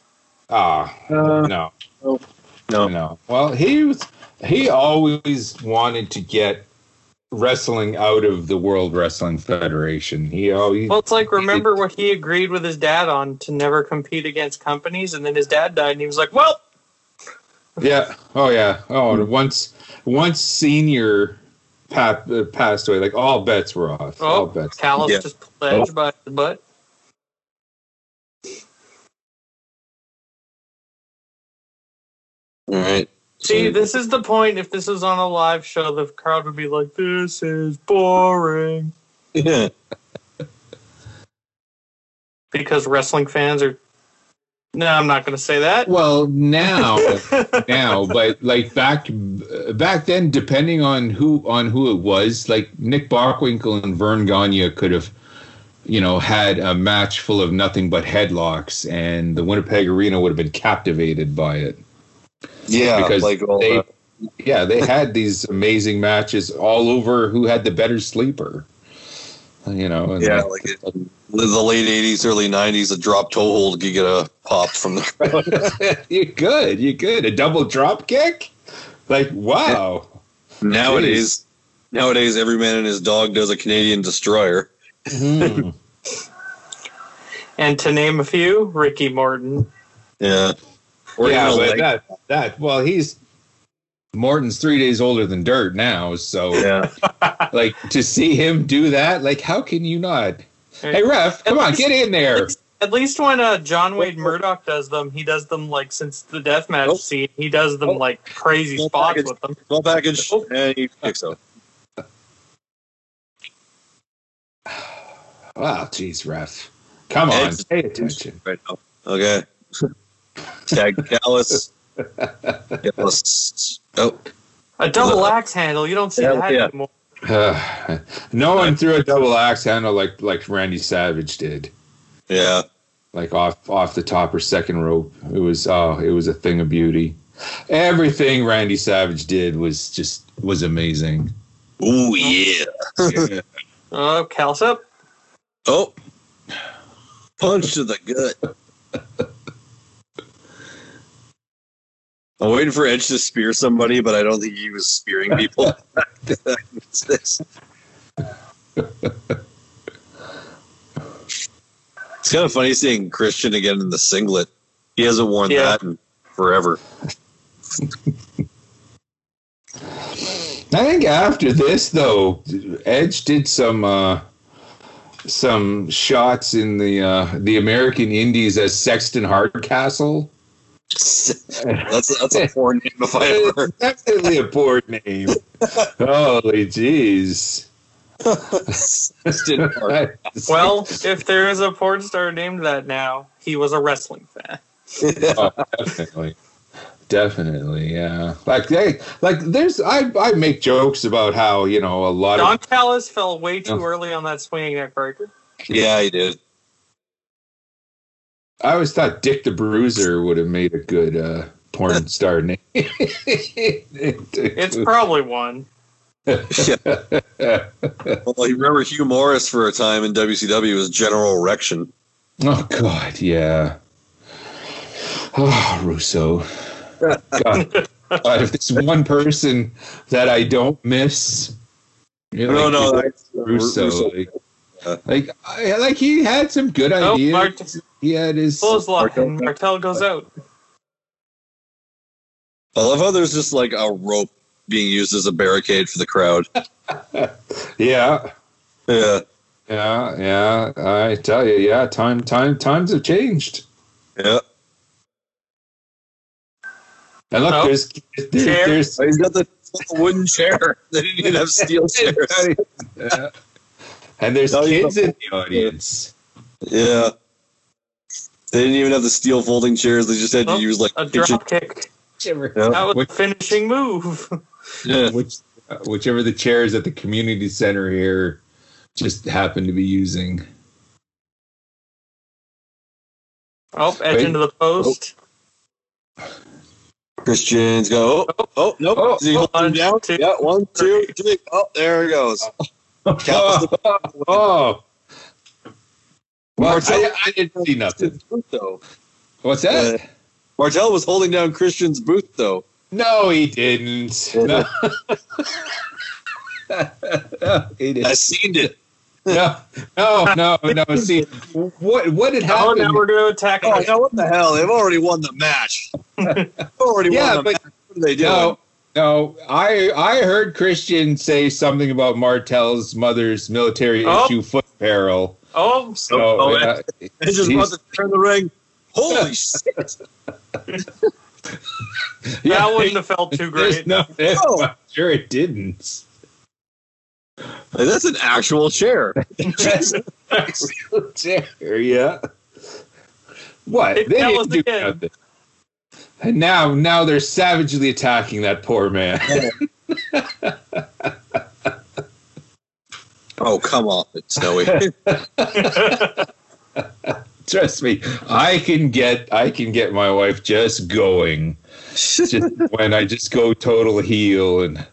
Ah, no, no. no. Well, he was. He always wanted to get wrestling out of the World Wrestling Federation. He always. Well, it's like remember what he agreed with his dad on to never compete against companies, and then his dad died, and he was like, "Well, Yeah. Oh yeah. Oh, once once senior pa- uh, passed away, like all bets were off. all oh, bets. Callis Yeah. just pledged by his butt." all right. See, this is the point. If this was on a live show, the crowd would be like, "This is boring," Yeah. because wrestling fans are. No, I'm not going to say that. Well, now now, but like back back then, depending on who on who it was, like Nick Bockwinkel and Verne Gagne could have, you know, had a match full of nothing but headlocks, and the Winnipeg Arena would have been captivated by it. Yeah, Because like all they, the, yeah, they had these amazing matches all over. Who had the better sleeper? You know, and yeah, like it, the late '80s, early '90s, a drop toe hold could get a pop from the crowd. you good, you good. A double drop kick, like wow. nowadays, nowadays, every man and his dog does a Canadian destroyer. Mhm. And to name a few, Ricky Morton. Yeah, or yeah, even but leg- that that well, he's Morton's three days older than Dirt now, so yeah. like to see him do that, like how can you not? Hey, ref, come on, get in there. At least when uh, John Wade Murdoch does them, he does them like since the deathmatch Oh. scene. He does them Oh. like crazy spots package. with them. Small package, Oh. and he picks up. Wow, jeez, ref, come on, pay attention. Right now. Okay. Tag Callis. Callis. Oh, A double axe handle, you don't see Yeah, that yeah. anymore. Uh, no one threw a double axe handle like like Randy Savage did, yeah. like off off the top or second rope. It was oh, it was a thing of beauty. Everything Randy Savage did was just was amazing. Oh yeah. Oh, Cal's up. Oh. Punch to the gut. I'm waiting for Edge to spear somebody, but I don't think he was spearing people. What's this? It's kind of funny seeing Christian again in the singlet. He hasn't worn Yeah. that in forever. I think after this though, Edge did some uh, some shots in the uh, the American Indies as Sexton Hardcastle. That's that's a poor name if I ever heard. It's definitely a poor name. Holy jeez. Well, if there is a porn star named that now, he was a wrestling fan. Oh, definitely. Definitely, yeah. Like they, like there's I I make jokes about how, you know, a lot Don of Callis fell way too Oh. early on that swinging neck breaker. yeah, he did. I always thought Dick the Bruiser would have made a good uh porn star name. It's probably one. Well, you remember Hugh Morrus for a time in WCW was General Erection. Oh God, yeah. Oh, Russo. God, God, if there's one person that I don't miss, you No, like, no, it's that's Russo. Russo. Like, Yeah. like, I, like he had some good Oh, ideas. Mart- he had his. Pulls lock Martel- and Martel goes out. I love how there's just like a rope being used as a barricade for the crowd. Yeah, Yeah, yeah, yeah. I tell you, yeah. Time, time, times have changed. yeah. And look, Oh. there's, there, there's Oh, he's got the wooden chair. They didn't even have steel chairs. Yeah. and there's No, kids in the audience. Yeah. They didn't even have the steel folding chairs. They just had to Oh, use like A kitchen. drop kick. Whichever, Yeah. That was which, the finishing move. Yeah. which, uh, whichever the chairs at the community center here just happen to be using. Oh, edge Wait. into the post. Christian's go. Oh, oh nope. Oh, Is he holding one, him down? two, yeah, one, two, three. Oh, there he goes. Oh, oh. Well, Martel- I, I didn't see nothing. Booth, though. What's that? Uh, Martel was holding down Christian's booth though. no, he didn't. No. no, he didn't. I seen it. no, no, no, no. See, what what had Oh, happened? now we're going to attack. Oh, now what the hell? They've already won the match. They've already Yeah, won the but- match. What are they doing? no, no. I I heard Christian say something about Martel's mother's military Oh. issue foot apparel. Oh, So Oh, uh, They just he's- about to turn the ring. Holy shit! yeah, that wouldn't have felt too great. No, No. I'm sure it didn't. Like, that's an actual chair. That's an actual chair, yeah. What? Hey, they didn't do again. nothing. And now, now they're savagely attacking that poor man. Oh come on, it's snowy. Trust me, I can get, I can get my wife just going, just when I just go total heel and.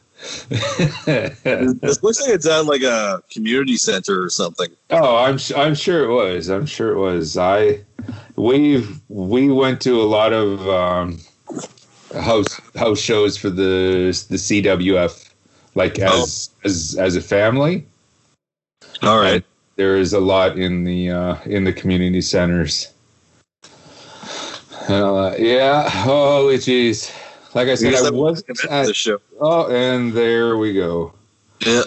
this looks like it's at like a community center or something. Oh, I'm I'm sure it was. I'm sure it was. I we we went to a lot of um, house house shows for the the CWF, like as as as a family. All right. There is a lot in the uh, in the community centers. Uh, yeah. Holy jeez. Like I said, I was at, the show. oh, and there we go. Yeah.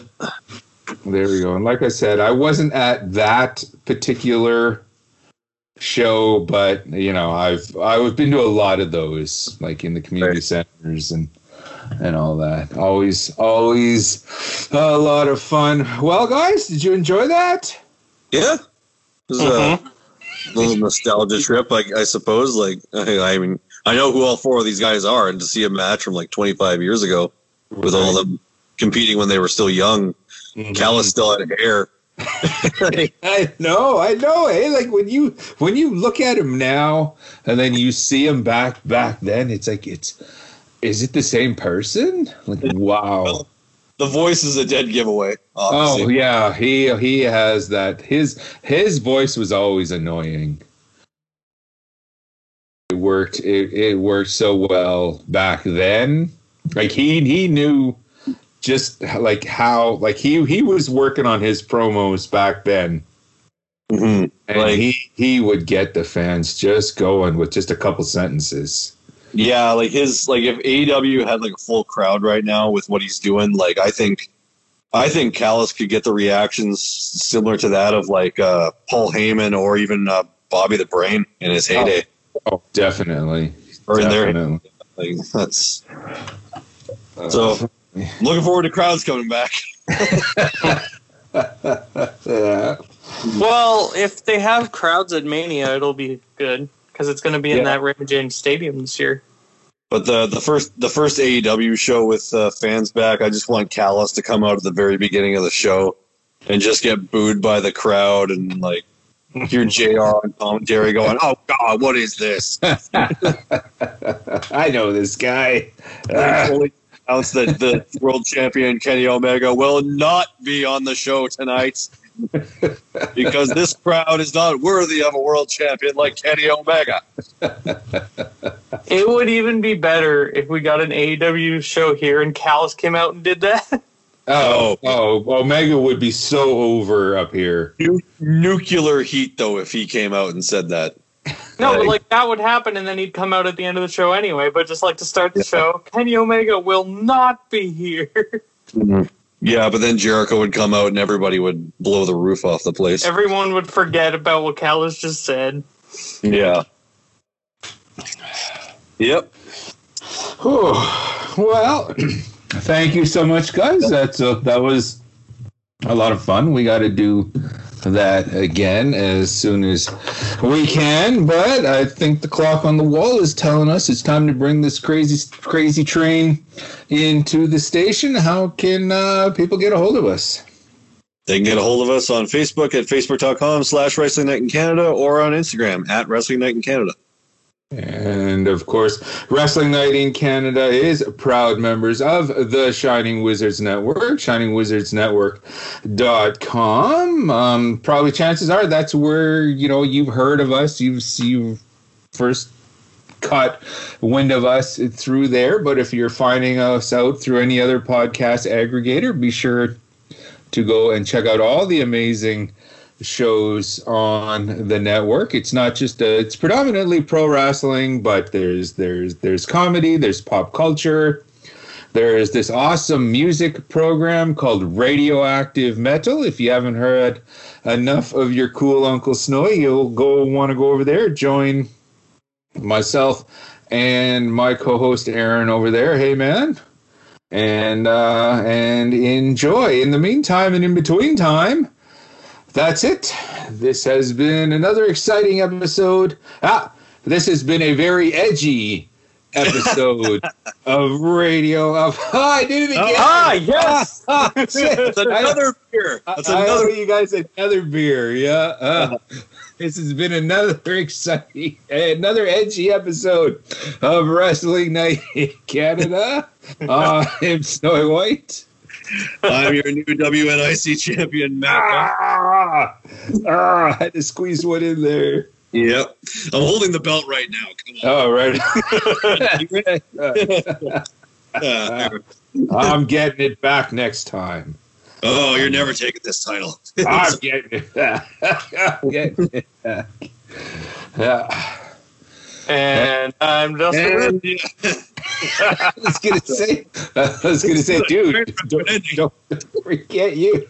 There we go. And like I said, I wasn't at that particular show, but you know, I've I've been to a lot of those, like in the community Right. centers and and all that. Always, always a lot of fun. Well, guys, did you enjoy that? Yeah. It was a mm-hmm. little nostalgia trip, like I suppose. Like I, I mean, I know who all four of these guys are, and to see a match from like 25 years ago with all of them competing when they were still young, mm-hmm. Callis still had hair. I know, I know. Hey, like when you when you look at him now and then you see him back back then, it's like it's is it the same person? Like wow. The voice is a dead giveaway. Oh yeah, he he has that. His his voice was always annoying. It worked. It, it worked so well back then. Like he he knew just like how like he he was working on his promos back then, Mhm. and Like- he he would get the fans just going with just a couple sentences. Yeah, like his like if AEW had like a full crowd right now with what he's doing, like I think I think Callis could get the reactions similar to that of like uh Paul Heyman or even uh, Bobby the Brain in his heyday. Oh, definitely. Or in their Definitely. like that's so looking forward to crowds coming back. Yeah. Well, if they have crowds at Mania, it'll be good because it's going to be in Yeah. that Raymond James Stadium this year. But the the first the first AEW show with uh, fans back, I just want Callis to come out at the very beginning of the show and just get booed by the crowd and like hear Jr. on commentary going, "Oh God, what is this?" I know this guy. And announced that the world champion Kenny Omega will not be on the show tonight because this crowd is not worthy of a world champion like Kenny Omega. It would even be better if we got an AEW show here and Callis came out and did that. Oh, oh, oh, Omega would be so over up here. Nu- nuclear heat, though, if he came out and said that. No, but like that would happen, and then he'd come out at the end of the show anyway. But just like to start the show, Kenny Omega will not be here. Mm-hmm. Yeah, but then Jericho would come out and everybody would blow the roof off the place. Everyone would forget about what Callis just said. Yeah. Yep. Whew. Well, thank you so much, guys. That's uh, that was a lot of fun. We got to do that again as soon as we can. But I think the clock on the wall is telling us it's time to bring this crazy, crazy train into the station. How can uh, people get a hold of us? They can get a hold of us on Facebook at facebook.com slash Wrestling Night in Canada or on Instagram at Wrestling Night in Canada. And of course, Wrestling Night in Canada is proud members of the Shining Wizards Network, shiningwizardsnetwork.com. Um, probably chances are that's where, you know, you've heard of us. You've, you've first cut wind of us through there. But if you're finding us out through any other podcast aggregator, be sure to go and check out all the amazing shows on the network. It's not just a, it's predominantly pro wrestling, but there's there's there's comedy, there's pop culture. There's this awesome music program called Radioactive Metal. If you haven't heard enough of your cool Uncle Snowy, you'll go want to go over there, join myself and my co-host Aaron over there. Hey man. And uh and enjoy. In the meantime and in between time, that's it. This has been another exciting episode. Ah, this has been a very edgy episode of radio. Of oh, I did it again. Ah, yes. Ah. That's another beer. That's I another owe you guys another beer. Yeah. Uh, this has been another exciting, another edgy episode of Wrestling Night in Canada. Uh, I'm Snowy White. I'm your new WNIC champion, Matt. Ah, ah, I had to squeeze one in there. Yep. I'm holding the belt right now. Come on. Oh, right. Uh, I'm getting it back next time. oh, you're never taking this title. I'm getting it back. I'm getting it back. Yeah. And I'm just And- I was gonna say, I was gonna say, dude, don't, don't forget you.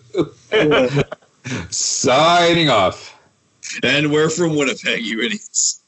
Signing off. and we're from Winnipeg, you idiots.